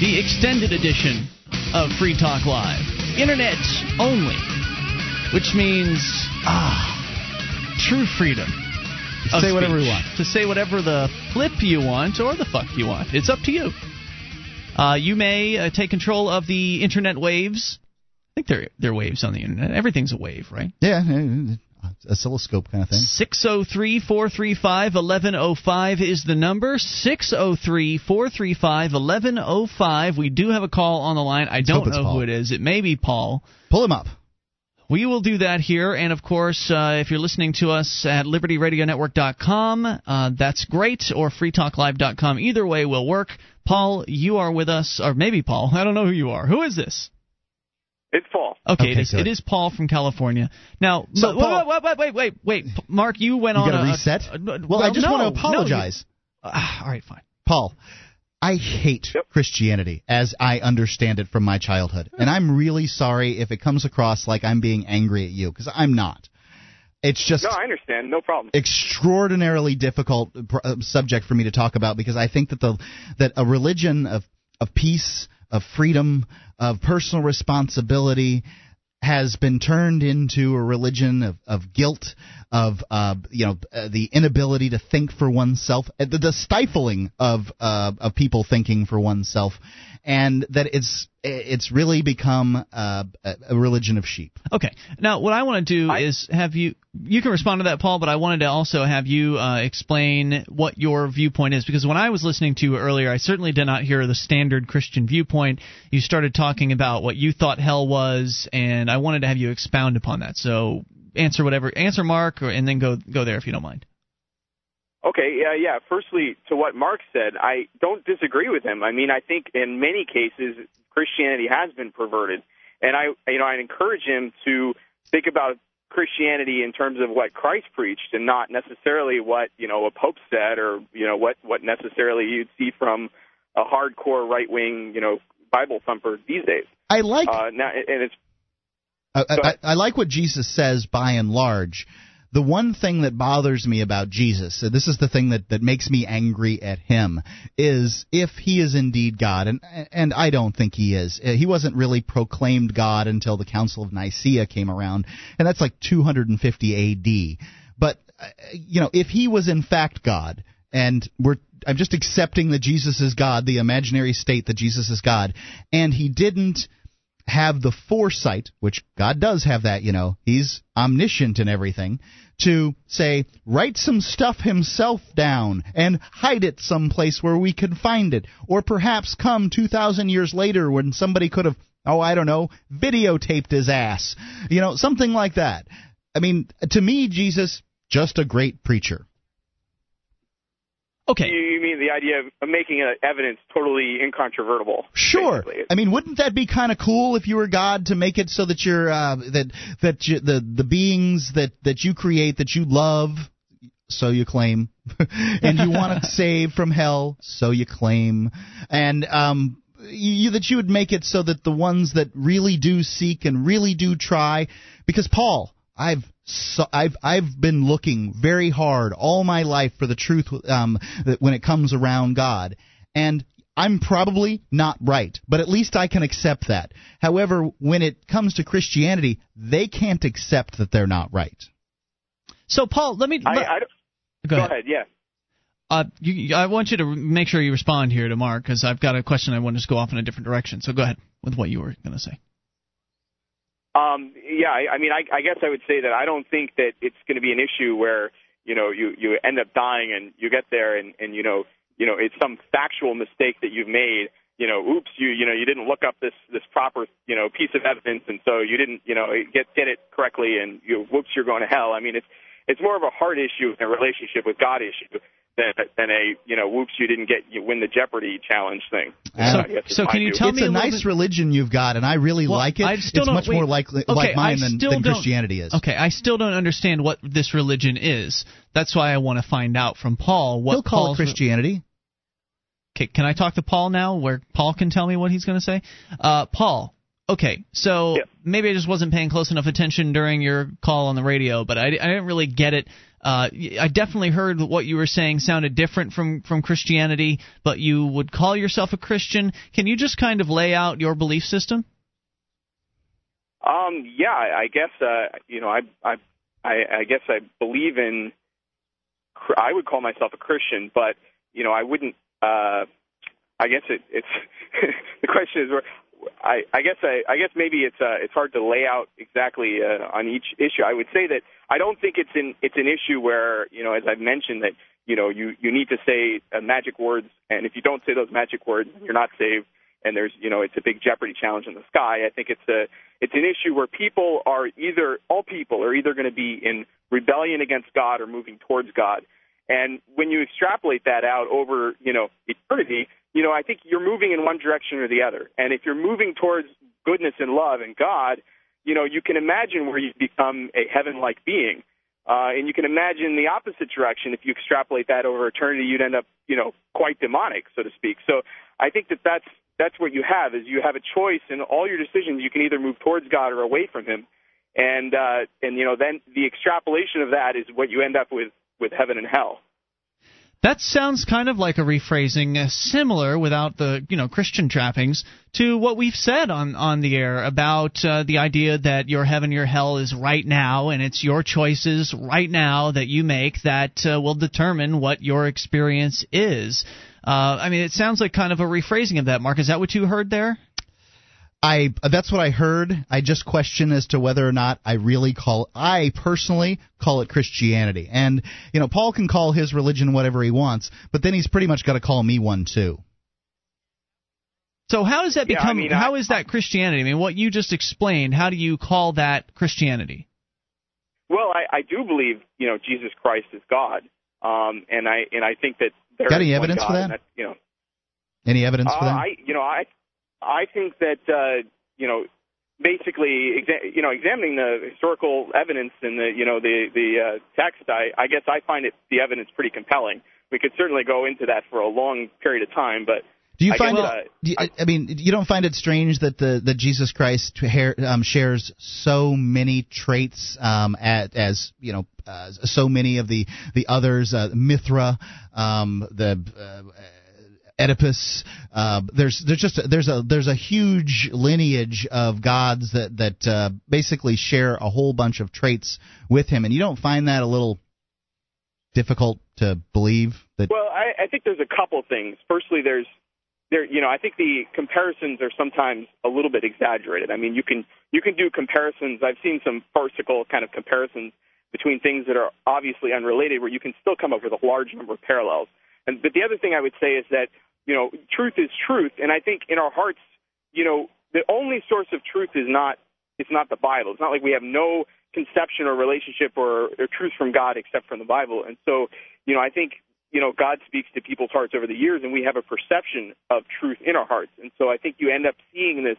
the extended edition of Free Talk Live. Internet only, which means ah, true freedom. of Say whatever we want. To say whatever the flip you want or the fuck you want. It's up to you. Uh, you may uh, take control of the internet waves. I think they're they're waves on the internet. Everything's a wave, right? Yeah, oscilloscope kind of thing. 603 435 1105 is the number. 603 435 1105. We do have a call on the line. I hope don't know Paul. who it is. It may be Paul. Pull him up. We will do that here. And of course, uh, if you're listening to us at libertyradionetwork.com, uh, that's great, or freetalklive.com. Either way will work. Paul, you are with us, or maybe Paul. I don't know who you are. Who is this? It's Paul. Okay, Okay, it, is, it is Paul from California. Now, So, but- Paul- wait, wait, wait, wait, wait, wait. Mark, you went You on gotta a reset? uh, Well, I just no, want to no, you- apologize. Ah, all right, fine. Paul, I hate Christianity as I understand it from my childhood. And I'm really sorry if it comes across like I'm being angry at you, because I'm not. It's just No, I understand. No problem. extraordinarily difficult pr- uh, subject for me to talk about because I think that the that a religion of of peace, of freedom, of personal responsibility has been turned into a religion of, of guilt, of uh, you know uh, the inability to think for oneself, uh, the, the stifling of uh, of people thinking for oneself, and that it's it's really become uh, a a religion of sheep. Okay. Now, what I want to do is have you. You can respond to that, Paul, but I wanted to also have you uh, explain what your viewpoint is because when I was listening to you earlier, I certainly did not hear the standard Christian viewpoint. You started talking about what you thought hell was, and I wanted to have you expound upon that. So answer whatever, answer Mark, or, and then go go there if you don't mind. Okay, yeah, yeah. Firstly, to what Mark said, I don't disagree with him. I mean, I think in many cases Christianity has been perverted, and I, you know, I encourage him to think about Christianity in terms of what Christ preached, and not necessarily what you know a pope said, or you know what what necessarily you'd see from a hardcore right wing, you know, Bible thumper these days. I like Uh, now, and it's I, I, I like what Jesus says by and large. The one thing that bothers me about Jesus, this is the thing that, that makes me angry at him, is if he is indeed God, and and I don't think he is. He wasn't really proclaimed God until the Council of Nicaea came around, and that's like 250 A.D. But uh, you know, if he was in fact God, and we're I'm just accepting that Jesus is God, the imaginary state that Jesus is God, and he didn't have the foresight, which God does have that, you know, he's omniscient and everything, to say, write some stuff himself down and hide it someplace where we can find it. Or perhaps come 2,000 years later when somebody could have, oh, I don't know, videotaped his ass. You know, something like that. I mean, to me, Jesus, just a great preacher. Okay. You, you mean the idea of- making evidence totally incontrovertible? Sure. basically. I mean, wouldn't that be kind of cool if you were God to make it so that you're uh, that that you, the the beings that that you create that you love so you claim. and you want to save from hell, so you claim. And um, you, that you would make it so that the ones that really do seek and really do try, because Paul, I've so I've I've been looking very hard all my life for the truth um, when it comes around God, and I'm probably not right, but at least I can accept that. However, when it comes to Christianity, they can't accept that they're not right. So, Paul, let me. I, let, I go, go ahead. ahead. Yeah. Uh, you, I want you to make sure you respond here to Mark because I've got a question I want to go off in a different direction. So go ahead with what you were going to say. Um, yeah, I, I mean, I, I guess I would say that I don't think that it's going to be an issue where you know you you end up dying and you get there and and you know you know it's some factual mistake that you've made. You know, oops, you you know you didn't look up this this proper you know piece of evidence and so you didn't you know get get it correctly and you whoops you're going to hell. I mean, it's it's more of a heart issue and a relationship with God issue than than a you know whoops you didn't get you win the Jeopardy challenge thing. Uh, so can you view. tell it's me a, a nice bit- religion you've got, and I really Well, like it. I still it's don't- much wait. more like Okay, like mine than, than Christianity is. Okay, I still don't understand what this religion is. That's why I want to find out from Paul what He'll call Paul's Christianity. Okay, can I talk to Paul now, where Paul can tell me what he's going to say? Uh, Paul. Okay, so maybe I just wasn't paying close enough attention during your call on the radio, but I, I didn't really get it. Uh, I definitely heard what you were saying sounded different from from Christianity, but you would call yourself a Christian. Can you just kind of lay out your belief system? Um, yeah, I I guess uh, you know, I I I I guess I believe in. I would call myself a Christian, but you know, I wouldn't. Uh, I guess it, it's the question is where. I, I guess I, I guess maybe it's uh, it's hard to lay out exactly uh, on each issue. I would say that I don't think it's an it's an issue where you know as I've mentioned that you know you you need to say uh, magic words and if you don't say those magic words you're not saved and there's you know it's a big jeopardy challenge in the sky. I think it's a it's an issue where people are either all people are either going to be in rebellion against God or moving towards God. And when you extrapolate that out over you know eternity, you know I think you're moving in one direction or the other. And if you're moving towards goodness and love and God, you know you can imagine where you become a heaven-like being. Uh, and you can imagine the opposite direction if you extrapolate that over eternity, you'd end up, you know, quite demonic, so to speak. So I think that that's that's what you have is you have a choice in all your decisions. You can either move towards God or away from Him, and uh, and you know then the extrapolation of that is what you end up with with heaven and hell. That sounds kind of like a rephrasing, uh, similar without the you know Christian trappings, to what we've said on on the air about uh, the idea that your heaven, your hell is right now, and it's your choices right now that you make that uh, will determine what your experience is. Uh, I mean, it sounds like kind of a rephrasing of that. Mark, is that what you heard there? I that's what I heard. I just question as to whether or not I really call I personally call it Christianity. And you know, Paul can call his religion whatever he wants, but then he's pretty much got to call me one too. So how does that Yeah, I become? mean, how I- is that Christianity? I mean, what you just explained. How do you call that Christianity? Well, I, I do believe you know Jesus Christ is God, um, and I and I think that there Got any evidence God, for and that? you know, Any evidence uh, for that? I you know I I think that uh, you know basically exa- you know examining the historical evidence and the you know the the uh, text I I guess I find it the evidence pretty compelling. We could certainly go into that for a long period of time, but Do you I find guess, it? uh, you, I, mean, you don't find it strange that the that Jesus Christ hair, um, shares so many traits um, at, as you know, uh, so many of the the others, uh, Mithra, um, the. Oedipus. Uh, there's there's just a, there's a there's a huge lineage of gods that that uh, basically share a whole bunch of traits with him, and you don't find that a little difficult to believe that Well, I, I think there's a couple things. Firstly, there's there, you know, I think the comparisons are sometimes a little bit exaggerated. I mean, you can you can do comparisons. I've seen some farcical kind of comparisons between things that are obviously unrelated, where you can still come up with a large number of parallels. And but the other thing I would say is that you know, truth is truth, and I think in our hearts, you know, the only source of truth is not it's not the Bible. It's not like we have no conception or relationship or, or truth from God except from the Bible. And so, you know, I think you know God speaks to people's hearts over the years, and we have a perception of truth in our hearts. And so, I think you end up seeing this,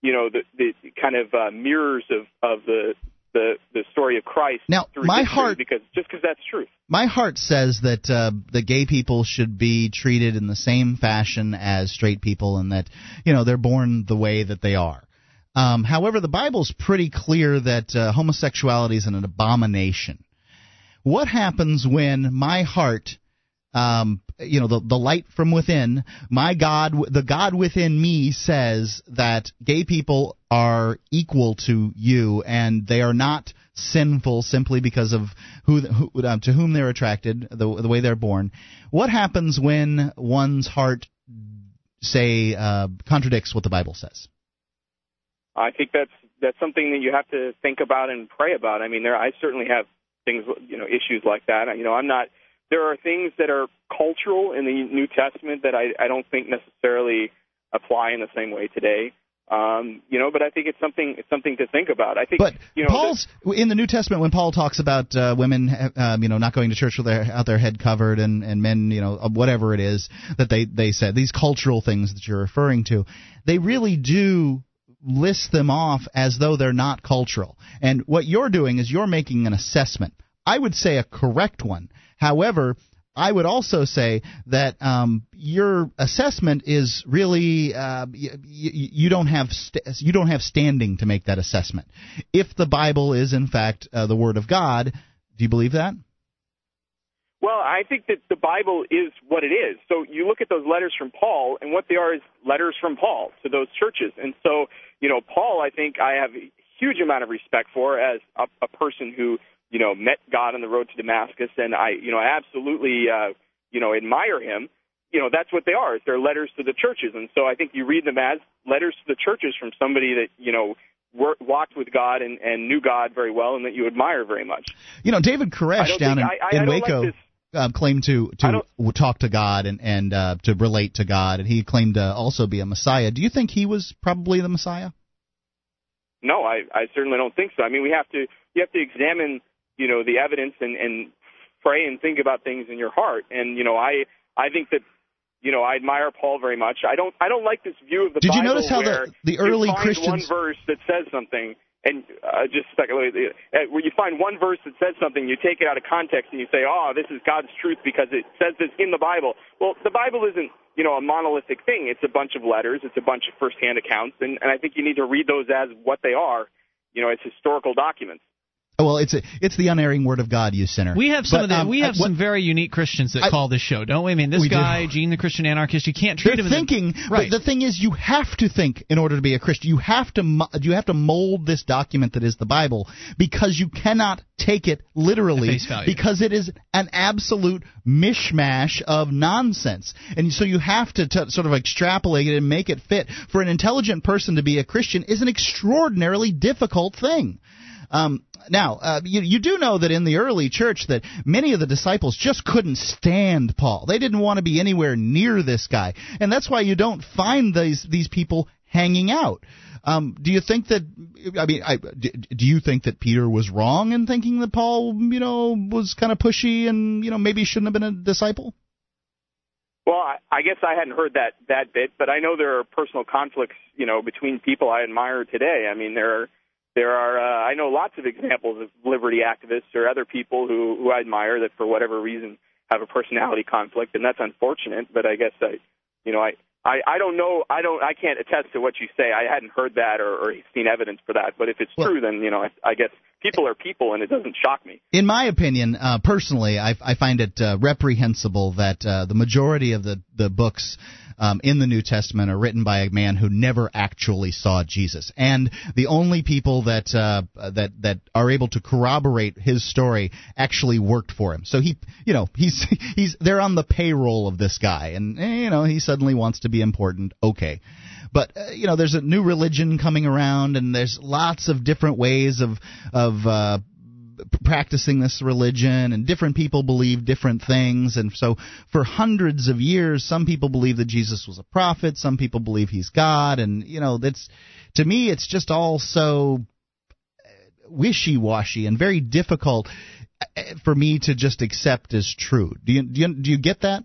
you know, the, the kind of uh, mirrors of of the the the story of Christ Now, through my heart- because just because that's truth. My heart says that uh, the gay people should be treated in the same fashion as straight people, and that you know they're born the way that they are. Um, however, the Bible's pretty clear that uh, homosexuality is an abomination. What happens when my heart, um, you know, the the light from within, my God, the God within me says that gay people are equal to you, and they are not sinful simply because of who, who uh, to whom they're attracted, the the way they're born. What happens when one's heart, say, uh, contradicts what the Bible says? I think that's that's something that you have to think about and pray about. I mean, there I certainly have things, you know, issues like that. You know, I'm not. There are things that are cultural in the New Testament that I I don't think necessarily apply in the same way today. Um, you know, but I think it's something it's something to think about. I think But you know Paul's in the New Testament when Paul talks about uh, women, um, you know, not going to church with their out their head covered, and and men, you know, whatever it is that they they said these cultural things that you're referring to, they really do list them off as though they're not cultural. And what you're doing is you're making an assessment. I would say a correct one. However, I would also say that um, your assessment is really uh, y- y- you don't have st- you don't have standing to make that assessment. If the Bible is in fact uh, the Word of God, do you believe that? Well, I think that the Bible is what it is. So you look at those letters from Paul, and what they are is letters from Paul to those churches. And so, you know, Paul, I think I have a huge amount of respect for as a, a person who, you know, met God on the road to Damascus, and I, you know, I absolutely, uh, you know, admire him. You know, that's what they are. They're letters to the churches, and so I think you read them as letters to the churches from somebody that you know walked with God and, and knew God very well, and that you admire very much. You know, David I Koresh down in, I- I in like Waco uh, claimed to to talk to God and and uh, to relate to God, and he claimed to also be a Messiah. Do you think he was probably the Messiah? No, I, I certainly don't think so. I mean, we have to you have to examine you know the evidence and, and pray and think about things in your heart. And you know, I I think that you know I admire Paul very much. I don't I don't like this view of the Bible. Did Bible you notice how the- the early you find Christians- one verse that says something. And uh, just a second, uh, where you find one verse that says something, you take it out of context and you say, "Oh, this is God's truth because it says this in the Bible." Well, the Bible isn't, you know, a monolithic thing. It's a bunch of letters. It's a bunch of first-hand accounts, and, and I think you need to read those as what they are. You know, it's historical documents. Well, it's a, it's the unerring word of God, you sinner. We have some But, of the, um, we have I- what- some very unique Christians that I- call this show, don't we? I mean, this We do. guy, Gene the Christian Anarchist, you can't treat They're him in the- thinking, right. but the thing is, you have to think in order to be a Christian. You have to you have to mold this document that is the Bible because you cannot take it literally because it is an absolute mishmash of nonsense. And so you have to t- sort of extrapolate it and make it fit. For an intelligent person to be a Christian is an extraordinarily difficult thing. Um, now, uh, you, you do know that in the early church that many of the disciples just couldn't stand Paul. They didn't want to be anywhere near this guy, and that's why you don't find these these people hanging out. Um, do you think that? I mean, I, do you think that Peter was wrong in thinking that Paul, you know, was kind of pushy and you know maybe shouldn't have been a disciple? Well, I, I guess I hadn't heard that that bit, but I know there are personal conflicts, you know, between people I admire today. I mean, there are there are uh, I know lots of examples of liberty activists or other people who who I admire that for whatever reason have a personality conflict, and that's unfortunate. But I guess I, you know, I. I, I don't know. I don't. I can't attest to what you say. I hadn't heard that or, or seen evidence for that. But if it's true, then you know, I, I guess people are people, and it doesn't shock me. In my opinion, uh, personally, I, I find it uh, reprehensible that uh, the majority of the the books um, in the New Testament are written by a man who never actually saw Jesus, and the only people that uh, that that are able to corroborate his story actually worked for him. So he, you know, he's he's they're on the payroll of this guy, and eh, you know he suddenly wants to be important. Okay. But uh, you know, there's a new religion coming around, and there's lots of different ways of of uh, practicing this religion and different people believe different things and so for hundreds of years some people believe that Jesus was a prophet some people believe he's God and you know that's to me it's just all so wishy-washy and very difficult uh, for me to just accept as true do you do you, do you get that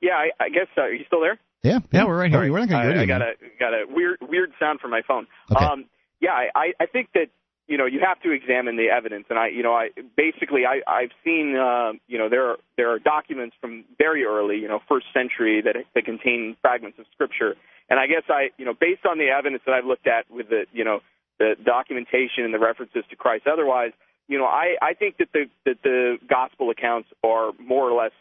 Yeah, I, I guess. Uh, are you still there? yeah Yeah, we're right here. We're not gonna go I, I got a got a weird weird sound from my phone. Okay. Um, yeah, I, I I think that you know you have to examine the evidence. And i you know i basically i i've seen uh, you know there are there are documents from very early you know first century that that contain fragments of scripture. And i guess i you know based on the evidence that i've looked at with the you know the documentation and the references to christ otherwise you know i i think that the that the gospel accounts are more or less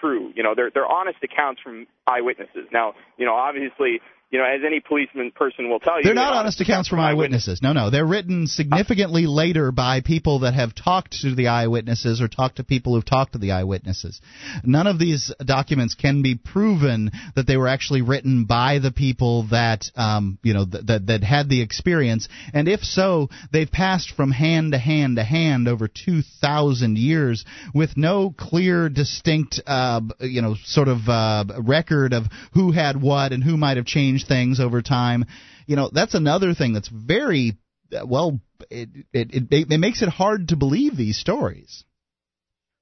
true. You know they're they're honest accounts from eyewitnesses. Now you know obviously you know, as any policeman person will tell you, they're not honest accounts from eyewitnesses. No, no, they're written significantly later by people that have talked to the eyewitnesses or talked to people who've talked to the eyewitnesses. None of these documents can be proven that they were actually written by the people that, um, you know, th- that that had the experience. And if so, they've passed from hand to hand to hand over two thousand years with no clear, distinct, uh, you know, sort of uh, record of who had what and who might have changed change things over time. You know, that's another thing that's very well. It it it, it makes it hard to believe these stories.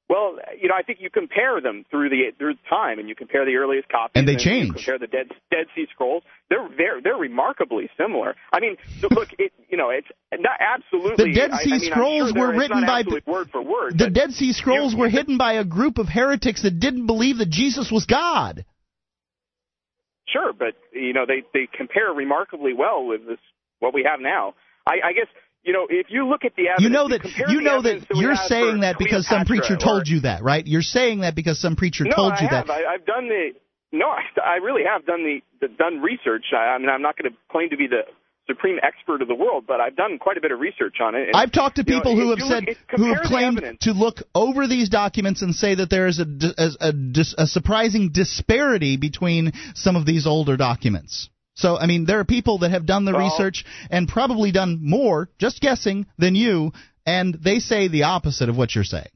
Well, you know, I think you compare them through the through time, and you compare the earliest copies, and they and change. You compare the Dead Dead Sea Scrolls; they're they're they're remarkably similar. I mean, look, it you know, it's not absolutely. The Dead Sea I, I mean, Scrolls sure were written by word for word. The Dead Sea Scrolls you, were hidden by a group of heretics that didn't believe that Jesus was God. Sure, but you know they they compare remarkably well with this what we have now. I, I guess you know if you look at the evidence, you know that you, you know that, that you're saying that because some preacher told you that, right? You're saying that because some preacher no, told I you have. that. I, I've done the no, I, I really have done the, the done research. I, I mean, I'm not going to claim to be the supreme expert of the world, but I've done quite a bit of research on it. And, I've talked to people know, who have said who have claimed to look over these documents and say that there is a, a, a, a surprising disparity between some of these older documents. So, I mean, there are people that have done the Well- research and probably done more, just guessing, than you, and they say the opposite of what you're saying.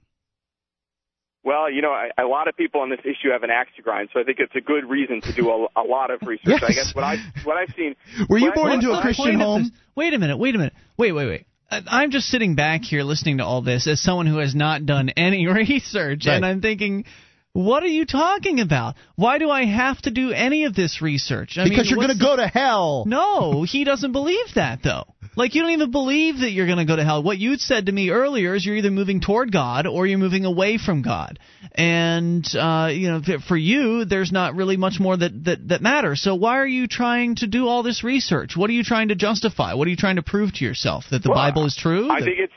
Well, you know, I, a lot of people on this issue have an axe to grind, so I think it's a good reason to do a, a lot of research. I guess what I what I've seen. Were you what I- born into a Christian home? Wait a minute. Wait a minute. Wait, wait, wait. I'm just sitting back here listening to all this as someone who has not done any research, and I'm thinking, what are you talking about? Why do I have to do any of this research? I because mean, you're going to go to hell. No, he doesn't believe that though. Like you don't even believe that you're going to go to hell. What you said to me earlier is you're either moving toward God or you're moving away from God. And uh, you know, for you, there's not really much more that, that that matters. So why are you trying to do all this research? What are you trying to justify? What are you trying to prove to yourself that the Well, Bible is true? I that, think it's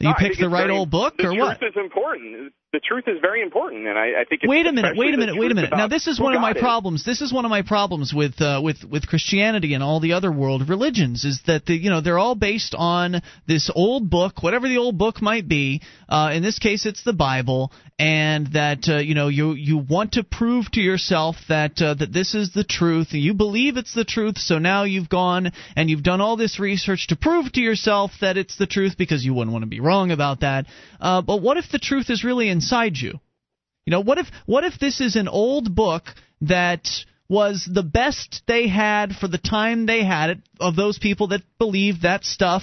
that you no, picked the right very- old book the or what? truth what? is important. The truth is very important, and I, I think. It's Wait a minute, wait a minute, wait a minute. Now this is one of my problems. This is one of my problems with uh, with with Christianity and all the other world religions is that the, you know they're all based on this old book, whatever the old book might be. Uh, in this case, it's the Bible, and that uh, you know you you want to prove to yourself that uh, that this is the truth. and You believe it's the truth, so now you've gone and you've done all this research to prove to yourself that it's the truth because you wouldn't want to be wrong about that. Uh, but what if the truth is really inside you? You know, what if what if this is an old book that was the best they had for the time they had it of those people that believed that stuff,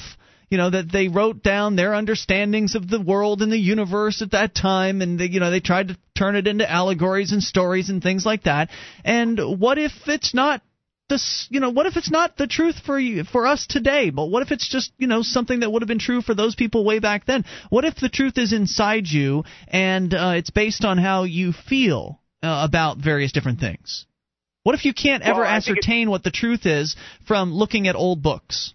you know, that they wrote down their understandings of the world and the universe at that time and they, you know, they tried to turn it into allegories and stories and things like that. And what if it's not this, you know, what if it's not the truth for you, for us today, but what if it's just, you know, something that would have been true for those people way back then? What if the truth is inside you and uh, it's based on how you feel uh, about various different things? What if you can't ever Well, ascertain what the truth is from looking at old books?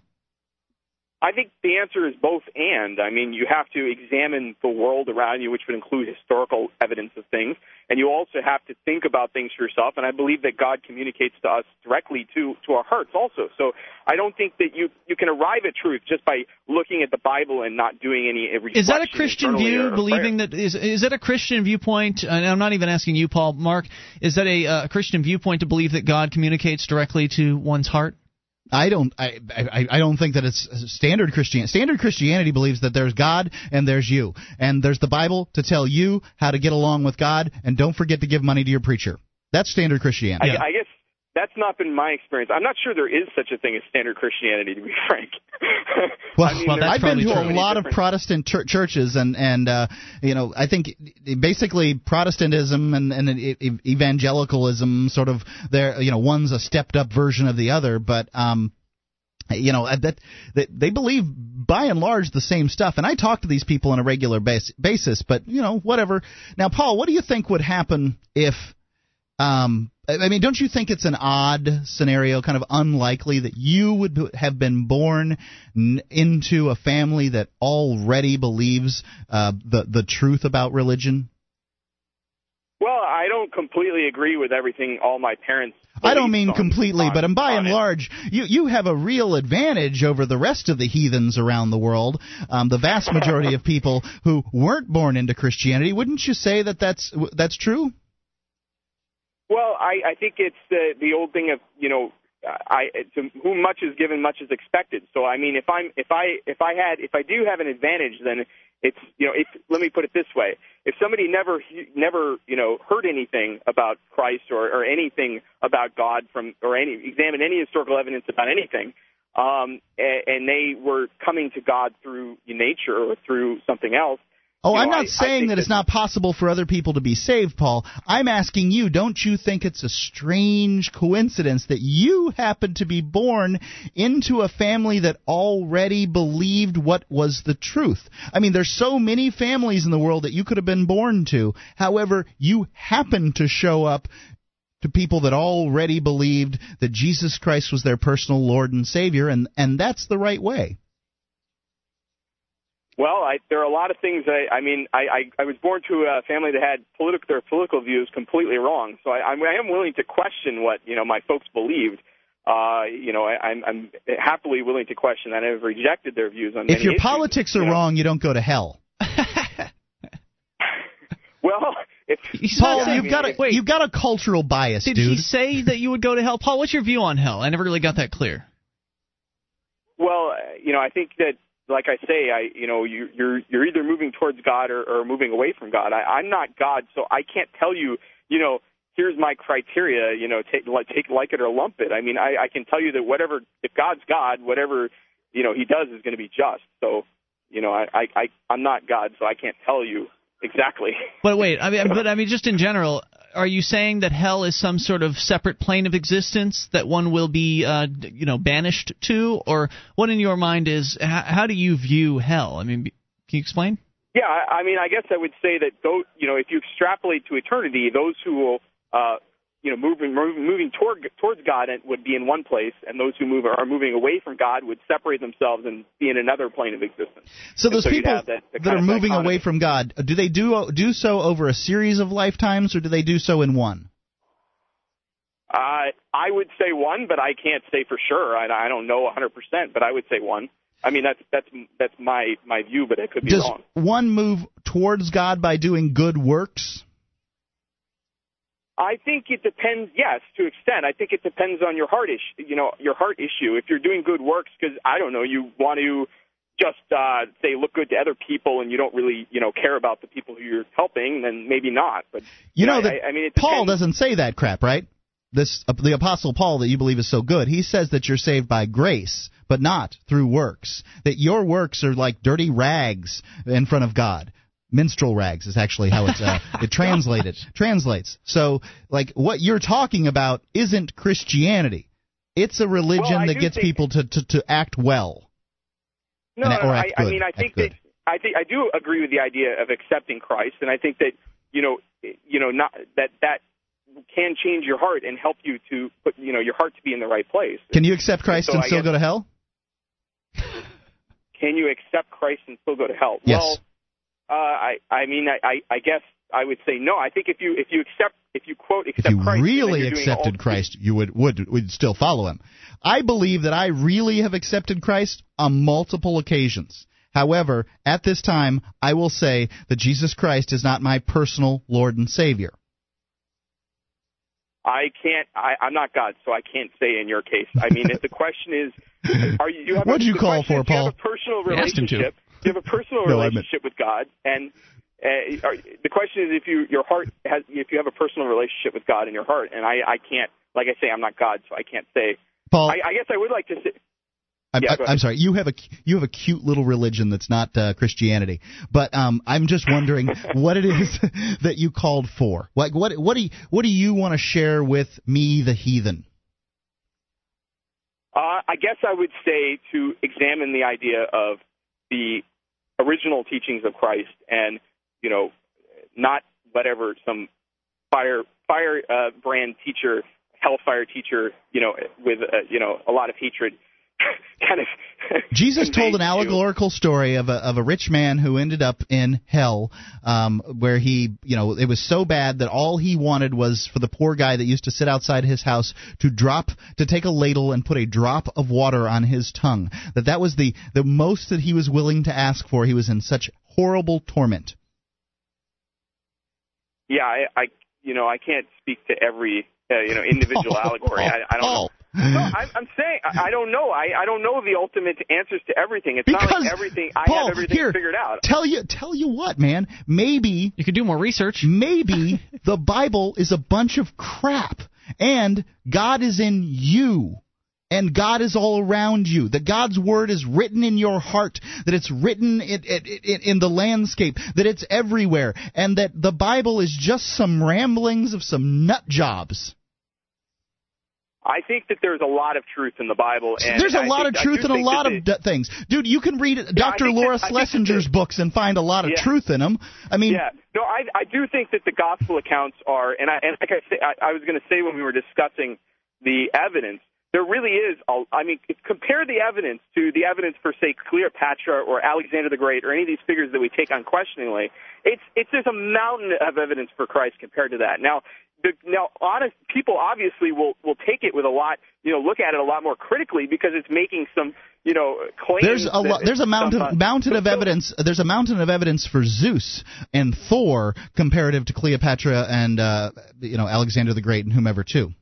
I think the answer is both and. I mean, you have to examine the world around you, which would include historical evidence of things, and you also have to think about things for yourself. And I believe that God communicates to us directly to to our hearts also. So I don't think that you you can arrive at truth just by looking at the Bible and not doing any Is that a Christian view? Believing prayer. that is is that a Christian viewpoint? And I'm not even asking you, Paul. Mark, is that a uh, Christian viewpoint to believe that God communicates directly to one's heart? I don't. I, I. I don't think that it's standard Christianity. Standard Christianity believes that there's God and there's you, and there's the Bible to tell you how to get along with God, and don't forget to give money to your preacher. That's standard Christianity. I, I guess that's not been my experience. I'm not sure there is such a thing as standard Christianity, to be frank. Well, I mean, there's I've been to a lot of Protestant chur- churches, and and uh, you know, I think basically Protestantism and, and evangelicalism sort of there. You know, one's a stepped up version of the other, but um, you know that, that they believe by and large the same stuff and i talk to these people on a regular base, basis but you know whatever now paul what do you think would happen if um i mean don't you think it's an odd scenario kind of unlikely that you would have been born n- into a family that already believes uh, the the truth about religion well, I don't completely agree with everything all my parents. I don't mean on, completely, on, but by and it. large, you you have a real advantage over the rest of the heathens around the world. Um, the vast majority of people who weren't born into Christianity, wouldn't you say that that's that's true? Well, I, I think it's the the old thing of you know, I to whom much is given, much is expected. So I mean, if I'm if I if I had if I do have an advantage, then it's you know if let me put it this way if somebody never never you know heard anything about Christ or, or anything about God from or any examine any historical evidence about anything um and, and they were coming to God through nature or through something else Oh, you I'm know, not I, saying I that it's not possible for other people to be saved, Paul. I'm asking you, don't you think it's a strange coincidence that you happen to be born into a family that already believed what was the truth? I mean, there's so many families in the world that you could have been born to. However, you happen to show up to people that already believed that Jesus Christ was their personal Lord and Savior, and, and that's the right way. Well, I, there are a lot of things. I, I mean, I, I, I was born to a family that had political their political views completely wrong. So I, I, I am willing to question what you know my folks believed. Uh, you know, I, I'm, I'm happily willing to question that. I've rejected their views on. If your issues, politics are you know? wrong, you don't go to hell. well, it's Paul, yeah, you've mean, got a it- you've got a cultural bias, Did dude. he say that you would go to hell? Paul, what's your view on hell? I never really got that clear. Well, uh, you know, I think that, like I say, I, you know, you, you're you're either moving towards God or, or moving away from God. I, I'm not God, so I can't tell you, you know, here's my criteria. You know, take like take like it or lump it. I mean, I, I can tell you that whatever, if God's God, whatever, you know, He does is going to be just. So, you know, I, I, I I'm not God, so I can't tell you exactly. But wait, I mean, but I mean, just in general, are you saying that hell is some sort of separate plane of existence that one will be, uh, you know, banished to, or what in your mind is? How, how do you view hell? I mean, can you explain? Yeah, I mean, I guess I would say that those, you know, if you extrapolate to eternity, those who will, uh, you know, moving moving, moving toward towards God would be in one place, and those who move are moving away from God would separate themselves and be in another plane of existence. So those you'd people that, that that are moving dichotomy. away from God, do they do do so over a series of lifetimes, or do they do so in one? Uh, I would say one, but I can't say for sure. I, I don't know 100%, but I would say one. I mean, that's that's that's my my view, but it could be Does wrong. one move towards God by doing good works? I think it depends. Yes, to extent. I think it depends on your heart issue. You know, your heart issue. If you're doing good works, because I don't know, you want to just uh, say look good to other people, and you don't really, you know, care about the people who you're helping, then maybe not. But You know I, that I, I mean, it Paul doesn't say that crap, right? This uh, the apostle Paul that you believe is so good. He says that you're saved by grace, but not through works. That your works are like dirty rags in front of God. Menstrual rags is actually how it's uh, it translated translates. So like what you're talking about isn't Christianity. It's a religion Well, that gets people to, to, to act well. No, and- no, I, act I good, mean, I think good. that I think I do agree with the idea of accepting Christ, and I think that you know, you know, not that that can change your heart and help you to put you know your heart to be in the right place. Can you accept Christ So and still guess- go to hell? Can you accept Christ and still go to hell? Yes. Well, uh, I I mean, I, I I guess I would say no. I think if you if you accept if you quote accept if you Christ, really accepted all- Christ, you would would would still follow him. I believe that I really have accepted Christ on multiple occasions. However, at this time, I will say that Jesus Christ is not my personal Lord and Savior. I can't. I, I'm not God, so I can't say in your case. I mean, if the question is, are you? you have What'd you call for, is, do you Paul? have a personal You asked him to. relationship. You have a personal No, relationship with God? And uh, are, the question is, if you your heart has, if you have a personal relationship with God in your heart, and I, I can't. Like I say, I'm not God, so I can't say. Paul, I, I guess I would like to say. I'm, Yeah, I- go ahead. I'm sorry. You have a you have a cute little religion that's not uh, Christianity, but um, I'm just wondering what it is that you called for. Like what what do you, what do you want to share with me, the heathen? Uh, I guess I would say to examine the idea of the original teachings of Christ and, you know, not whatever some fire fire uh, brand teacher, hellfire teacher, you know, with uh, you know a lot of hatred kind of. Jesus told an allegorical story of a of a rich man who ended up in hell, um, where he, you know, it was so bad that all he wanted was for the poor guy that used to sit outside his house to drop to take a ladle and put a drop of water on his tongue. That that was the the most that he was willing to ask for. He was in such horrible torment. Yeah, I, I you know I can't speak to every uh, you know individual allegory. I, I don't know. No, I'm, I'm saying I, I don't know. I, I don't know the ultimate answers to everything. It's Because, not like everything. I Paul, have everything here, figured out. Tell you, tell you what, man. Maybe you could do more research. Maybe the Bible is a bunch of crap, and God is in you. And God is all around you. That God's word is written in your heart. That it's written in, in, in the landscape. That it's everywhere. And that the Bible is just some ramblings of some nut jobs. I think that there's a lot of truth in the Bible. And There's a lot think- of truth in a lot of d- things. Dude, you can read Dr. Laura that- think that Schlesinger's books and find a lot of Yeah. truth in them. I mean, yeah, no, I I do think that the gospel accounts are, and I and like I say, I, I was going to say when we were discussing the evidence, there really is. A, I mean, if- compare the evidence to the evidence for say Cleopatra or Alexander the Great or any of these figures that we take unquestioningly. It's it's there's a mountain of evidence for Christ compared to that. Now. The, now, honest people obviously will will take it with a lot, you know, look at it a lot more critically because it's making some, you know, claims. There's a lo- there's a mountain some, uh, mountain of evidence. There's a mountain of evidence for Zeus and Thor comparative to Cleopatra and uh, you know Alexander the Great and whomever too.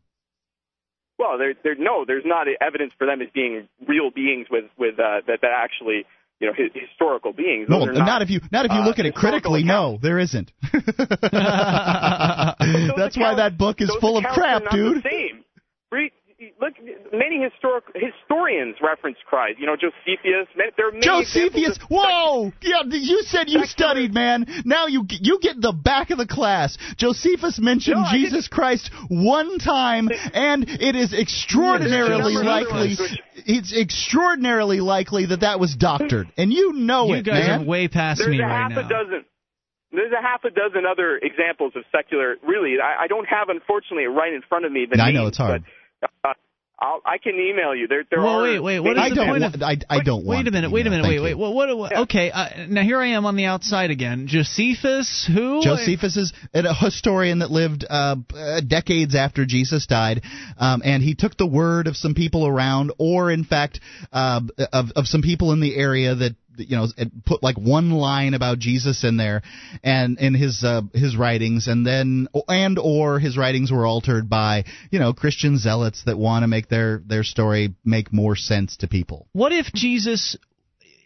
Well, there, there, no, there's not evidence for them as being real beings with, with uh, that, that actually, you know, hi- historical beings. No, Those are not, if you not if you uh, look at it critically. accounts. No, there isn't. That's why that book is full of crap, dude. The same. Look, many historic historians reference Christ. You know, Josephus. ma- There are many Josephus, of- whoa! Yeah, you said you studied, man. Now you you get the back of the class. Josephus mentioned No, Jesus Christ one time, and it is extraordinarily There's a number of other likely. It's extraordinarily likely that that was doctored, and you know You it, guys man. are way past There's me a right half now. a dozen. There's a half a dozen other examples of secular. Really, I, I don't have, unfortunately, right in front of me. The I know it's hard. But, uh, I'll, I can email you. There, there well, are. wait, wait. What many is the don't point of? I- I don't Wait want a minute. Wait a minute. Wait, wait. you. Well, what? what Okay. Uh, now here I am on the outside again. Josephus, who? Josephus is a historian that lived uh, uh, decades after Jesus died, um, and he took the word of some people around, or in fact, uh, of of some people in the area that you know put like one line about Jesus in there, and in his uh, his writings, and then and or his writings were altered by you know Christian zealots that want to make their their story make more sense to people. What if Jesus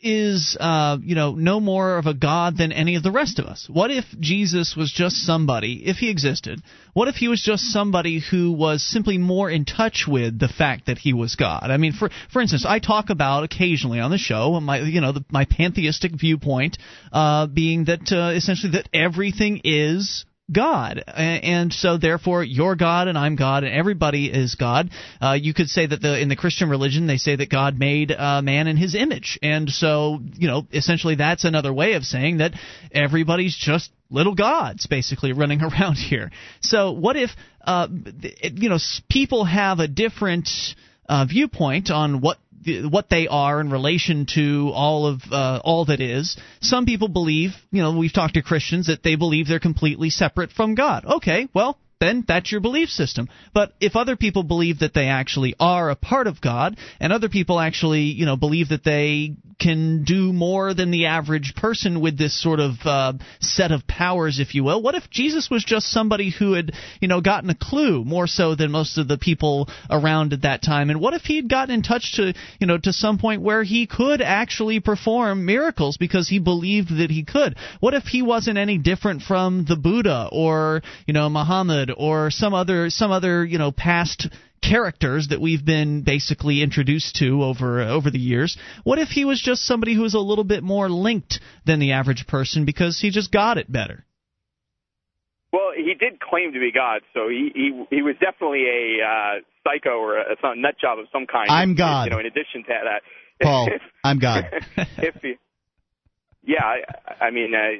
is, uh, you know, no more of a god than any of the rest of us? What if Jesus was just somebody, if he existed? What if he was just somebody who was simply more in touch with the fact that he was God? I mean, for for instance, I talk about occasionally on the show my, you know, the, my pantheistic viewpoint uh, being that uh, essentially that everything is God, and so therefore you're God and I'm God and everybody is God. Uh, you could say that the in the Christian religion they say that God made uh, man in His image, and so you know essentially that's another way of saying that everybody's just little gods basically running around here. So what if uh, you know people have a different uh, viewpoint on what what they are in relation to all of uh, all that is. Some people believe, you know, we've talked to Christians that they believe they're completely separate from God. Okay, well, then that's your belief system. But if other people believe that they actually are a part of God, and other people actually, you know, believe that they can do more than the average person with this sort of uh, set of powers, if you will, what if Jesus was just somebody who had, you know, gotten a clue more so than most of the people around at that time? And what if he'd gotten in touch to, you know, to some point where he could actually perform miracles because he believed that he could? What if he wasn't any different from the Buddha or, you know, Muhammad or some other some other, you know, past characters that we've been basically introduced to over over the years. What if he was just somebody who was a little bit more linked than the average person because he just got it better? Well, he did claim to be God, so he he he was definitely a uh, psycho or a, a nut job of some kind. I'm God. You know, in addition to that, Paul, I'm God. if you, yeah, I, I mean, uh,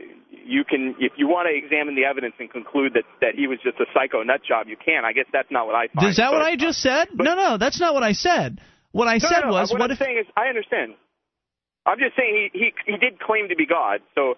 you can if you want to examine the evidence and conclude that that he was just a psycho nut job, you can. I guess that's not what I find. Is that but, what I just said? no, no, that's not what I said. What I no, said no, was, what, what I'm if saying is, I understand. I'm just saying he he he did claim to be God, so.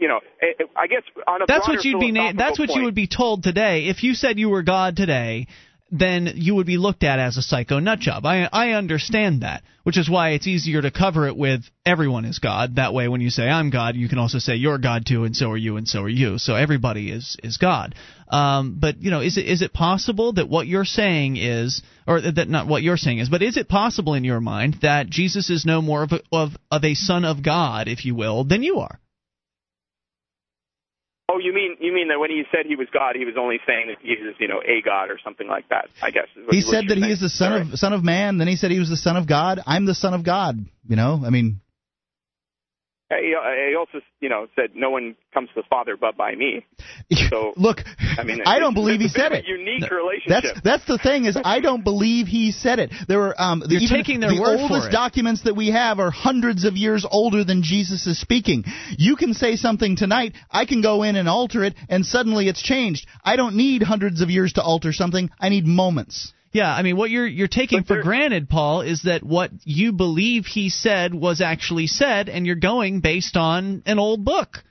You know, I- I guess on a that's what you'd be na- that's what you would be told today if you said you were God today then you would be looked at as a psycho nut job. I I understand that, which is why it's easier to cover it with everyone is God. That way, when you say I'm God, you can also say you're God too, and so are you, and so are you. So everybody is is God. Um, but you know, is it is it possible that what you're saying is, or that not what you're saying is, but is it possible in your mind that Jesus is no more of a, of of a son of God, if you will, than you are? Oh, you mean you mean that when he said he was God, he was only saying that he is, you know, a God or something like that? I guess. He said that he is the son of son of man. Then he said he was the son of God. I'm the son of God. You know, I mean, He, uh, also, you know, said no one comes to the Father but by me. So look, I mean, I don't believe he it's a bit said it. Unique relationship. That's that's the thing is I don't believe he said it. There were um the, You're taking their the word for oldest it. documents that we have are hundreds of years older than Jesus is speaking. You can say something tonight, I can go in and alter it and suddenly it's changed. I don't need hundreds of years to alter something. I need moments. Yeah, I mean, what you're you're taking for granted, Paul, is that what you believe he said was actually said, and you're going based on an old book.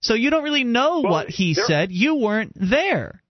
So you don't really know what he there- said. You weren't there.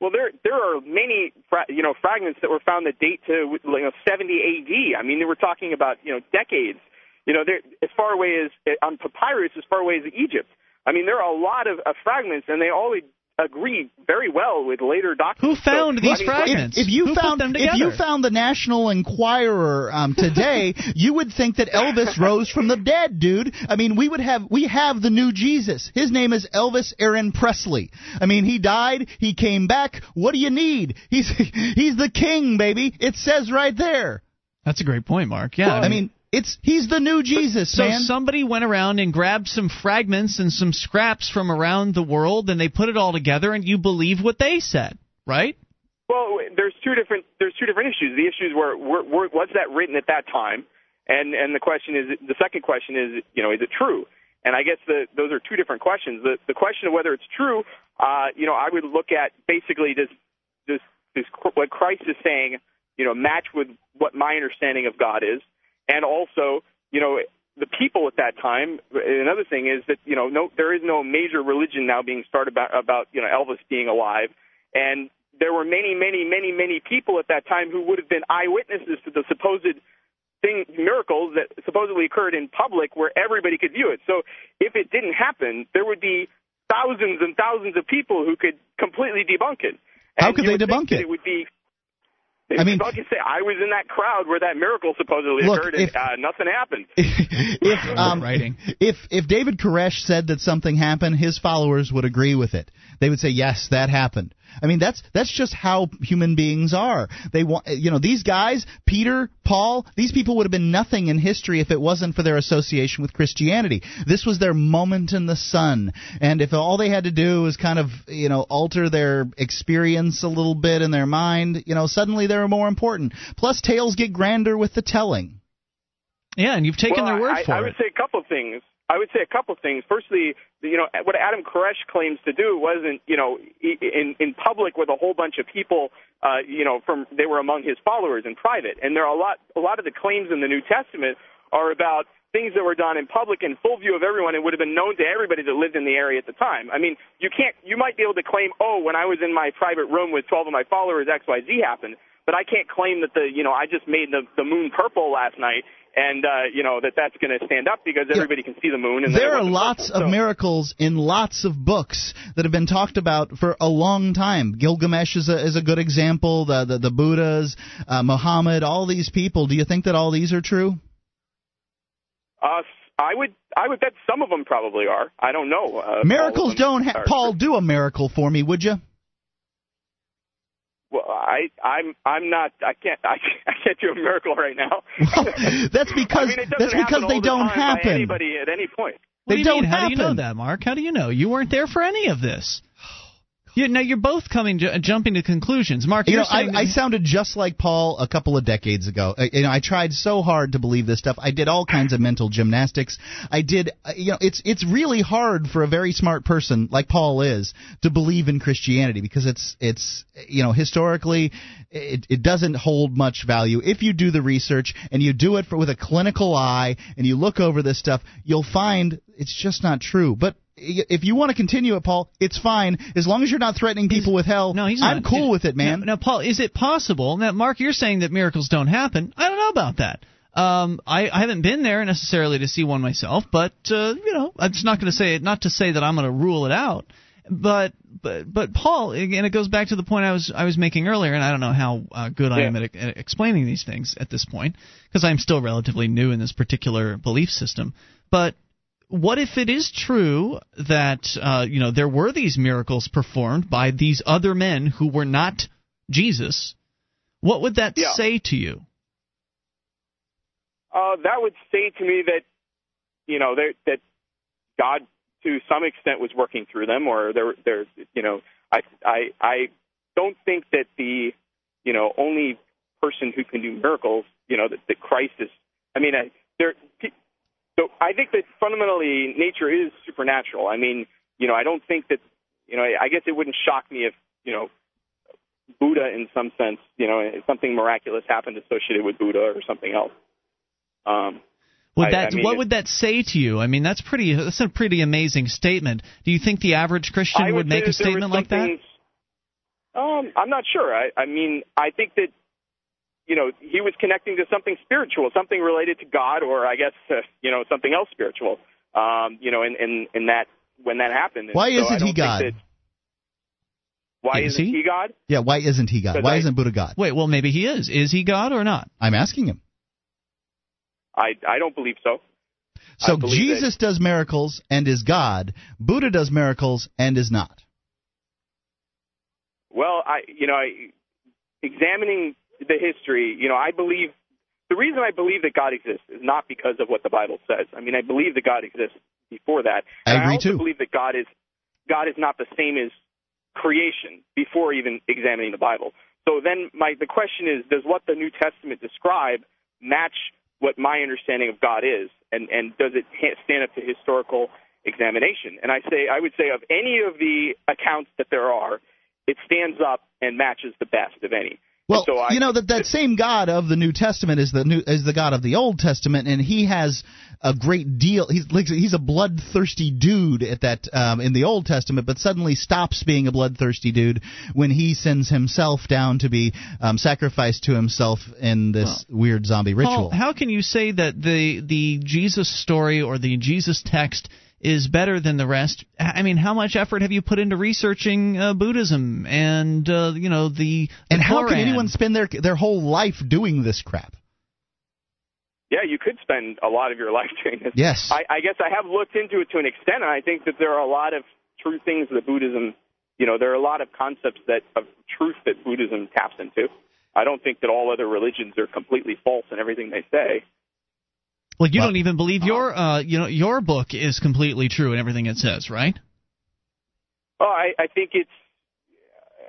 Well, there there are many you know fragments that were found that date to you know 70 A.D. I mean, they were talking about you know decades. You know, they're as far away as on papyrus as far away as Egypt. I mean, there are a lot of, of fragments, and they all agree very well with later documents. Who found So, these I mean, fragments? If, if you Who found them if you found the National Enquirer um, today, you would think that Elvis rose from the dead, dude. I mean, we would have we have the new Jesus. His name is Elvis Aaron Presley. I mean, he died, he came back. What do you need? He's he's the king, baby. It says right there. That's a great point, Mark. Yeah, I mean, it's he's the new Jesus, so man. somebody went around and grabbed some fragments and some scraps from around the world, and they put it all together, and you believe what they said, right? Well, there's two different there's two different issues. The issues were, were, were was that written at that time, and and the question is the second question is you know is it true? And I guess the, those are two different questions. The the question of whether it's true, uh, you know, I would look at basically does does does what Christ is saying, you know, match with what my understanding of God is, and also you know the people at that time. Another thing is that you know no there is no major religion now being started about about you know Elvis being alive, and there were many, many, many, many people at that time who would have been eyewitnesses to the supposed thing miracles that supposedly occurred in public where everybody could view it. So if it didn't happen, there would be thousands and thousands of people who could completely debunk it. How could they debunk it? It would be. I mean- debunk and say I was in that crowd where that miracle supposedly Look, occurred, if- and uh, nothing happened. if um, if if David Koresh said that something happened, his followers would agree with it. They would say, "Yes, that happened." I mean, that's that's just how human beings are. They want, you know, these guys, Peter, Paul, these people would have been nothing in history if it wasn't for their association with Christianity. This was their moment in the sun, and if all they had to do was kind of, you know, alter their experience a little bit in their mind, you know, suddenly they were more important. Plus, tales get grander with the telling. Yeah, and you've taken well, their word I, for I it. I would say a couple of things. I would say a couple things. Firstly, you know, what Adam Koresh claims to do wasn't, you know, in in public with a whole bunch of people, uh, you know, from they were among his followers in private. And there are a lot a lot of the claims in the New Testament are about things that were done in public in full view of everyone and would have been known to everybody that lived in the area at the time. I mean, you can't you might be able to claim, "Oh, when I was in my private room with 12 of my followers XYZ happened." But I can't claim that the, you know, I just made the the moon purple last night and uh, you know that that's going to stand up because everybody can see the moon. And there are lots of So- miracles in lots of books that have been talked about for a long time. Gilgamesh is a is a good example. The the, the Buddhas, uh, Muhammad, all these people. Do you think that all these are true? Uh, I would I would bet some of them probably are. I don't know. Uh, Miracles all of them don't. Ha- Paul, do a miracle for me, would you? Well, I I'm I'm not. I can't I, I can't do a miracle right now. That's because I mean, that's because they the don't time by happen. anybody at any point. What They do don't mean? How do you know that, Mark? How do you know? You weren't there for any of this. You, now you're both coming ju- jumping to conclusions, Mark. You You're know, I, saying I sounded just like Paul a couple of decades ago. Uh, You know, I tried so hard to believe this stuff. I did all kinds of mental gymnastics. I did. uh, You know, it's it's really hard for a very smart person like Paul is to believe in Christianity because it's it's you know historically it, it doesn't hold much value. If you do the research and you do it for, with a clinical eye and you look over this stuff, you'll find it's just not true. But if you want to continue it, Paul, it's fine as long as you're not threatening people with hell. No, he's I'm not. cool with it, man. Now, now, Paul, is it possible? Now, Mark, you're saying that miracles don't happen. I don't know about that. Um, I, I haven't been there necessarily to see one myself, but uh, you know, I'm just not going to say it. Not to say that I'm going to rule it out, but but but Paul, again, it goes back to the point I was I was making earlier, and I don't know how uh, good I am at, at explaining these things at this point because I'm still relatively new in this particular belief system. But what if it is true that uh, you know there were these miracles performed by these other men who were not Jesus? What would that Yeah. say to you? Uh, that would say to me that you know that that God to some extent was working through them, or there there you know I I I don't think that the you know only person who can do miracles you know that, that Christ is. I mean I, there. So I think that fundamentally nature is supernatural. I mean you know I don't think that you know I guess it wouldn't shock me if you know Buddha in some sense you know if something miraculous happened associated with Buddha or something else. Um, Would that I mean, what would that say to you? I mean, that's pretty. That's a pretty amazing statement. Do you think the average Christian I would, say make a that there was statement like that? Um, I'm not sure. I, I mean, I think that you know he was connecting to something spiritual, something related to God, or I guess uh, you know something else spiritual. Um, you know, in in, in that when that happened. And Why so isn't he God? that- why Is isn't he? he God? Yeah, why isn't he God? Why I- isn't Buddha God? Wait, well, maybe he is. Is he God or not? I'm asking him. I I don't believe so. So I believe Jesus does miracles and is God. Buddha does miracles and is not. Well, I you know, I, examining the history, you know, I believe the reason I believe that God exists is not because of what the Bible says. I mean, I believe that God exists before that. I And agree, I also too. believe that God is God is not the same as creation before even examining the Bible. So then my the question is does what the New Testament describe match what my understanding of God is and and does it stand up to historical examination? And I say I would say of any of the accounts that there are, it stands up and matches the best of any. Well, so I, you know that that same God of the New Testament is the new is the God of the Old Testament, and he has a great deal. He's like he's a bloodthirsty dude at that um, in the Old Testament, but suddenly stops being a bloodthirsty dude when he sends himself down to be um, sacrificed to himself in this weird zombie ritual. Paul, how can you say that the the Jesus story or the Jesus text is better than the rest? I mean, how much effort have you put into researching uh, Buddhism and uh, you know the, the and how can anyone spend their their whole life doing this crap? yeah, you could spend a lot of your life doing this. Yes. I, I guess I have looked into it to an extent, and I think that there are a lot of true things that Buddhism, you know, there are a lot of concepts that of truth that Buddhism taps into. I don't think that all other religions are completely false in everything they say. Well, you don't even believe your uh, you know your book is completely true in everything it says, right? Oh, I, I think it's.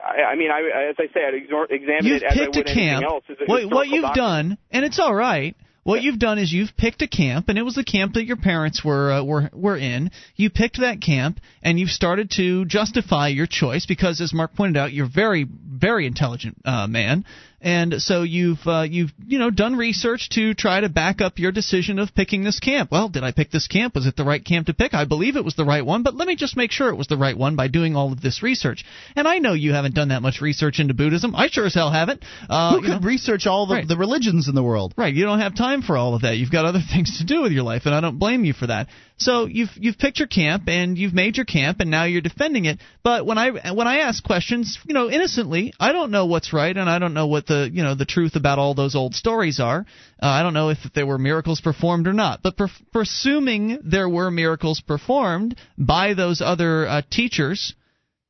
I, I mean, I, as I say, I'd exor- examine You've it as I picked a would anything camp. else. A What, what you've document. done, and it's all right. What you've done is you've picked a camp, and it was the camp that your parents were uh, were were in. You picked that camp, and you've started to justify your choice because, as Mark pointed out, you're very very intelligent uh, man, and so you've uh, you've you know done research to try to back up your decision of picking this camp. Well, did I pick this camp? Was it the right camp to pick? I believe it was the right one, but let me just make sure it was the right one by doing all of this research. And I know you haven't done that much research into Buddhism. I sure as hell haven't. Uh, Who you could know- research all the, Right. the religions in the world? Right, you don't have time for all of that. You've got other things to do with your life, and I don't blame you for that. So you've you've picked your camp and you've made your camp, and now you're defending it. But when I when I ask questions, you know, innocently, I don't know what's right, and I don't know what the you know the truth about all those old stories are. Uh, I don't know if there were miracles performed or not. But per- presuming there were miracles performed by those other uh, teachers,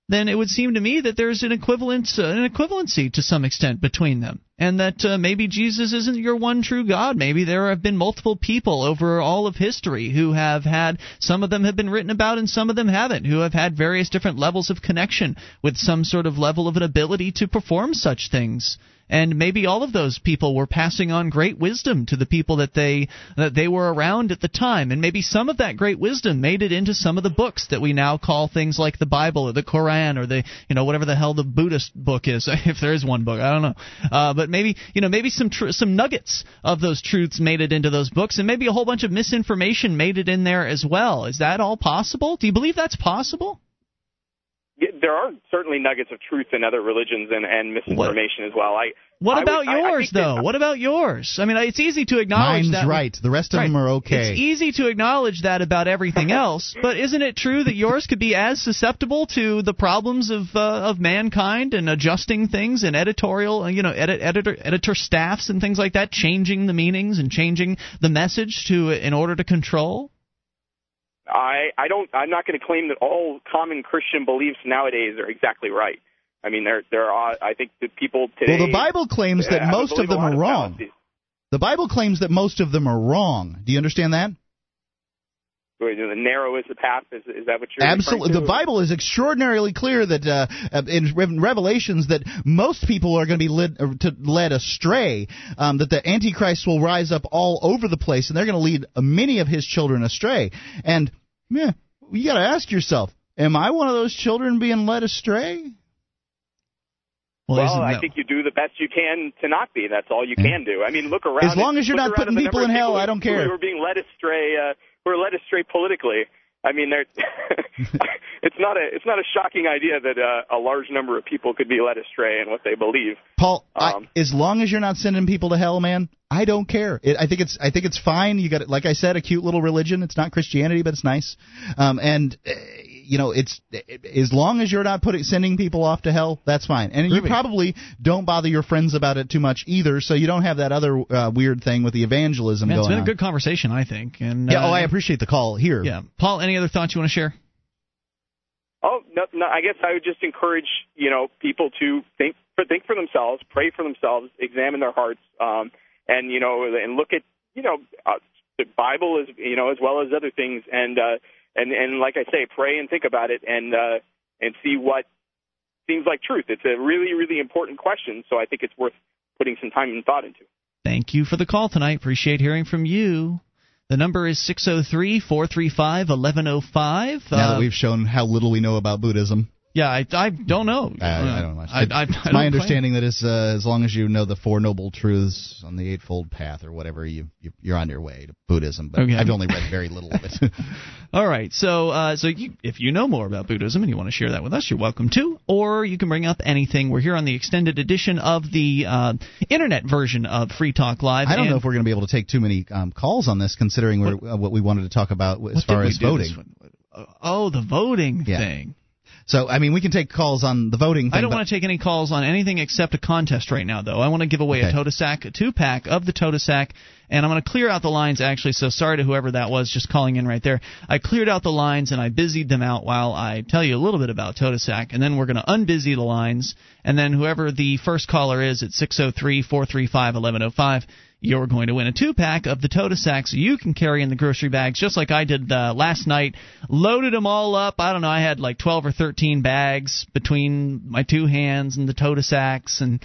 then it would seem to me that there's an equivalence, uh, an equivalency to some extent between them. And that uh, maybe Jesus isn't your one true God. Maybe there have been multiple people over all of history who have had, some of them have been written about and some of them haven't, who have had various different levels of connection with some sort of level of an ability to perform such things and maybe all of those people were passing on great wisdom to the people that they that they were around at the time. And maybe some of that great wisdom made it into some of the books that we now call things like the Bible or the quran or the you know whatever the hell the Buddhist book is if there is one book I don't know. Uh, but maybe you know maybe some tr- some nuggets of those truths made it into those books and maybe a whole bunch of misinformation made it in there as well. Is that all possible? Do you believe that's possible there are certainly nuggets of truth in other religions and, and misinformation what? as well. I what I about would, yours I, I though? That, what about yours? I mean, it's easy to acknowledge Mine's that. right. The rest of right. them are okay. It's easy to acknowledge that about everything else, but isn't it true that yours could be as susceptible to the problems of uh, of mankind and adjusting things and editorial, you know, edit, editor editor staffs and things like that, changing the meanings and changing the message to in order to control? I I don't I'm not going to claim that all common Christian beliefs nowadays are exactly right. I mean there there are I think that people today Well, the Bible claims that most of them are wrong. Fallacies. The Bible claims that most of them are wrong. Do you understand that? The narrow is the path. Is, is that what you're Absolutely. The Bible is extraordinarily clear that uh, in Revelations that most people are going to be led, to, led astray. Um, that the Antichrist will rise up all over the place, and they're going to lead many of his children astray. And yeah, you got to ask yourself: Am I one of those children being led astray? Well, well I think you do the best you can to not be. That's all you can do. I mean, look around. As long as you're not putting people in hell, people I don't care. Who are being led astray, uh, who are led astray politically. I mean, it's not a it's not a shocking idea that uh, a large number of people could be led astray in what they believe. Paul, um, I, as long as you're not sending people to hell, man, I don't care. It, I think it's I think it's fine. You got like I said, a cute little religion. It's not Christianity, but it's nice. Um, and uh, you know, it's it, as long as you're not putting sending people off to hell, that's fine. And you probably don't bother your friends about it too much either, so you don't have that other uh, weird thing with the evangelism Man, going It's been on. a good conversation, I think. And yeah, uh, oh, I appreciate the call here. Yeah, Paul. Any other thoughts you want to share? Oh no, no, I guess I would just encourage you know people to think for think for themselves, pray for themselves, examine their hearts, um, and you know, and look at you know uh, the Bible as you know as well as other things, and uh, and and like I say, pray and think about it, and uh, and see what seems like truth. It's a really really important question, so I think it's worth putting some time and thought into. Thank you for the call tonight. Appreciate hearing from you. The number is 603 435 1105. Now that we've shown how little we know about Buddhism. Yeah, I, I don't know. I, I don't know. I, I, it's I my understanding that as, uh, as long as you know the Four Noble Truths on the Eightfold Path or whatever, you, you you're on your way to Buddhism. But Okay. I've only read very little of it. All right, so uh, so you, if you know more about Buddhism and you want to share that with us, you're welcome to, or you can bring up anything. We're here on the extended edition of the uh, internet version of Free Talk Live. I don't know if we're going to be able to take too many um, calls on this, considering what, uh, what we wanted to talk about as far as voting. Oh, the voting Yeah. thing. So, I mean, we can take calls on the voting thing. I don't want to take any calls on anything except a contest right now, though. I want to give away a Okay. Totasak, a two pack of the Totasak, and I'm going to clear out the lines actually. So sorry to whoever that was just calling in right there. I cleared out the lines and I busied them out while I tell you a little bit about Totasak, and then we're going to unbusy the lines, and then whoever the first caller is at 603 435 1105 you're going to win a two pack of the Totasak so you can carry in the grocery bags just like I did uh, last night. Loaded them all up. I don't know, I had like 12 or 13 bags between my two hands and the Totasaks and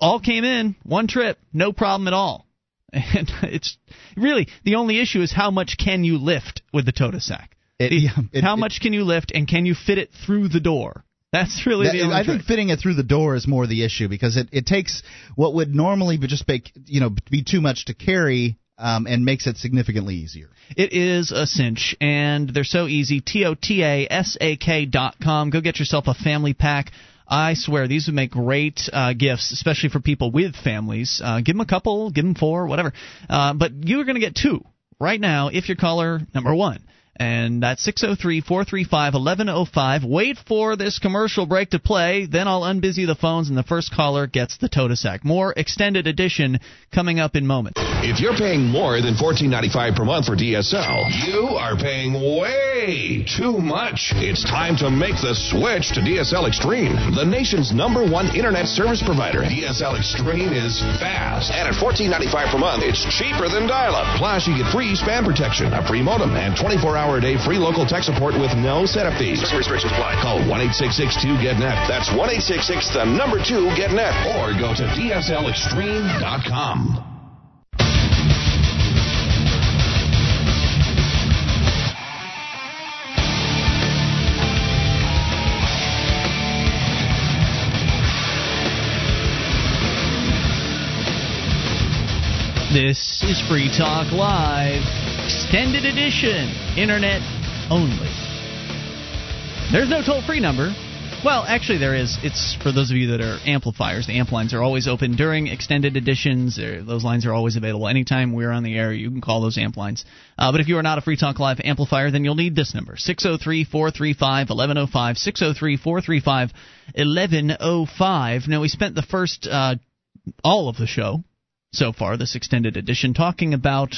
all came in one trip, no problem at all. And it's really the only issue is how much can you lift with the Totasak? It- The- it- how it- much can you lift and can you fit it through the door? That's really That- the only I trick. think fitting it through the door is more the issue because it, it takes what would normally be just make you know be too much to carry um, and makes it significantly easier. It is a cinch, and they're so easy. T O T A S A K dot com. Go get yourself a family pack. I swear these would make great uh, gifts, especially for people with families. Uh, give them a couple, give them four, whatever. Uh, but you're going to get two right now if you're caller number one. And that's 603 435 1105. Wait for this commercial break to play, then I'll unbusy the phones, and the first caller gets the Totasak. More extended edition coming up in moments. If you're paying more than $14.95 per month for DSL, you are paying way too much. It's time to make the switch to DSL Extreme, the nation's number one internet service provider. DSL Extreme is fast, and at $14.95 per month, it's cheaper than dial-up. Plus, you get free spam protection, a free modem, and 24-hour-a-day free local tech support with no setup fees. Some restrictions apply. Call 1-866-2-GET-NET. That's 1-866, the number two, GET-NET. Or go to DSLExtreme.com. This is Free Talk Live, extended edition, internet only. There's no toll free number. Well, actually, there is. It's for those of you that are amplifiers. The amp lines are always open during extended editions. Those lines are always available. Anytime we're on the air, you can call those amp lines. Uh, but if you are not a Free Talk Live amplifier, then you'll need this number 603 435 1105. 603 435 1105. Now, we spent the first, uh, all of the show so far, this extended edition, talking about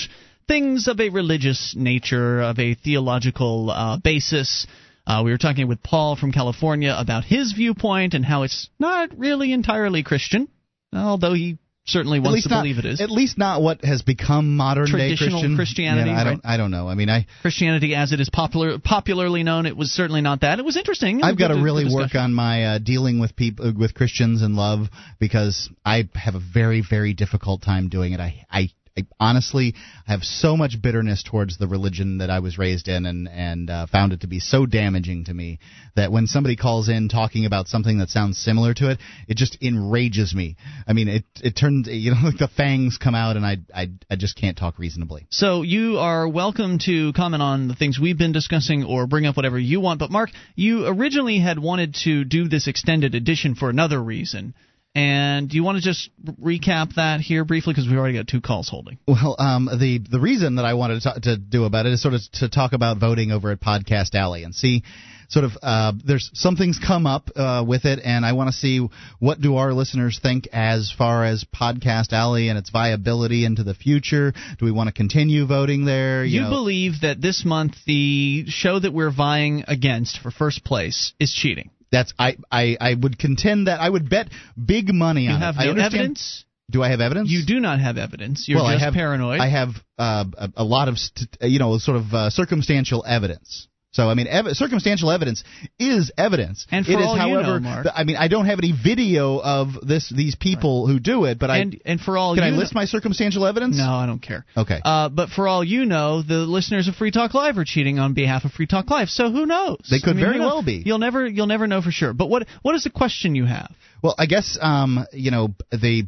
things of a religious nature, of a theological uh, basis. Uh, we were talking with Paul from California about his viewpoint and how it's not really entirely Christian, although he certainly wants to not, believe it is. At least not what has become modern day Traditional Christian. Christianity, Yeah, I don't. right? I don't know. I mean, I Christianity, as it is popular, popularly known, it was certainly not that. It was interesting. It was I've got to really work on my uh, dealing with people with Christians and love because I have a very very difficult time doing it. I I. I honestly I have so much bitterness towards the religion that I was raised in, and and uh, found it to be so damaging to me that when somebody calls in talking about something that sounds similar to it, it just enrages me. I mean, it it turns you know like the fangs come out, and I I I just can't talk reasonably. So you are welcome to comment on the things we've been discussing or bring up whatever you want. But Mark, you originally had wanted to do this extended edition for another reason. And do you want to just recap that here briefly because we've already got two calls holding. Well, um, the the reason that I wanted to, talk, to do about it is sort of to talk about voting over at Podcast Alley and see sort of uh, there's some things come up uh, with it, and I want to see what do our listeners think as far as Podcast Alley and its viability into the future. Do we want to continue voting there? You, know, believe that this month the show that we're vying against for first place is cheating. That's I, I I would contend that I would bet big money You on have it. I no evidence? Do I have evidence? You do not have evidence. You're well, just I have, paranoid. I have uh, a, a lot of, st- you know, sort of uh, circumstantial evidence. So I mean, ev- circumstantial evidence is evidence. And for it is, all you know, however, Mark- I mean, I don't have any video of this these people who do it, but and I and for all can you I know- list my circumstantial evidence? No, I don't care. Okay. Uh, but for all you know, the listeners of Free Talk Live are cheating on behalf of Free Talk Live. So who knows? They could I mean, very who knows? well be. You'll never you'll never know for sure. But what what is the question you have? Well, I guess um, you know the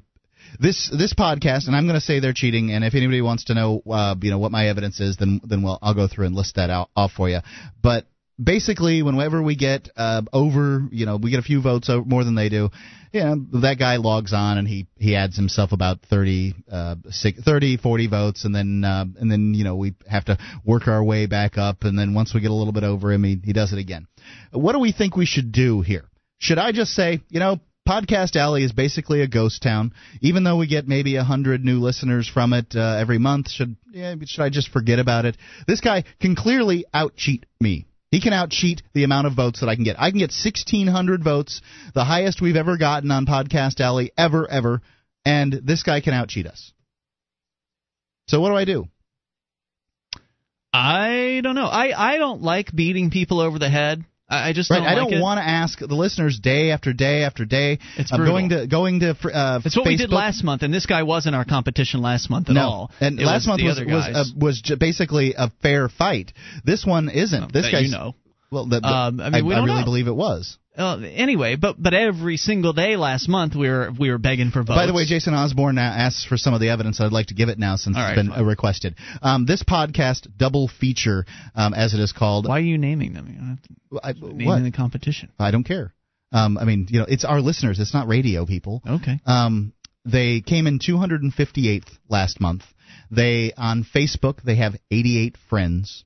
this this podcast, and I'm going to say they're cheating. And if anybody wants to know, uh, you know, what my evidence is, then then we'll I'll go through and list that out off for you. But basically, whenever we get uh, over, you know, we get a few votes o- more than they do. You know, that guy logs on and he he adds himself about 30, uh, six, 30 40 votes, and then uh, and then you know we have to work our way back up, and then once we get a little bit over him, he he does it again. What do we think we should do here? Should I just say, you know, Podcast Alley is basically a ghost town. Even though we get maybe a hundred new listeners from it uh, every month, should yeah, should I just forget about it? This guy can clearly out cheat me. He can out cheat the amount of votes that I can get. I can get 1,600 votes, the highest we've ever gotten on Podcast Alley ever, ever, and this guy can out cheat us. So what do I do? I don't know. I I don't like beating people over the head. I, I just Right, don't I don't want to ask the listeners day after day after day. It's I'm brutal. going to going to uh, It's what we did last month, and this guy wasn't our competition last month at no. all. And It last month was was guys. uh, was j- basically a fair fight. This one isn't. this guy, you know. Well, the, the- Um, I mean, we I don't really know. believe it was. Uh, anyway, but but every single day last month we were we were begging for votes. By the way, Jason Osborne now asks for some of the evidence. I'd like to give it now since All it's right, been fine. uh, requested. Um, this podcast double feature, um, as it is called. Why are you naming them? You don't have to I, naming what? the competition. I don't care. Um, I mean, you know, it's our listeners. It's not radio people. Okay. Um, they came in 258th last month. They on Facebook they have 88 friends.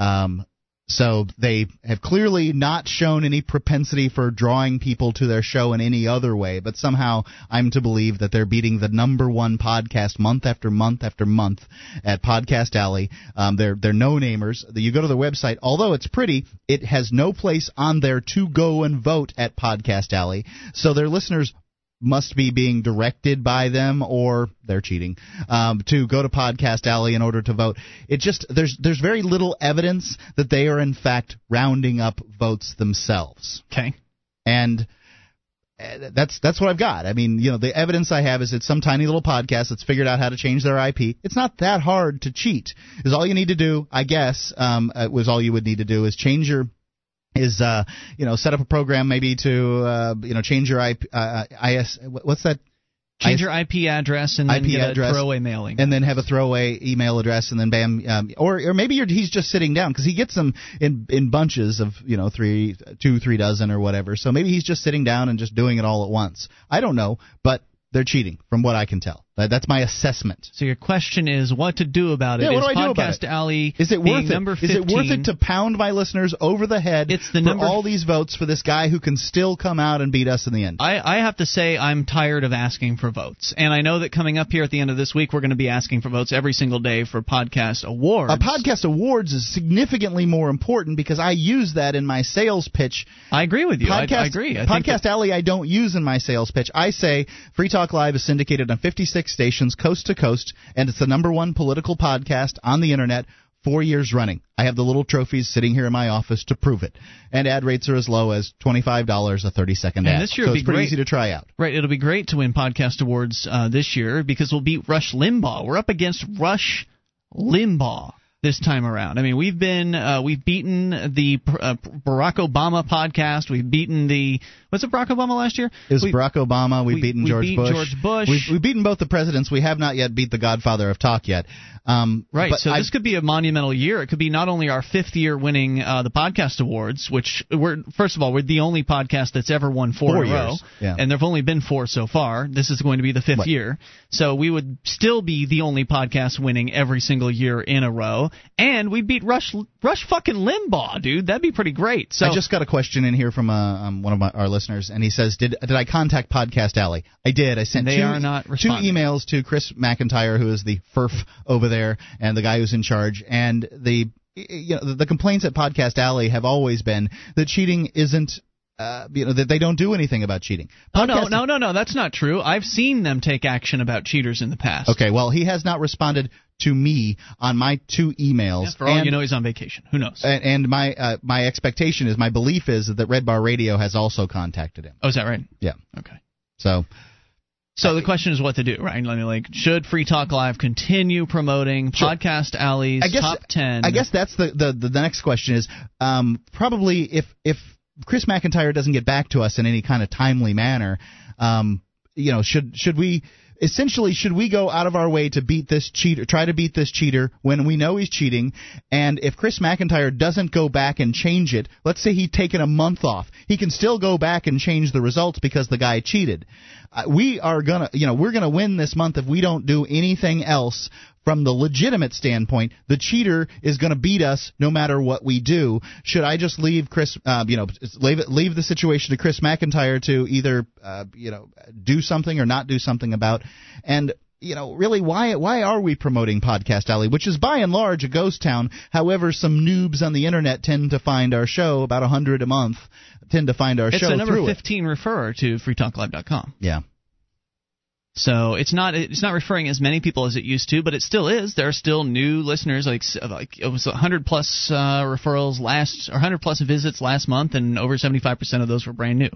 Um, So they have clearly not shown any propensity for drawing people to their show in any other way, but somehow I'm to believe that they're beating the number one podcast month after month after month at Podcast Alley. Um, they're they're no namers. You go to their website, although it's pretty, it has no place on there to go and vote at Podcast Alley. So their listeners must be being directed by them or they're cheating um, to go to podcast alley in order to vote it just there's there's very little evidence that they are in fact rounding up votes themselves okay and uh, that's that's what I've got. I mean, you know, the evidence I have is it's some tiny little podcast that's figured out how to change their IP. It's not that hard to cheat. Is all you need to do, I guess, um, uh, was all you would need to do is change your is uh, you know set up a program maybe to uh, you know change your IP, uh, IS what's that Change your IP address and then IP get address, a throwaway mailing. and then have a throwaway email address, and then bam, um, or or maybe you're, he's just sitting down because he gets them in in bunches of you know three, two, three dozen or whatever. So maybe he's just sitting down and just doing it all at once. I don't know, but they're cheating from what I can tell. That- That's my assessment. So your question is what to do about it? Yeah, what Is do I do about Podcast it? Alley Is it worth it? number Is it worth it to pound my listeners over the head It's the for number- all these votes for this guy who can still come out and beat us in the end? I, I have to say I'm tired of asking for votes, and I know that coming up here at the end of this week we're going to be asking for votes every single day for podcast awards. A podcast awards is significantly more important because I use that in my sales pitch. I agree with you. I- Podcast, I agree. I podcast Alley I don't use in my sales pitch. I say Free Talk Live is syndicated on 56 stations coast to coast, and it's the number one political podcast on the internet. Four years running. I have the little trophies sitting here in my office to prove it. And ad rates are as low as $25 a 30 second And ad. this year so it's be pretty great. easy to try out. Right, it'll be great to win podcast awards uh, this year because we'll beat Rush Limbaugh. We're up against Rush Limbaugh this time around. I mean, we've been uh, we've beaten the uh, Barack Obama podcast. We've beaten the was it Barack Obama last year? It was We- Barack Obama. We've we- beaten we George beat Bush. George Bush. We've, we've beaten both the presidents. We have not yet beat the Godfather of talk yet. Um, Right, so I- this could be a monumental year. It could be not only our fifth year winning uh, the podcast awards, which we're first of all we're the only podcast that's ever won four, Four in a row, years, yeah. and there've only been four so far. This is going to be the fifth What? year, so we would still be the only podcast winning every single year in a row, and we beat Rush Rush fucking Limbaugh, dude. That'd be pretty great. So I just got a question in here from uh, um, one of my, our listeners, and he says, "Did did I contact Podcast Alley? I did. I sent They two, are not two emails to Chris McIntyre, who is the FERF over there, and the guy who's in charge. And the you know the, the complaints at Podcast Alley have always been that cheating isn't." Uh, you know that they don't do anything about cheating. Oh no, no, no, no, that's not true. I've seen them take action about cheaters in the past. Okay, well, he has not responded to me on my two emails. Yeah, for all and, you know, he's on vacation. Who knows? and, and my uh, my expectation is, my belief is that Red Bar Radio has also contacted him. Oh, is that right? Yeah. Okay. So So the question is what to do, right? Like, should Free Talk Live continue promoting Sure. Podcast Alley's I guess top ten? I guess that's the, the the next question is um, probably if if Chris McIntyre doesn't get back to us in any kind of timely manner, um, you know, should should we essentially should we go out of our way to beat this cheater, try to beat this cheater when we know he's cheating, and if Chris McIntyre doesn't go back and change it, let's say he'd taken a month off, he can still go back and change the results because the guy cheated. Uh, we are gonna, you know, we're gonna win this month if we don't do anything else from the legitimate standpoint, the cheater is going to beat us no matter what we do. Should I just leave Chris, uh, you know, leave leave the situation to Chris McIntyre to either, uh, you know, do something or not do something about? And you know, really, why why are we promoting Podcast Alley, which is by and large a ghost town? However, some noobs on the internet tend to find our show about a hundred a month tend to find our it's show a number through it. fifteen referrer to freetalklive.com. Yeah. So it's not it's not referring as many people as it used to, but it still is. There are still new listeners. Like like it was 100 plus uh, referrals last or 100 plus visits last month, and over 75 percent of those were brand new.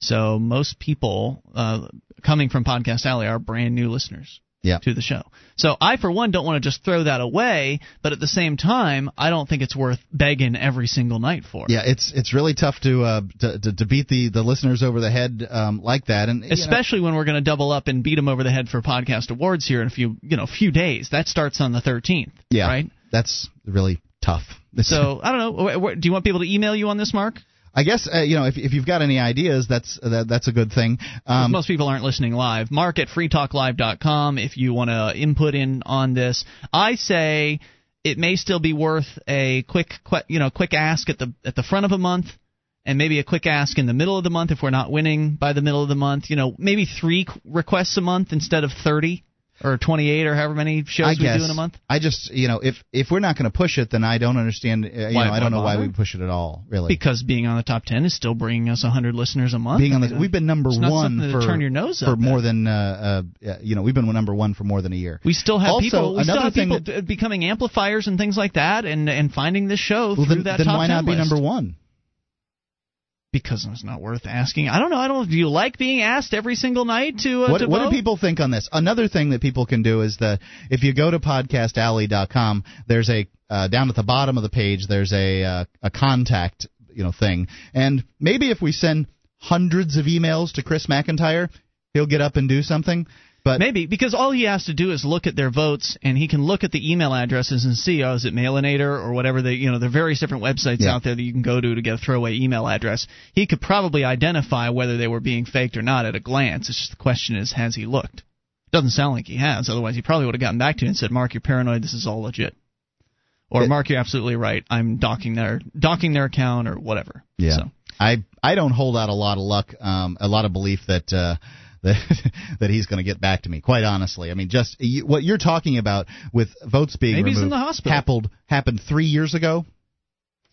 So most people uh, coming from Podcast Alley are brand new listeners Yeah. to the show. So I, for one, don't want to just throw that away, but at the same time, I don't think it's worth begging every single night for. Yeah, it's it's really tough to uh to, to, to beat the, the listeners over the head um, like that, and you know, especially when we're going to double up and beat them over the head for podcast awards here in a few you know few days. That starts on the 13th. yeah, right. That's really tough. So I don't know. Do you want people to email you on this, Mark? I guess uh, you know if if you've got any ideas, that's that, that's a good thing. Um, Most people aren't listening live. Mark at freetalklive.com if you want to input in on this. I say it may still be worth a quick, que- you know, quick ask at the at the front of a month, and maybe a quick ask in the middle of the month if we're not winning by the middle of the month. You know, maybe three requests a month instead of thirty or 28 or however many shows I we guess. do in a month. I just, you know, if if we're not going to push it, then I don't understand. Uh, you Why- know, I don't know why we push it at all. Really, Because being on the top 10 is still bringing us 100 listeners a month. being on the, we've been number one for turn your nose for more at. than, uh, uh, you know, we've been number one for more than a year. We still have also, people. We still another have thing people that- becoming amplifiers and things like that, and and finding this show well, through then, that then top why 10 not be list. number one? Because it's not worth asking. I don't know. I don't know. Do you like being asked every single night to uh, what to what do people think on this? Another thing that people can do is that if you go to podcastalley.com, there's a uh, down at the bottom of the page there's a uh, a contact you know thing, and maybe if we send hundreds of emails to Chris McIntyre, he'll get up and do something. But Maybe because all he has to do is look at their votes, and he can look at the email addresses and see, oh, is it Mailinator or whatever they, you know, there are various different websites Yeah. out there that you can go to to get a throwaway email address. He could probably identify whether they were being faked or not at a glance. It's just the question is, has he looked? Doesn't sound like he has. Otherwise, he probably would have gotten back to you and said, "Mark, you're paranoid. This is all legit." Or, "Mark, you're absolutely right. I'm docking their docking their account or whatever." Yeah. So. I I don't hold out a lot of luck, um, a lot of belief that uh, that that he's going to get back to me. Quite honestly, I mean, just you, what you're talking about with votes being Maybe he's in the hospital. happened happened three years ago,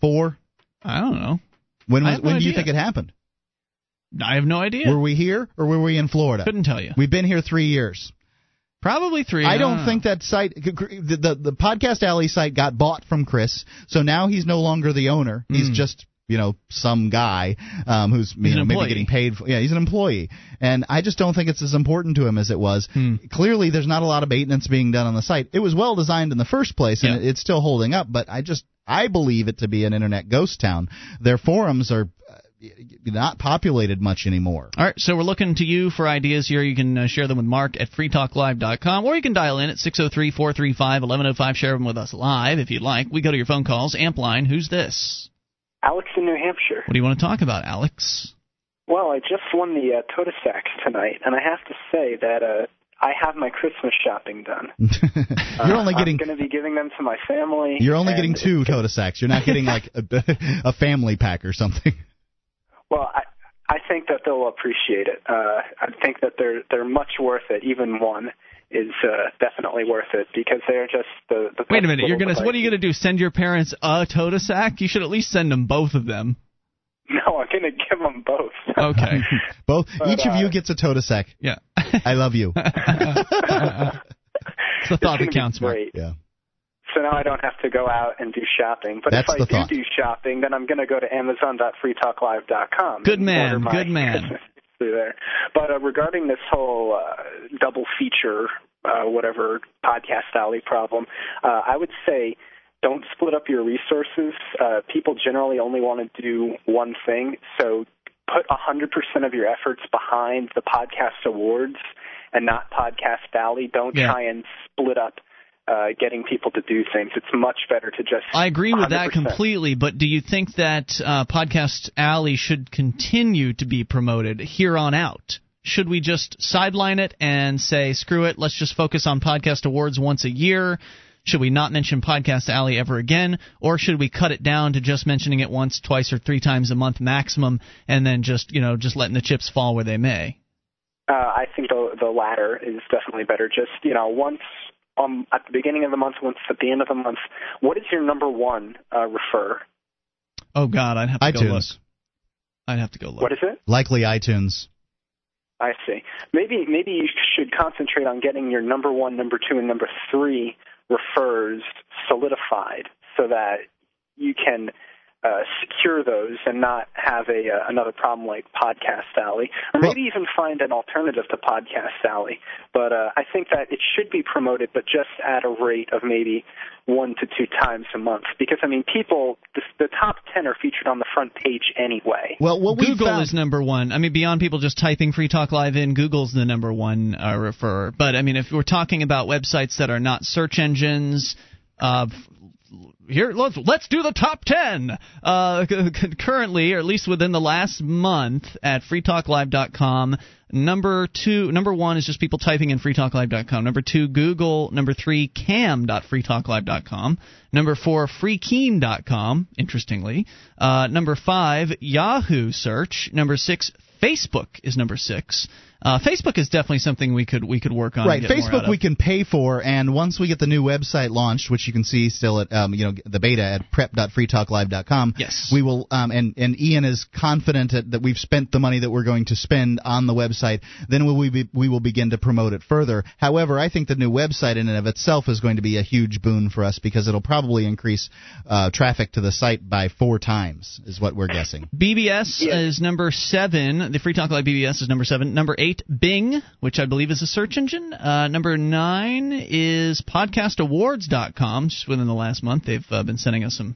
four. I don't know. When was, no when do you think it happened? I have no idea. Were we here or were we in Florida? Couldn't tell you. We've been here three years. Probably three. I don't think that site, the, the the podcast alley site, got bought from Chris, so now he's no longer the owner. He's Mm. just you know some guy um, who's you know maybe getting paid. For, yeah, he's an employee, and I just don't think it's as important to him as it was. Hmm. Clearly, there's not a lot of maintenance being done on the site. It was well designed in the first place, and Yeah. it's still holding up. But I just I believe it to be an internet ghost town. Their forums are uh, not populated much anymore. All right, so we're looking to you for ideas here. You can uh, share them with Mark at freetalklive.com, or you can dial in at 603 435 1105. Share them with us live if you'd like. We go to your phone calls. Amp line, who's this? Alex in New Hampshire. What do you want to talk about, Alex? Well, I just won the uh, Totasak tonight, and I have to say that uh, I have my Christmas shopping done. You're only Uh, getting I'm going to be giving them to my family. You're only getting two Totasaks. You're not getting like a, a family pack or something. Well, I I think that they'll appreciate it. Uh, I think that they're they're much worth it. Even one is uh, definitely worth it because they're just the. the Wait a minute. You're gonna. What are you gonna do? Send your parents a Tota sack? You should at least send them both of them. No, I'm going to give them both. Okay. Both But, each of uh, you gets a Totasak. Yeah. I love you. It's the thought that counts, Mark. Yeah. So now I don't have to go out and do shopping. But That's if I the do thought. do shopping, then I'm going to go to Amazon.freetalklive.com. Good man, good man. Through there. But uh, regarding this whole uh, double feature, uh, whatever podcast alley problem, uh, I would say don't split up your resources. Uh, people generally only want to do one thing, so put 100% of your efforts behind the podcast awards and not podcast alley. Don't Yeah. try and split up uh, getting people to do things. It's much better to just. I agree with that 100%. completely, but do you think that uh, Podcast Alley should continue to be promoted here on out? Should we just sideline it and say, screw it, let's just focus on Podcast Awards once a year? Should we not mention Podcast Alley ever again? Or should we cut it down to just mentioning it once, twice, or three times a month maximum, and then just, you know, just letting the chips fall where they may? Uh, I think the the latter is definitely better. Just you know, once um at the beginning of the month, once at the end of the month. What is your number one uh, refer? Oh, God, I'd have to go look. I'd have to go look. What is it? Likely iTunes. I see. Maybe maybe you should concentrate on getting your number one, number two, and number three refers solidified so that you can uh, secure those and not have a uh, another problem like Podcast Alley, or maybe even find an alternative to Podcast Alley. But uh, I think that it should be promoted, but just at a rate of maybe one to two times a month, because I mean, people the, the top ten are featured on the front page anyway. Well, what we Google found, is number one. I mean, beyond people just typing Free Talk Live in, Google's the number one uh, referrer. But I mean, if we're talking about websites that are not search engines, uh, f- here let's let's do the top ten. Uh, currently, or at least within the last month, at freetalklive.com. Number two, number one is just people typing in freetalklive.com. Number two, Google. Number three, cam.freetalklive.com. Number four, freekeene.com. Interestingly, uh, number five, Yahoo search. Number six, Facebook is number six. Uh, Facebook is definitely something we could we could work on. Right, and get more out Facebook we can pay for, and once we get the new website launched, which you can see still at um, you know the beta at prep.freetalklive.com. Yes, we will. Um, and and Ian is confident that, that we've spent the money that we're going to spend on the website. Then will we be, we will begin to promote it further. However, I think the new website in and of itself is going to be a huge boon for us because it'll probably increase uh, traffic to the site by four times, is what we're guessing. BBS is number seven. The Free Talk Live BBS is number seven. Number eight, Bing, which I believe is a search engine. Uh, number nine is podcastawards.com. Just within the last month, they've uh, been sending us some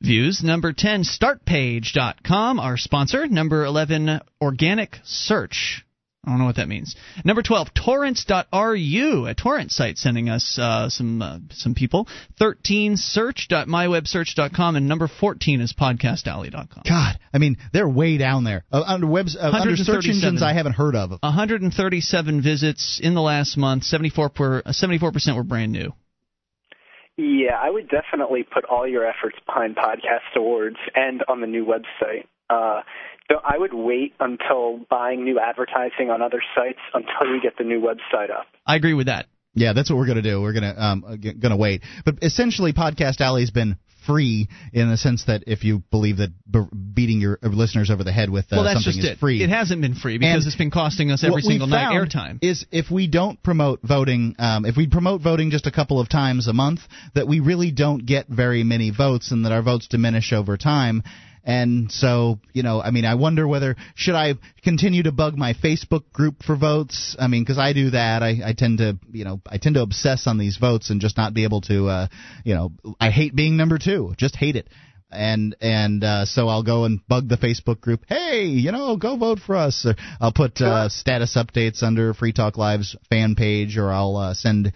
views. Number 10, startpage.com, our sponsor. Number 11, organic search. I don't know what that means. Number 12, torrents.ru, a torrent site sending us uh, some uh, some people. 13, search.mywebsearch.com. And number 14 is podcastalley.com. God, I mean, they're way down there. Uh, under webs, uh, under search engines I haven't heard of. 137 visits in the last month. 74 per, uh, 74% were brand new. Yeah, I would definitely put all your efforts behind Podcast Awards and on the new website. Uh, so I would wait until buying new advertising on other sites until you get the new website up. I agree with that. Yeah, that's what we're going to do. We're going to um, uh, going to wait. But essentially, Podcast Alley's been free in the sense that if you believe that beating your listeners over the head with uh, well, that's something just is it. free. It hasn't been free because And it's been costing us every what we single night found airtime. Is if we don't promote voting, um, if we promote voting just a couple of times a month, that we really don't get very many votes, and that our votes diminish over time. And so, you know, I mean, I wonder whether should I continue to bug my Facebook group for votes? I mean, because I do that. I, I tend to, you know, I tend to obsess on these votes and just not be able to, uh, you know, I hate being number two. Just hate it and and uh, so I'll go and bug the Facebook group. Hey, you know, go vote for us. Or I'll put uh, status updates under Free Talk Live's fan page, or I'll uh, send.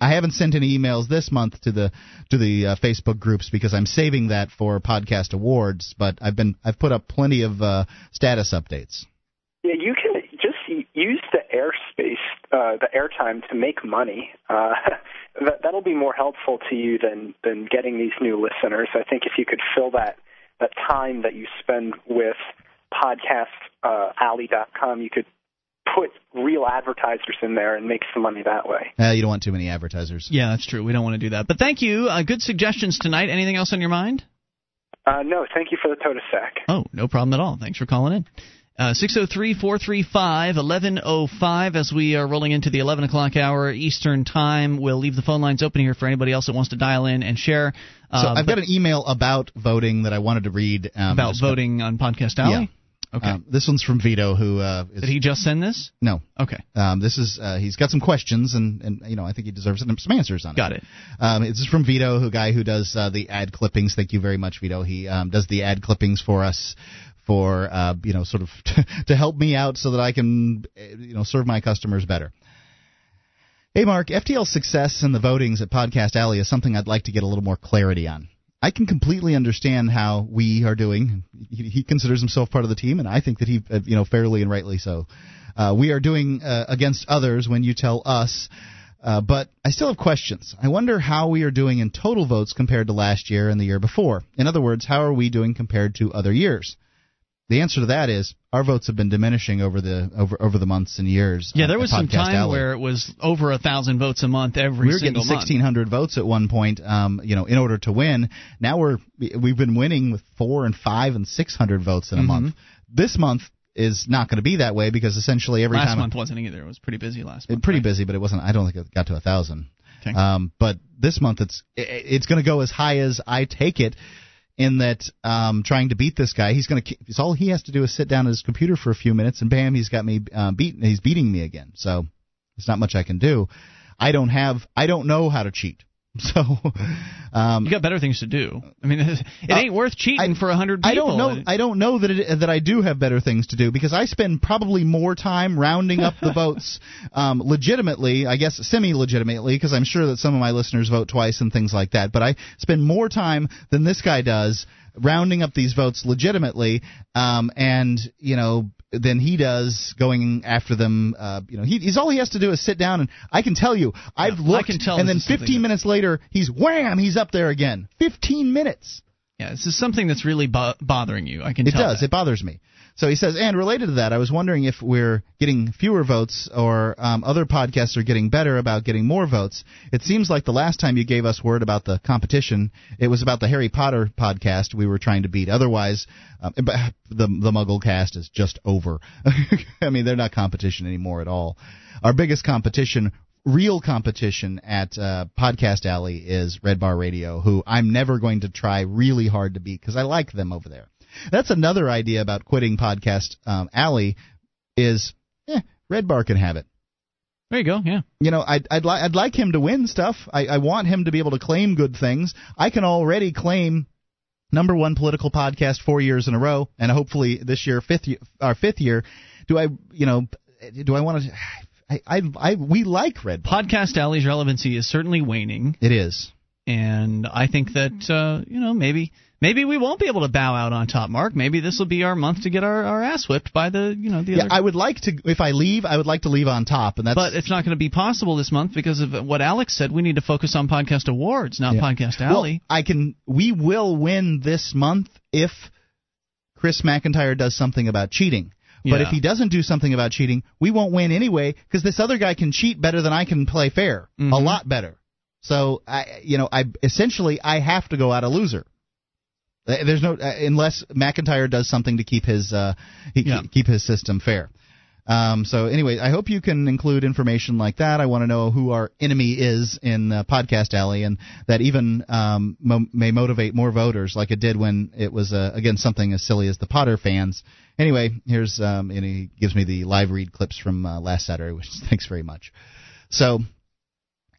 I haven't sent any emails this month to the to the uh, Facebook groups because I'm saving that for podcast awards. But I've been I've put up plenty of uh, status updates. Yeah, you can just use the airspace, uh, the airtime to make money. Uh, that, that'll be more helpful to you than than getting these new listeners. I think if you could fill that that time that you spend with podcastalley.com, you could put real advertisers in there and make some money that way. Uh, you don't want too many advertisers. Yeah, that's true. We don't want to do that. But thank you. Uh, good suggestions tonight. Anything else on your mind? Uh, no, thank you for the Totasak. Oh, no problem at all. Thanks for calling in. Uh, 603 435 1105 as we are rolling into the 11 o'clock hour Eastern Time. We'll leave the phone lines open here for anybody else that wants to dial in and share. Uh, so I've but got an email about voting that I wanted to read. Um, about just- voting on Podcast Alley? Okay. Um, this one's from Vito, who uh, is, Did he just send this? No. Okay. Um, this is uh, he's got some questions and, and you know I think he deserves some answers on it. Got it. Um, this is from Vito, who guy who does uh, the ad clippings. Thank you very much, Vito. He um, does the ad clippings for us for uh, you know sort of to help me out so that I can uh, you know serve my customers better. Hey Mark, FTL's success in the votings at Podcast Alley is something I'd like to get a little more clarity on. I can completely understand how we are doing. He, he considers himself part of the team, and I think that he, uh, you know, fairly and rightly so. Uh, we are doing uh, against others when you tell us, uh, but I still have questions. I wonder how we are doing in total votes compared to last year and the year before. In other words, how are we doing compared to other years? The answer to that is our votes have been diminishing over the over over the months and years. Yeah, there was some time Alley. where it was over a thousand votes a month every we were getting 1600 votes at one point um you know in order to win now we're we've been winning with 4 and 5 and 600 votes in a Mhm. month this month is not going to be that way because essentially every last time month wasn't either. It was pretty busy last month. pretty busy but it wasn't i don't think it got to a thousand Okay. um but this month it's it, it's going to go as high as i take it in that um trying to beat this guy he's going to it's all he has to do is sit down at his computer for a few minutes and bam he's got me uh, beat he's beating me again. So there's not much i can do. I don't have i don't know how to cheat So, um, you got better things to do. I mean, it ain't worth cheating for a hundred people. I don't know. I don't know that it, that I do have better things to do because I spend probably more time rounding up the votes, um, legitimately. I guess semi-legitimately because I'm sure that some of my listeners vote twice and things like that. But I spend more time than this guy does rounding up these votes legitimately, um, and you know than he does going after them. Uh, you know, he, he's all he has to do is sit down, and I can tell you, I've Yeah, I looked, can tell and then is something 15 that- minutes later, he's wham, he's up there again. 15 minutes. Yeah, this is something that's really bo- bothering you. I can It does. It bothers me. So he says, and related to that, I was wondering if we're getting fewer votes or um, other podcasts are getting better about getting more votes. It seems like the last time you gave us word about the competition, it was about the Harry Potter podcast we were trying to beat. Otherwise, um, the the Muggle cast is just over. I mean, they're not competition anymore at all. Our biggest competition real competition at uh, Podcast Alley is Red Bar Radio, who I'm never going to try really hard to beat because I like them over there. That's another idea about quitting Podcast um, Alley is eh, Red Bar can have it. There you go. Yeah. You know, I'd I'd, li- I'd like him to win stuff. I, I want him to be able to claim good things. I can already claim number one political podcast four years in a row, and hopefully this year fifth year, our fifth year. Do I you know do I want to? I, I I we like Red Bar. Podcast Alley's relevancy is certainly waning. It is. And I think that uh, you know maybe maybe we won't be able to bow out on top, Mark. Maybe this will be our month to get our, our ass whipped by the you know the Yeah, other. I would like to. If I leave, I would like to leave on top, and that's. but it's not going to be possible this month because of what Alex said. We need to focus on podcast awards, not Yeah. podcast Well, alley. I can. We will win this month if Chris McIntyre does something about cheating. But Yeah. if he doesn't do something about cheating, we won't win anyway because this other guy can cheat better than I can play fair, a Mhm. lot better. So I, you know, I essentially I have to go out a loser. Uh, There's no uh, unless McIntyre does something to keep his uh, he, Yeah. keep his system fair. Um, so anyway, I hope you can include information like that. I want to know who our enemy is in uh, Podcast Alley, and that even um, mo- may motivate more voters, like it did when it was uh, again something as silly as the Potter fans. Anyway, here's um, and he gives me the live read clips from uh, last Saturday, which thanks very much. So,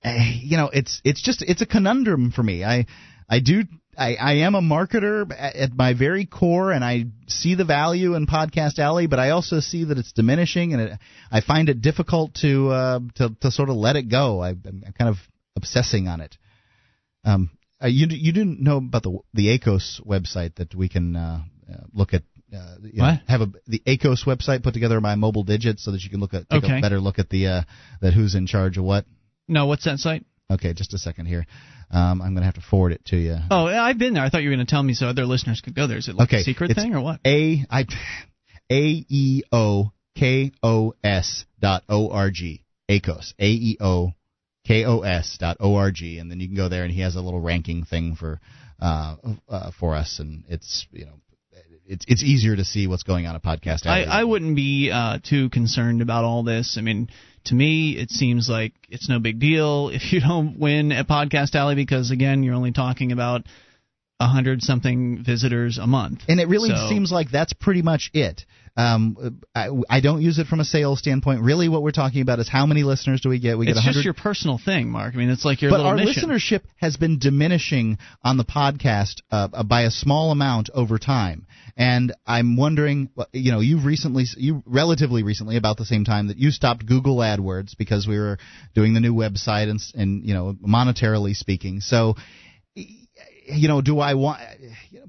eh, you know, it's it's just it's a conundrum for me. I I do I, I am a marketer at, my very core, and I see the value in Podcast Alley, but I also see that it's diminishing, and it, I find it difficult to uh, to to sort of let it go. I, I'm kind of obsessing on it. Um, uh, you you didn't know about the the ACOS website that we can uh, uh, look at. Uh, you know, What? have a the ACOS website put together by mobile digits so that you can look at take Okay. a better look at the uh, that who's in charge of what. No, what's that site? Okay, just a second here. Um, I'm going to have to forward it to you. Oh, I've been there. I thought you were going to tell me so other listeners could go there. Is it like okay, a secret it's thing or what? A I A E O K O S dot O R G. ACOS. A E O K O S dot O R G, and then you can go there, and he has a little ranking thing for uh, uh, for us, and it's you know. It's it's easier to see what's going on at podcast. I, Alley. I wouldn't be uh, too concerned about all this. I mean, to me, it seems like it's no big deal if you don't win at Podcast Alley because, again, you're only talking about a hundred something visitors a month. And it really So- seems like that's pretty much it. Um, I, I don't use it from a sales standpoint. Really, what we're talking about is how many listeners do we get? We it's get just your personal thing, Mark. I mean, it's like your but little our mission. listenership has been diminishing on the podcast uh, by a small amount over time, and I'm wondering, you know, you've recently, you relatively recently, about the same time that you stopped Google AdWords because we were doing the new website and, and you know, monetarily speaking. So, you know, do I want?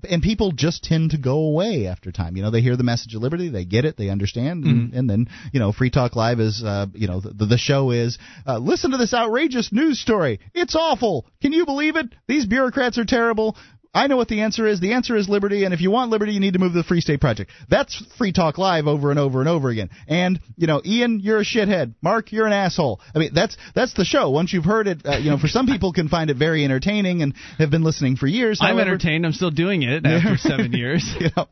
And people just tend to go away after time. You know, they hear the message of liberty, they get it, they understand, and, and then you know, Free Talk Live is, uh, you know, the, the show is. Uh, listen to this outrageous news story. It's awful. Can you believe it? These bureaucrats are terrible. I know what the answer is. The answer is liberty, and if you want liberty, you need to move to the Free State Project. That's Free Talk Live over and over and over again. And you know, Ian, you're a shithead. Mark, you're an asshole. I mean, that's that's the show. Once you've heard it, uh, you know, for some people can find it very entertaining and have been listening for years. I'm entertained. I'm still doing it after seven years. you know,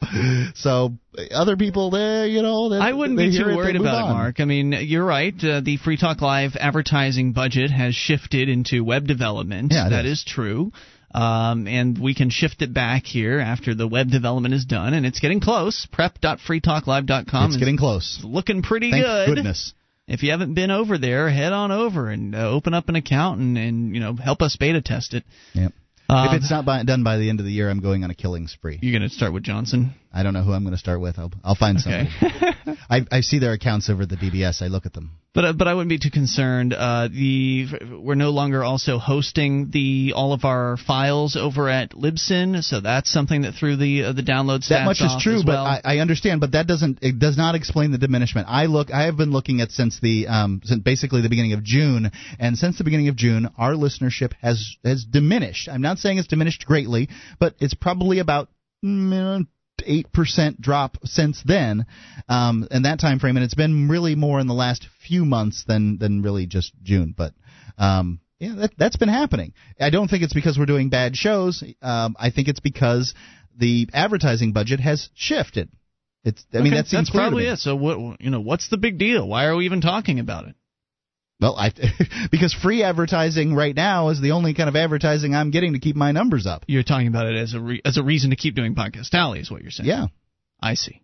so other people, they, you know, they, I wouldn't be too worried move about it. Mark. I mean, you're right. Uh, the Free Talk Live advertising budget has shifted into web development. Yeah, that is. is true. Um, and we can shift it back here after the web development is done, and it's getting close. Prep.freetalklive.com. It's is getting close. looking pretty Thank good. goodness. If you haven't been over there, head on over and uh, open up an account and, and you know help us beta test it. Yep. Um, if it's not by, done by the end of the year, I'm going on a killing spree. You're going to start with Johnson. I don't know who I'm going to start with. I'll I'll find Okay. somebody. I I see their accounts over at the BBS. I look at them. But uh, but I wouldn't be too concerned. Uh, the we're no longer also hosting the all of our files over at Libsyn, so that's something that threw the uh, the download stats That much is true, as but. I, I understand. But that doesn't it does not explain the diminishment. I look. I have been looking at since the um since basically the beginning of June, and since the beginning of June, our listenership has has diminished. I'm not saying it's diminished greatly, but it's probably about. mm, Eight percent drop since then, um, in that time frame, and it's been really more in the last few months than than really just June. But um, yeah, that, that's been happening. I don't think it's because we're doing bad shows. Um, I think it's because the advertising budget has shifted. It's. I mean, that seems that's probably it. So what you know, what's the big deal? Why are we even talking about it? Well, I because free advertising right now is the only kind of advertising I'm getting to keep my numbers up. You're talking about it as a re- as a reason to keep doing podcast alley, is what you're saying. Yeah. I see.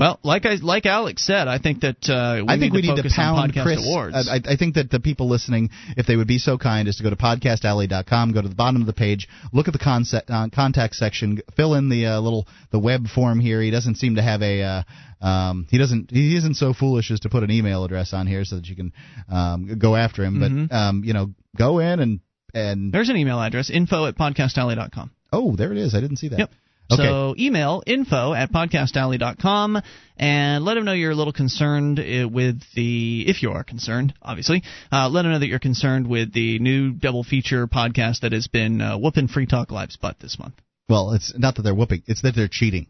Well, like I like Alex said, I think that uh, we I think need we to need to pound podcast Chris. awards. I, I think that the people listening, if they would be so kind, is to go to podcastalley.com, go to the bottom of the page, look at the concept, uh, contact section, fill in the uh, little the web form here. He doesn't seem to have a. Uh, um, he doesn't. He isn't so foolish as to put an email address on here so that you can um, go after him. But um, you know, go in and and There's an email address, info at podcastalley.com. oh, there it is. I didn't see that. Yep. Okay. So email info at podcastalley.com and let them know you're a little concerned uh, with the, if you are concerned, obviously, uh, let them know that you're concerned with the new double feature podcast that has been uh, whooping Free Talk Live's butt this month. Well, it's not that they're whooping; it's that they're cheating.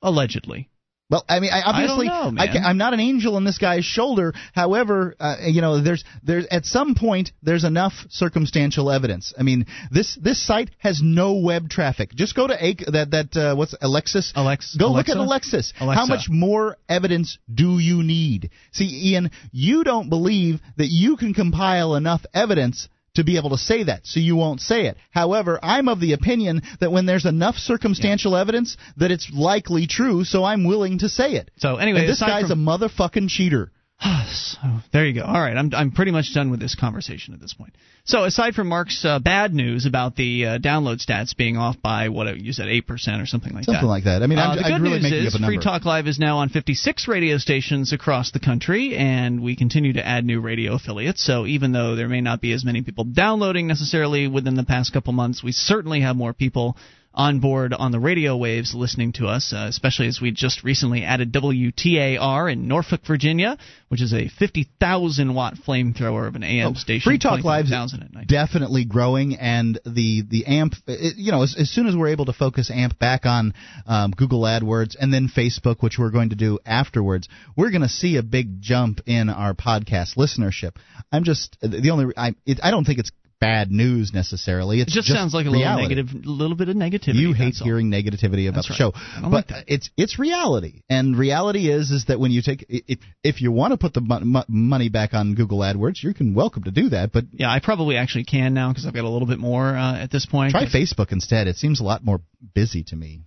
Allegedly. Well, I mean, I, obviously, I know, I am not an angel on this guy's shoulder. However, uh, you know, there's there's at some point there's enough circumstantial evidence. I mean, this this site has no web traffic. Just go to Ac- that that uh, what's Alexis? Alex. Go look at Alexis. Alexa. How much more evidence do you need? See, Ian, you don't believe that you can compile enough evidence to be able to say that, so you won't say it. However, I'm of the opinion that when there's enough circumstantial evidence that it's likely true, so I'm willing to say it. So anyway, And this guy's from- a motherfucking cheater. so there you go. All right, I'm I'm pretty much done with this conversation at this point. So aside from Mark's uh, bad news about the uh, download stats being off by what you said eight percent or something like that, Something like that. I mean, I'm- uh, the good really news making is Free. Talk Live is now on 56 radio stations across the country, and we continue to add new radio affiliates. So even though there may not be as many people downloading necessarily within the past couple months, we certainly have more people on board on the radio waves listening to us, uh, especially as we just recently added WTAR in Norfolk, Virginia, which is a 50,000 watt flamethrower of an AM station. Free Talk Live's 25,000 at night. definitely growing, and the the AMP. It, you know, as, as soon as we're able to focus AMP back on um, Google AdWords and then Facebook, which we're going to do afterwards, we're going to see a big jump in our podcast listenership. I'm just the only. I it, I don't think it's bad news necessarily. It It's just, sounds like a little reality. negative, little bit of negativity. You hate that's all. hearing negativity about That's the right. show, but like it's it's reality, and reality is is that when you take if if you want to put the mo- money back on Google AdWords, you can welcome to do that. But Yeah, I probably actually can now because I've got a little bit more uh, at this point. try Facebook instead. It seems a lot more busy to me.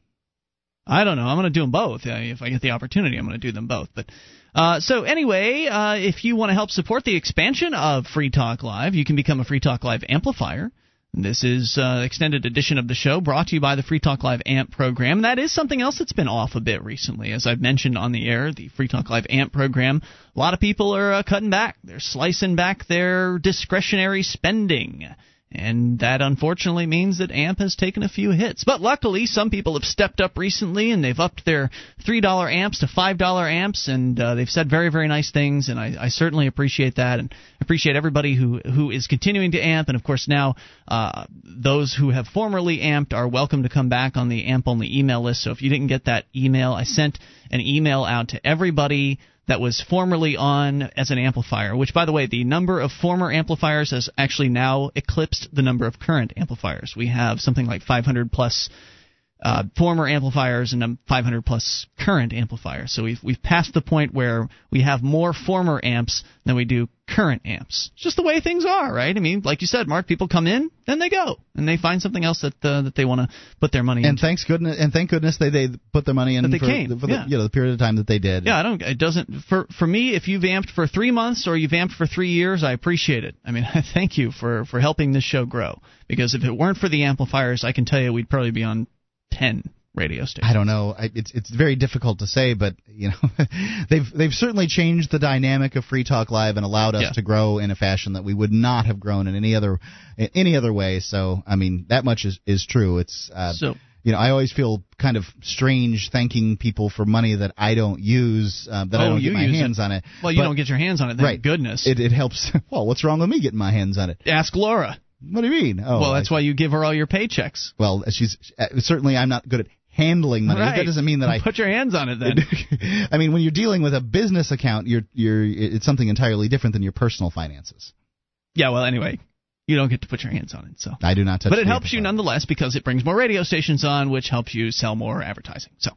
I don't know. I'm going to do them both. Uh, if I get the opportunity, I'm going to do them both. But uh, so anyway, uh, if you want to help support the expansion of Free Talk Live, you can become a Free Talk Live amplifier. This is uh, extended edition of the show brought to you by the Free Talk Live AMP program. That is something else that's been off a bit recently. As I've mentioned on the air, the Free Talk Live AMP program, a lot of people are uh, cutting back. They're slicing back their discretionary spending. And that unfortunately means that AMP has taken a few hits. But luckily, some people have stepped up recently and they've upped their $3 amps to $5 amps, and uh, they've said very, very nice things, and I, I certainly appreciate that, and appreciate everybody who, who is continuing to AMP. And of course, now uh, those who have formerly AMPed are welcome to come back on the AMP only email list. So if you didn't get that email, I sent an email out to everybody that was formerly on as an amplifier, which, by the way, the number of former amplifiers has actually now eclipsed the number of current amplifiers. We have something like 500 plus uh, former amplifiers and um, 500 plus current amplifiers. So we've we've passed the point where we have more former amps than we do current amps. It's just the way things are, right? I mean, like you said, Mark, people come in, then they go, and they find something else that uh, that they want to put their money and into. thanks goodness and thank goodness they they put their money in That they for, came, for yeah. the you know the period of time that they did. Yeah, I don't. It doesn't for for me. If you've amped for three months or you've amped for three years, I appreciate it. I mean, I thank you for for helping this show grow. Because if it weren't for the amplifiers, I can tell you we'd probably be on ten radio stations. I don't know. I, it's it's very difficult to say, but you know, they've they've certainly changed the dynamic of Free Talk Live and allowed us Yeah. to grow in a fashion that we would not have grown in any other in any other way. So I mean, that much is is true. It's uh, So- you know, I always feel kind of strange thanking people for money that I don't use, uh, that I Oh, don't you get my use it. hands on it. Well, you But- don't get your hands on it. Thank right. goodness. It it helps. Well, what's wrong with me getting my hands on it? Ask Laura. What do you mean? Oh, well, I that's why you give her all your paychecks. Well, she's uh, certainly I'm not good at handling money. Right. That doesn't mean that I put your hands on it then. I mean, when you're dealing with a business account, you're you're it's something entirely different than your personal finances. yeah. Well, anyway, you don't get to put your hands on it. So. I do not touch. But it helps you nonetheless because it brings more radio stations on, which helps you sell more advertising. So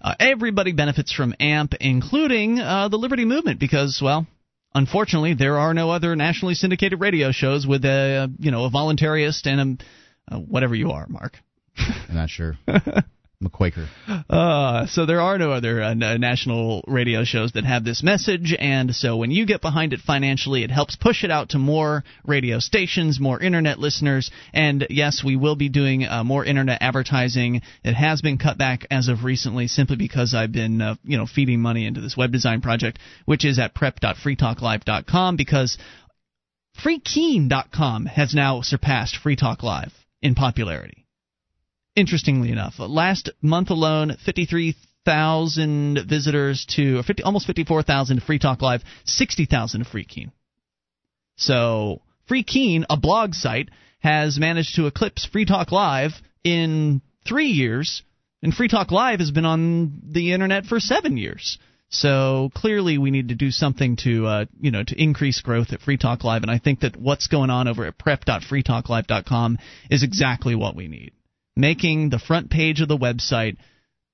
uh, everybody benefits from AMP, including uh, the Liberty Movement, because well, unfortunately, there are no other nationally syndicated radio shows with a you know a voluntarist and a uh, whatever you are, Mark. I'm not sure. I'm a Quaker. Uh, so there are no other uh, national radio shows that have this message, and so when you get behind it financially, it helps push it out to more radio stations, more internet listeners, and yes, we will be doing uh, more internet advertising. It has been cut back as of recently, simply because I've been, uh, you know, feeding money into this web design project, which is at prep.freetalklive.com, because freekeene.com has now surpassed Free Talk Live in popularity interestingly enough. Last month alone, 53,000 visitors to, or 50, almost 54,000 to Free Talk Live, 60,000 to Free Keene. So, Free Keene, a blog site, has managed to eclipse Free Talk Live in three years, and Free Talk Live has been on the internet for seven years. So clearly, we need to do something to, uh, you know, to increase growth at Free Talk Live, and I think that what's going on over at prep.freetalklive.com is exactly what we need making the front page of the website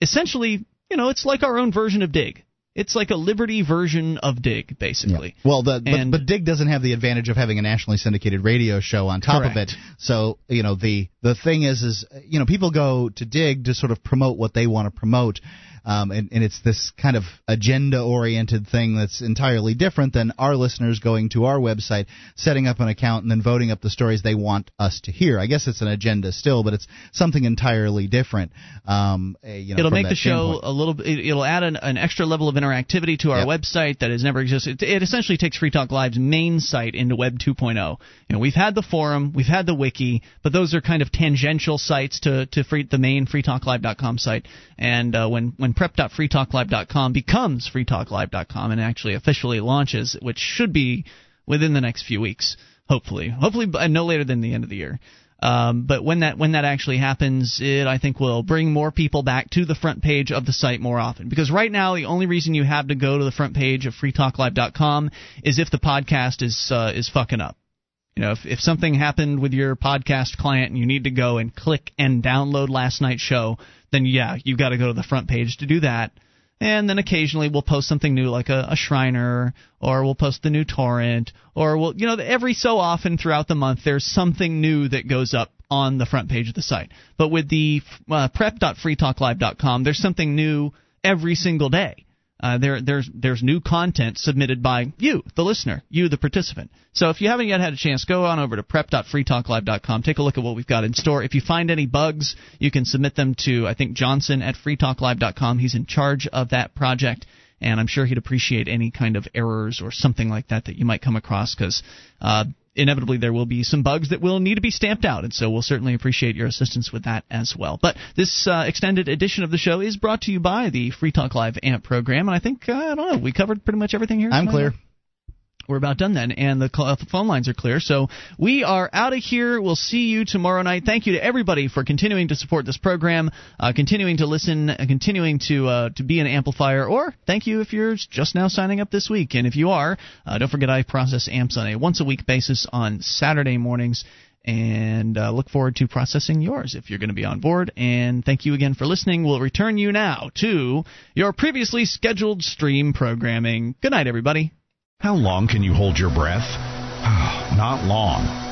essentially, you know, it's like our own version of Digg. It's like a Liberty version of Digg, basically. Well, the, but, but Digg doesn't have the advantage of having a nationally syndicated radio show on top of it. So you know the the thing is is you know people go to Digg to sort of promote what they want to promote. Um, and, and it's this kind of agenda oriented thing that's entirely different than our listeners going to our website, setting up an account, and then voting up the stories they want us to hear. I guess it's an agenda still, but it's something entirely different. Um, eh, you know, it'll make the show a little bit. It'll add an, an extra level of interactivity to our website that has never existed. It, it essentially takes Free Talk Live's main site into Web 2.0. You know, we've had the forum, we've had the wiki, but those are kind of tangential sites to to free, the main FreeTalkLive.com site. And uh, when when prep.freetalklive.com becomes FreeTalkLive.com and actually officially launches, which should be within the next few weeks, hopefully, hopefully no later than the end of the year. Um, but when that when that actually happens, it I think will bring more people back to the front page of the site more often. Because right now, the only reason you have to go to the front page of FreeTalkLive.com is if the podcast is uh, is fucking up. You know, if if something happened with your podcast client and you need to go and click and download last night's show, then yeah, you've got to go to the front page to do that. And then occasionally we'll post something new like a, a Shriner, or we'll post the new torrent, or we'll, you know, every so often throughout the month there's something new that goes up on the front page of the site. But with the uh, prep.freetalklive.com, there's something new every single day. Uh, there, there's there's new content submitted by you, the listener, you, the participant. So if you haven't yet had a chance, go on over to prep.freetalklive.com. Take a look at what we've got in store. If you find any bugs, you can submit them to I think Johnson at freetalklive.com. He's in charge of that project, and I'm sure he'd appreciate any kind of errors or something like that that you might come across because. Uh, Inevitably, there will be some bugs that will need to be stamped out, and so we'll certainly appreciate your assistance with that as well. But this uh, extended edition of the show is brought to you by the Free Talk Live AMP program, and I think uh, I don't know we covered pretty much everything here. I'm clear. We're about done then, and the, call, phone lines are clear. So we are out of here. We'll see you tomorrow night. Thank you to everybody for continuing to support this program, uh, continuing to listen, uh, continuing to uh, to be an amplifier. Or thank you if you're just now signing up this week. And if you are, uh, don't forget I process amps on a once a week basis on Saturday mornings and uh, look forward to processing yours if you're going to be on board. And thank you again for listening. We'll return you now to your previously scheduled stream programming. Good night, everybody. How long can you hold your breath? Not long.